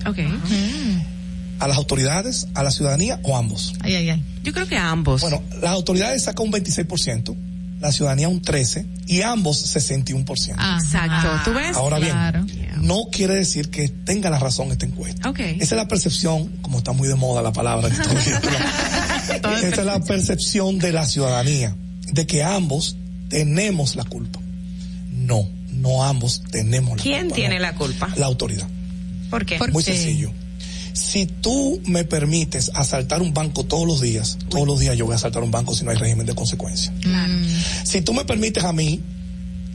¿A las autoridades, a la ciudadanía o ambos? Ay, ay, ay. Yo creo que a ambos. Bueno, las autoridades sacan un 26%, la ciudadanía un 13% y ambos 61%. Ah, exacto. ¿Tú ves? Ahora bien, no quiere decir que tenga la razón esta encuesta. Esa es la percepción, como está muy de moda la palabra. Esa es la percepción de la ciudadanía, de que ambos tenemos la culpa. No, no ambos tenemos la culpa. ¿Quién tiene la culpa? La autoridad. ¿Por qué? Muy sencillo. Si tú me permites asaltar un banco todos los días, todos los días yo voy a asaltar un banco si no hay régimen de consecuencia. Si tú me permites a mí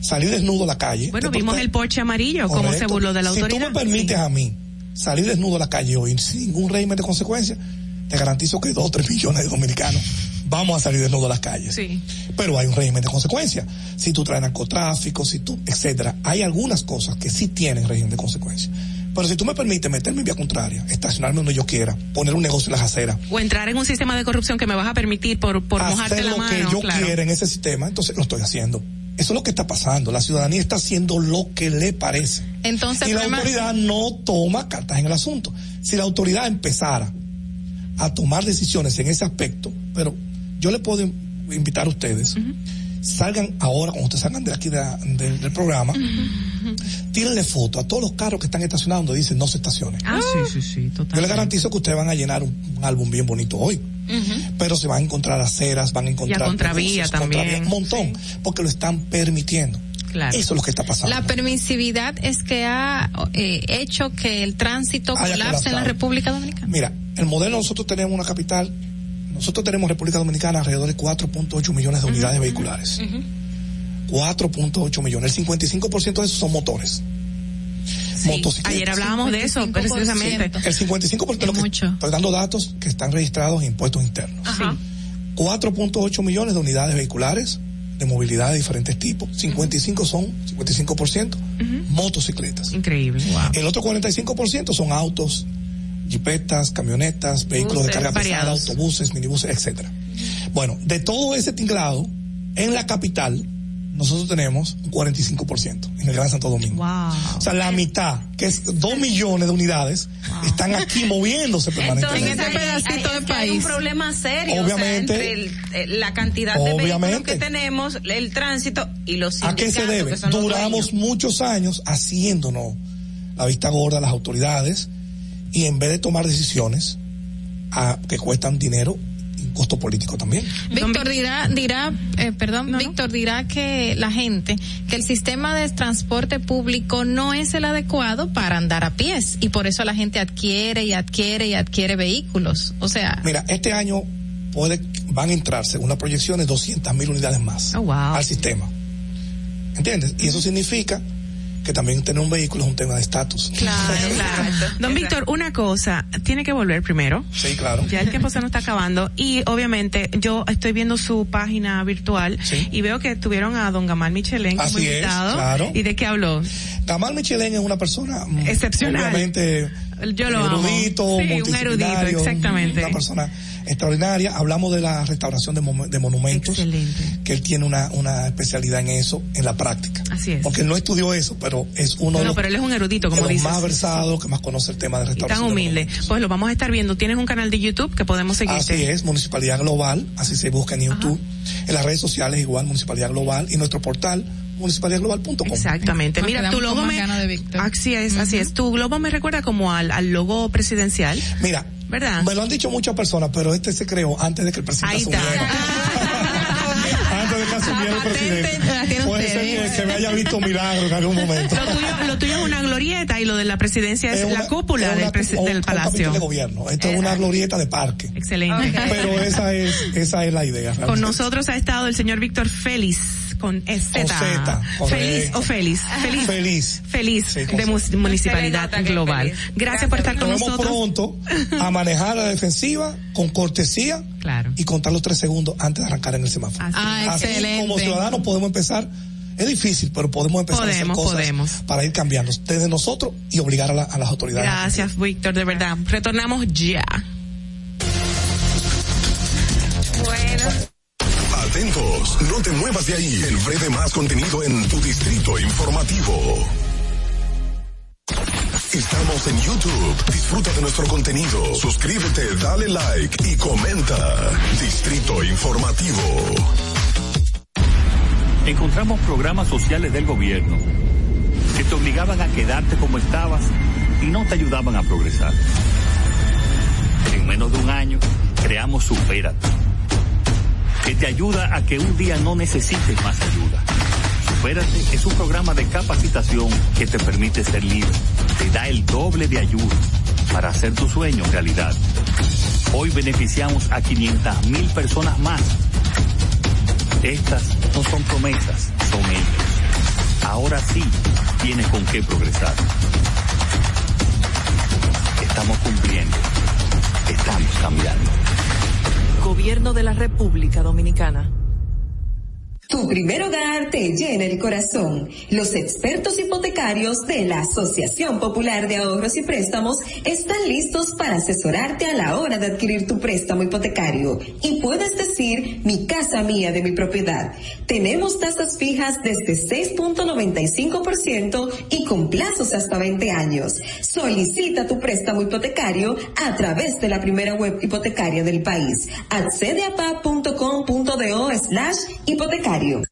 salir desnudo a la calle. Bueno, vimos el Porsche amarillo, como se burló de la autoridad. Si tú me permites a mí salir desnudo a la calle hoy sin ningún régimen de consecuencia, te garantizo que dos o tres millones de dominicanos vamos a salir desnudos a las calles. Sí. Pero hay un régimen de consecuencia. Si tú traes narcotráfico, si tú, etcétera, hay algunas cosas que sí tienen régimen de consecuencia. Pero si tú me permites meterme en vía contraria, estacionarme donde yo quiera, poner un negocio en las aceras. O entrar en un sistema de corrupción que me vas a permitir por, por mojarte la mano. Hacer lo que yo quiera en ese sistema, entonces lo estoy haciendo. Eso es lo que está pasando. La ciudadanía está haciendo lo que le parece. Entonces, y la autoridad no toma cartas en el asunto. Si la autoridad empezara a tomar decisiones en ese aspecto, pero yo le puedo invitar a ustedes, salgan ahora, cuando ustedes salgan de aquí del programa, tírenle foto a todos los carros que están estacionados donde dicen no se estacionen. Ah, sí, sí, sí, total. Yo les garantizo que ustedes van a llenar un, álbum bien bonito hoy. Pero se van a encontrar aceras, van a encontrar... Y a contravía también. un montón, porque lo están permitiendo. Claro. Eso es lo que está pasando. La permisividad es que ha eh, hecho que el tránsito colapse en la República Dominicana. Mira, el modelo nosotros tenemos una capital, nosotros tenemos República Dominicana alrededor de 4.8 millones de unidades vehiculares. 4.8 millones. El 55% de esos son motores. Motocicletas. Ayer hablábamos de eso, precisamente. El 55% de lo que estoy dando datos que están registrados en impuestos internos. 4.8 millones de unidades vehiculares de movilidad de diferentes tipos. 55 son, 55% motocicletas. Increíble. El otro 45% son autos, jipetas, camionetas, vehículos de carga pesada, autobuses, minibuses, etcétera. Bueno, de todo ese tinglado, en la capital, nosotros tenemos un 45% en el Gran Santo Domingo. O sea, la mitad, que es 2 millones de unidades, están aquí moviéndose permanentemente. en este pedacito de país. Hay un problema serio. Obviamente. entre eh, la cantidad de vehículos que tenemos, el tránsito y los. ¿A qué se debe? Duramos muchos años haciéndonos la vista gorda a las autoridades y en vez de tomar decisiones a, que cuestan dinero, costo político también. Víctor dirá, dirá, eh, perdón, Víctor dirá que la gente, que el sistema de transporte público no es el adecuado para andar a pies y por eso la gente adquiere y adquiere y adquiere vehículos. O sea. Mira, este año puede, van a entrar, según proyección, de 200 mil unidades más oh, al sistema. ¿Entiendes? Y eso significa que también tener un vehículo es un tema de estatus. Claro, claro. Don Víctor, una cosa, tiene que volver primero. Sí, claro. Ya el tiempo se nos está acabando y obviamente yo estoy viendo su página virtual y veo que tuvieron a don Gamal Michelén como invitado. claro. ¿Y de qué habló? Gamal Michelén es una persona mm, excepcional. Obviamente yo lo erudito, amo. Sí, un erudito, exactamente. Una persona extraordinaria. Hablamos de la restauración de, monumentos. Excelente. Que él tiene una, una especialidad en eso, en la práctica. Así es. Porque él no estudió eso, pero es uno de los, pero él es un erudito, como de los más versado, que más conoce el tema de restauración. Y tan humilde. Pues lo vamos a estar viendo. Tienes un canal de YouTube que podemos seguir. Así es, Municipalidad Global, así se busca en YouTube. En las redes sociales igual, Municipalidad Global. Y nuestro portal, municipalidadglobal.com. Exactamente. Mira, tu logo me... Así es, así es. Tu logo me recuerda como al, al logo presidencial. Mira, ¿verdad? Me lo han dicho muchas personas, pero este se creó antes de que el presidente Ahí asumiera. antes de que asumiera el presidente. Puede ser que se me haya visto milagro en algún momento. Lo tuyo, lo tuyo, es una glorieta y lo de la presidencia es, la cúpula del, del palacio. de gobierno. Esto es una glorieta de parque. Excelente. Pero esa es, esa es la idea. Con nosotros ha estado el señor Víctor Félix con Z. Feliz o feliz. Feliz. Feliz. Feliz de Municipalidad Global. Gracias, por estar con Nos nosotros. pronto a manejar la defensiva con cortesía claro. y contar los tres segundos antes de arrancar en el semáforo. Ah, Así como ciudadanos podemos empezar es difícil, pero podemos empezar podemos, a hacer cosas podemos. para ir cambiando desde nosotros y obligar a, a las autoridades. Gracias, Víctor, de verdad. Retornamos ya. No te muevas de ahí. El breve más contenido en tu distrito informativo. Estamos en YouTube. Disfruta de nuestro contenido. Suscríbete, dale like y comenta. Distrito Informativo. Encontramos programas sociales del gobierno que te obligaban a quedarte como estabas y no te ayudaban a progresar. En menos de un año, creamos Supérate que te ayuda a que un día no necesites más ayuda. Supérate es un programa de capacitación que te permite ser libre, te da el doble de ayuda para hacer tu sueño realidad. Hoy beneficiamos a 500 mil personas más. Estas no son promesas, son hechos. Ahora sí tienes con qué progresar. Estamos cumpliendo. Estamos cambiando. Gobierno de la República Dominicana. Tu primer hogar te llena el corazón. Los expertos hipotecarios de la Asociación Popular de Ahorros y Préstamos están listos para asesorarte a la hora de adquirir tu préstamo hipotecario. Y puedes decir, mi casa mía de mi propiedad. Tenemos tasas fijas desde 6.95% y con plazos hasta 20 años. Solicita tu préstamo hipotecario a través de la primera web hipotecaria del país. Accede a pa.com.do slash hipotecario. You.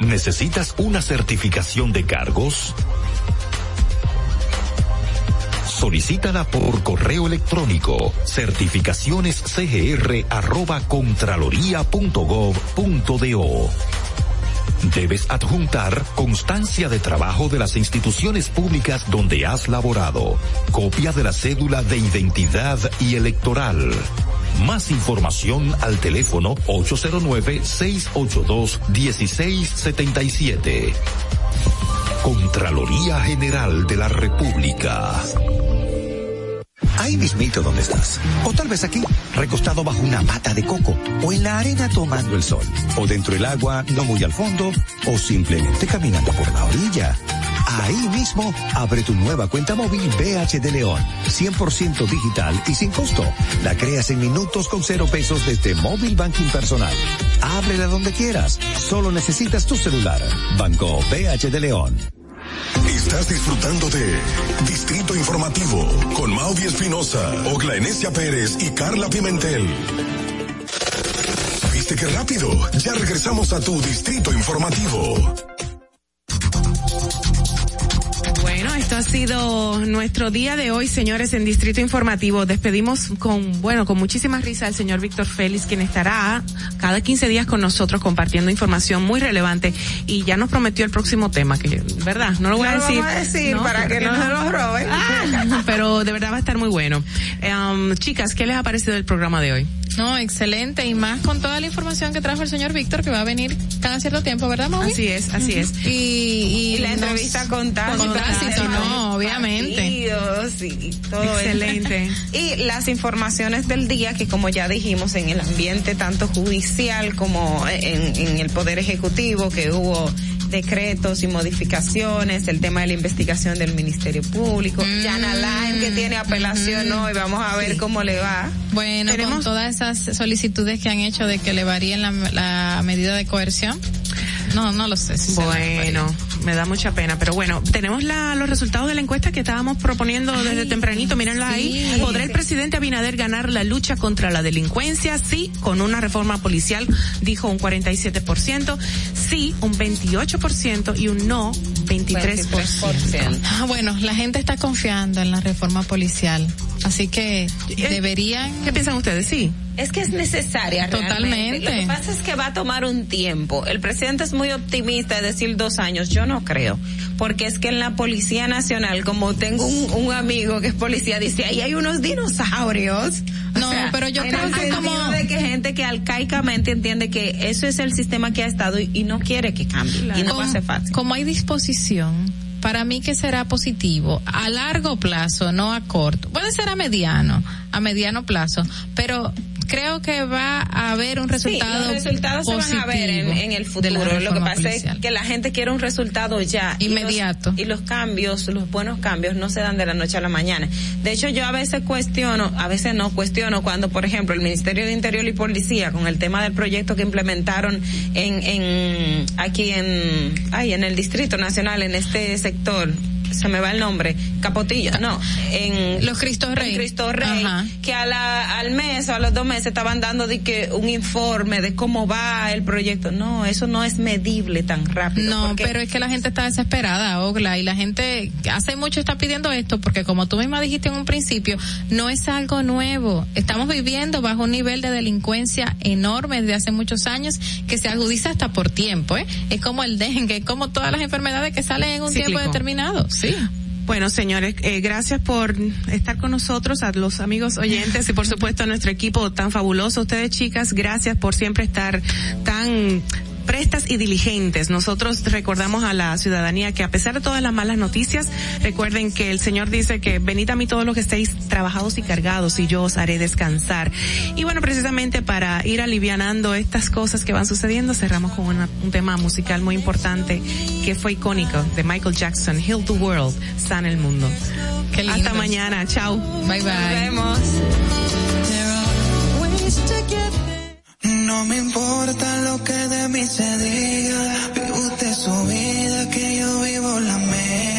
¿Necesitas una certificación de cargos? Solicítala por correo electrónico certificacionescgr@contraloría.gov.do. Debes adjuntar constancia de trabajo de las instituciones públicas donde has laborado, copia de la cédula de identidad y electoral. Más información al teléfono 809-682-1677. Contraloría General de la República. Ahí mismito donde estás. O tal vez aquí, recostado bajo una mata de coco. O en la arena tomando el sol. O dentro del agua, no muy al fondo. O simplemente caminando por la orilla. Ahí mismo, abre tu nueva cuenta móvil BH de León, 100% digital y sin costo. La creas en minutos con cero pesos desde Móvil Banking Personal. Ábrela donde quieras. Solo necesitas tu celular. Banco BH de León. Estás disfrutando de Distrito Informativo con Maudie Espinosa, Ogla Enesia Pérez y Carla Pimentel. ¿Viste qué rápido? Ya regresamos a tu Distrito Informativo. Bueno, esto ha sido nuestro día de hoy, señores, en Distrito Informativo. Despedimos con, bueno, con muchísima risa al señor Víctor Félix, quien estará cada 15 días con nosotros compartiendo información muy relevante y ya nos prometió el próximo tema, que, ¿verdad? No lo voy No a lo decir. vamos a decir para que no no. se lo roben. Ah, pero de verdad va a estar muy bueno. Um, chicas, ¿qué les ha parecido el programa de hoy? No, excelente y más con toda la información que trajo el señor Víctor que va a venir cada cierto tiempo, ¿verdad, Maui? Así es, así es. Y, y, Y la entrevista con Tácito. Con Tácito, no, obviamente. partidos Y, todo eso. Excelente. Y las informaciones del día que como ya dijimos en el ambiente tanto judicial como en, en el Poder Ejecutivo que hubo decretos y modificaciones, el tema de la investigación del Ministerio Público, Mm. Yana Alain que tiene apelación hoy, vamos a ver cómo le va. Bueno, con todas esas solicitudes que han hecho de que le varíen la, la medida de coerción. No, no lo sé. si Bueno, me da mucha pena, pero bueno, tenemos la, los resultados de la encuesta que estábamos proponiendo desde tempranito, mírenla ahí. ¿Podrá el presidente Abinader ganar la lucha contra la delincuencia? Sí, con una reforma policial, dijo un 47%, sí, un 28% y un no, 23%. Ah, bueno, la gente está confiando en la reforma policial, así que deberían. ¿Qué piensan ustedes? Sí. Es que es necesaria realmente. Totalmente. Lo que pasa es que va a tomar un tiempo. El presidente es muy optimista de decir dos años. Yo no creo. Porque es que en la Policía Nacional, como tengo un, un amigo que es policía, dice, ahí hay unos dinosaurios. O No, pero yo creo que como- de que gente que arcaicamente entiende que eso es el sistema que ha estado y, y no quiere que cambie. Y no va a ser fácil. Como hay disposición, para mí que será positivo a largo plazo, no a corto. Puede ser a mediano, a mediano plazo, pero creo que va a haber un resultado Sí, los resultados se van a ver en, positivo en el futuro. Lo que pasa policial. es que la gente quiere un resultado ya. Y los- Inmediato. Y los, cambios, los buenos cambios no se dan de la noche a la mañana. De hecho, yo a veces cuestiono, a veces no cuestiono cuando, por ejemplo, el Ministerio de Interior y Policía, con el tema del proyecto que implementaron en, en aquí en, ay, en el Distrito Nacional, en este sector, se me va el nombre, Capotillo, no, en los Cristo Rey, Cristo Rey, que a la, al mes o a los dos meses estaban dando de que un informe de cómo va el proyecto. No, eso no es medible tan rápido. No, pero es que la gente está desesperada, Ogla, y la gente hace mucho está pidiendo esto porque como tú misma dijiste en un principio, no es algo nuevo. Estamos viviendo bajo un nivel de delincuencia enorme desde hace muchos años que se agudiza hasta por tiempo, ¿eh? Es como el dengue, es como todas las enfermedades que salen en un tiempo determinado. Sí. Bueno, señores, eh, gracias por estar con nosotros, a los amigos oyentes y por supuesto a nuestro equipo tan fabuloso. Ustedes chicas, gracias por siempre estar tan prestas y diligentes. Nosotros recordamos a la ciudadanía que a pesar de todas las malas noticias, recuerden que el Señor dice que venid a mí todos los que estéis trabajados y cargados y yo os haré descansar. Y bueno, precisamente para ir alivianando estas cosas que van sucediendo, cerramos con un tema musical muy importante que fue icónico de Michael Jackson, Heal the World, Sana el Mundo. Hasta mañana, chao. Bye bye. Nos vemos. No me importa lo que de mí se diga, vive usted su vida, que yo vivo la mía.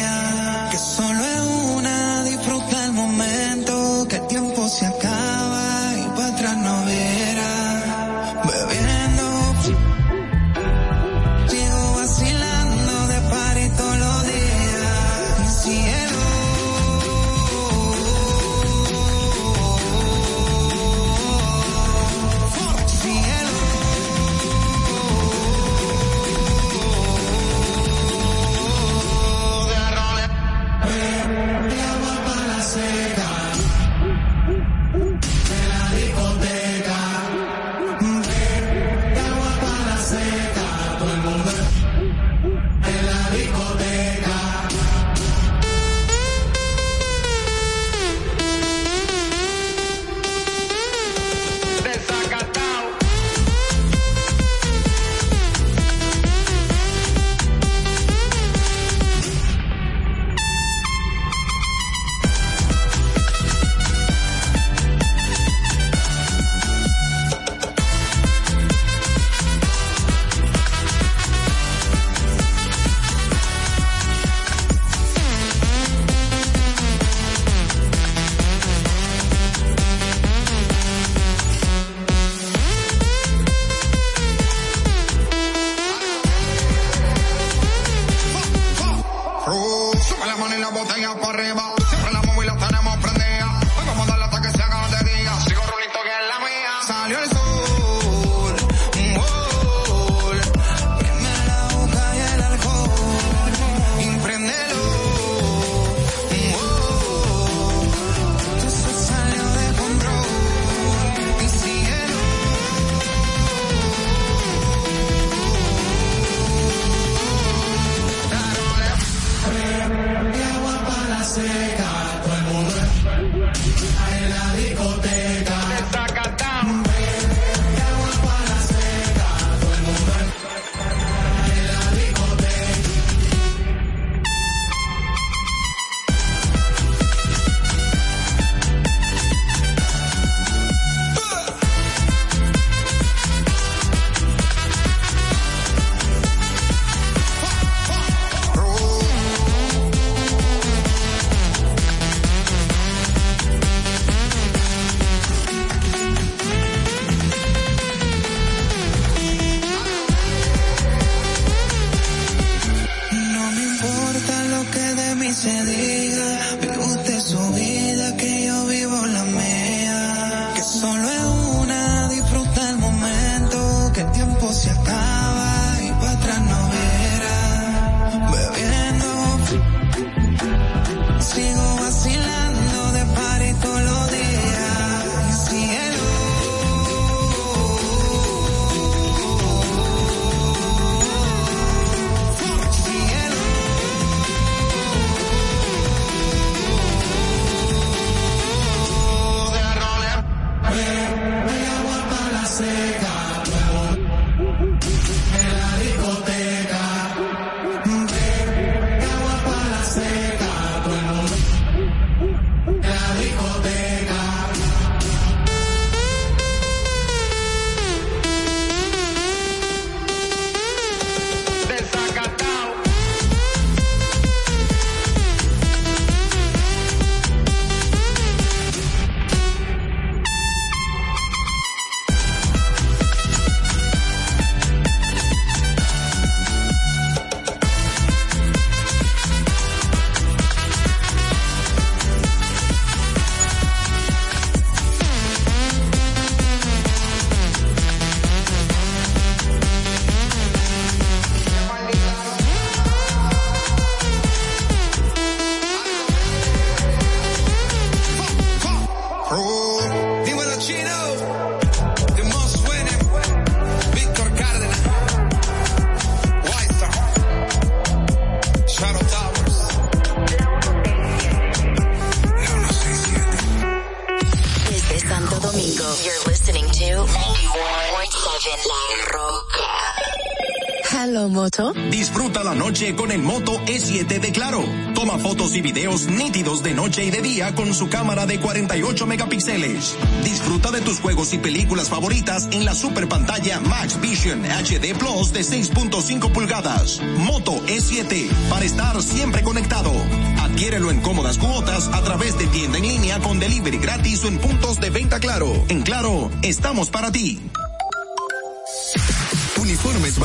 Con el Moto E7 de Claro. Toma fotos y videos nítidos de noche y de día con su cámara de 48 megapíxeles. Disfruta de tus juegos y películas favoritas en la super pantalla Max Vision HD Plus de 6.5 pulgadas. Moto E7 para estar siempre conectado. Adquiérelo en cómodas cuotas a través de tienda en línea con delivery gratis o en puntos de venta Claro. En Claro, estamos para ti.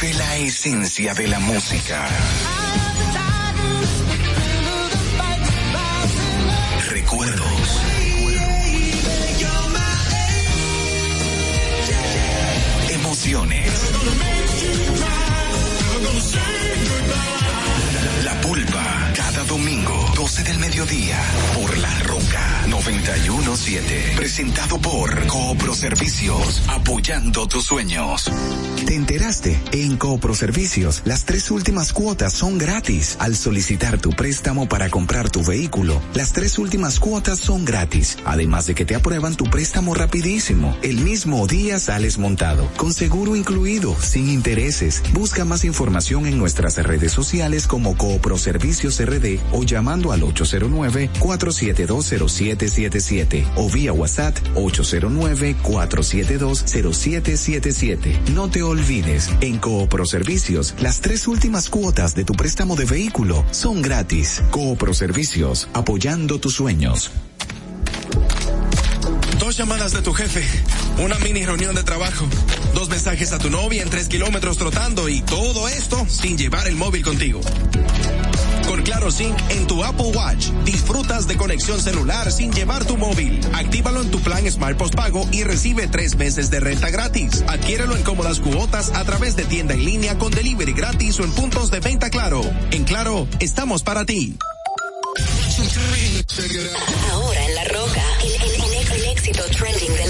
Vive la esencia de la música. Recuerdos. Emociones. La pulpa. Domingo, 12 del mediodía, por La Roca 917. Presentado por Coopro Servicios, apoyando tus sueños. ¿Te enteraste? En Coopro Servicios, las tres últimas cuotas son gratis. Al solicitar tu préstamo para comprar tu vehículo, las tres últimas cuotas son gratis. Además de que te aprueban tu préstamo rapidísimo. El mismo día sales montado, con seguro incluido, sin intereses. Busca más información en nuestras redes sociales como Coopro Servicios RD o llamando al 809-4720777 o vía WhatsApp 809-4720777. No te olvides, en Coopro Servicios, las tres últimas cuotas de tu préstamo de vehículo son gratis. Coopro Servicios, apoyando tus sueños. Dos llamadas de tu jefe, una mini reunión de trabajo, dos mensajes a tu novia en tres kilómetros trotando y todo esto sin llevar el móvil contigo. Con Claro Sync en tu Apple Watch, disfrutas de conexión celular sin llevar tu móvil. Actívalo en tu plan Smart Postpago y recibe tres meses de renta gratis. Adquiérelo en cómodas cuotas a través de tienda en línea con delivery gratis o en puntos de venta Claro. En Claro, estamos para ti. Ahora en La Roca, el, el- el- el éxito trending de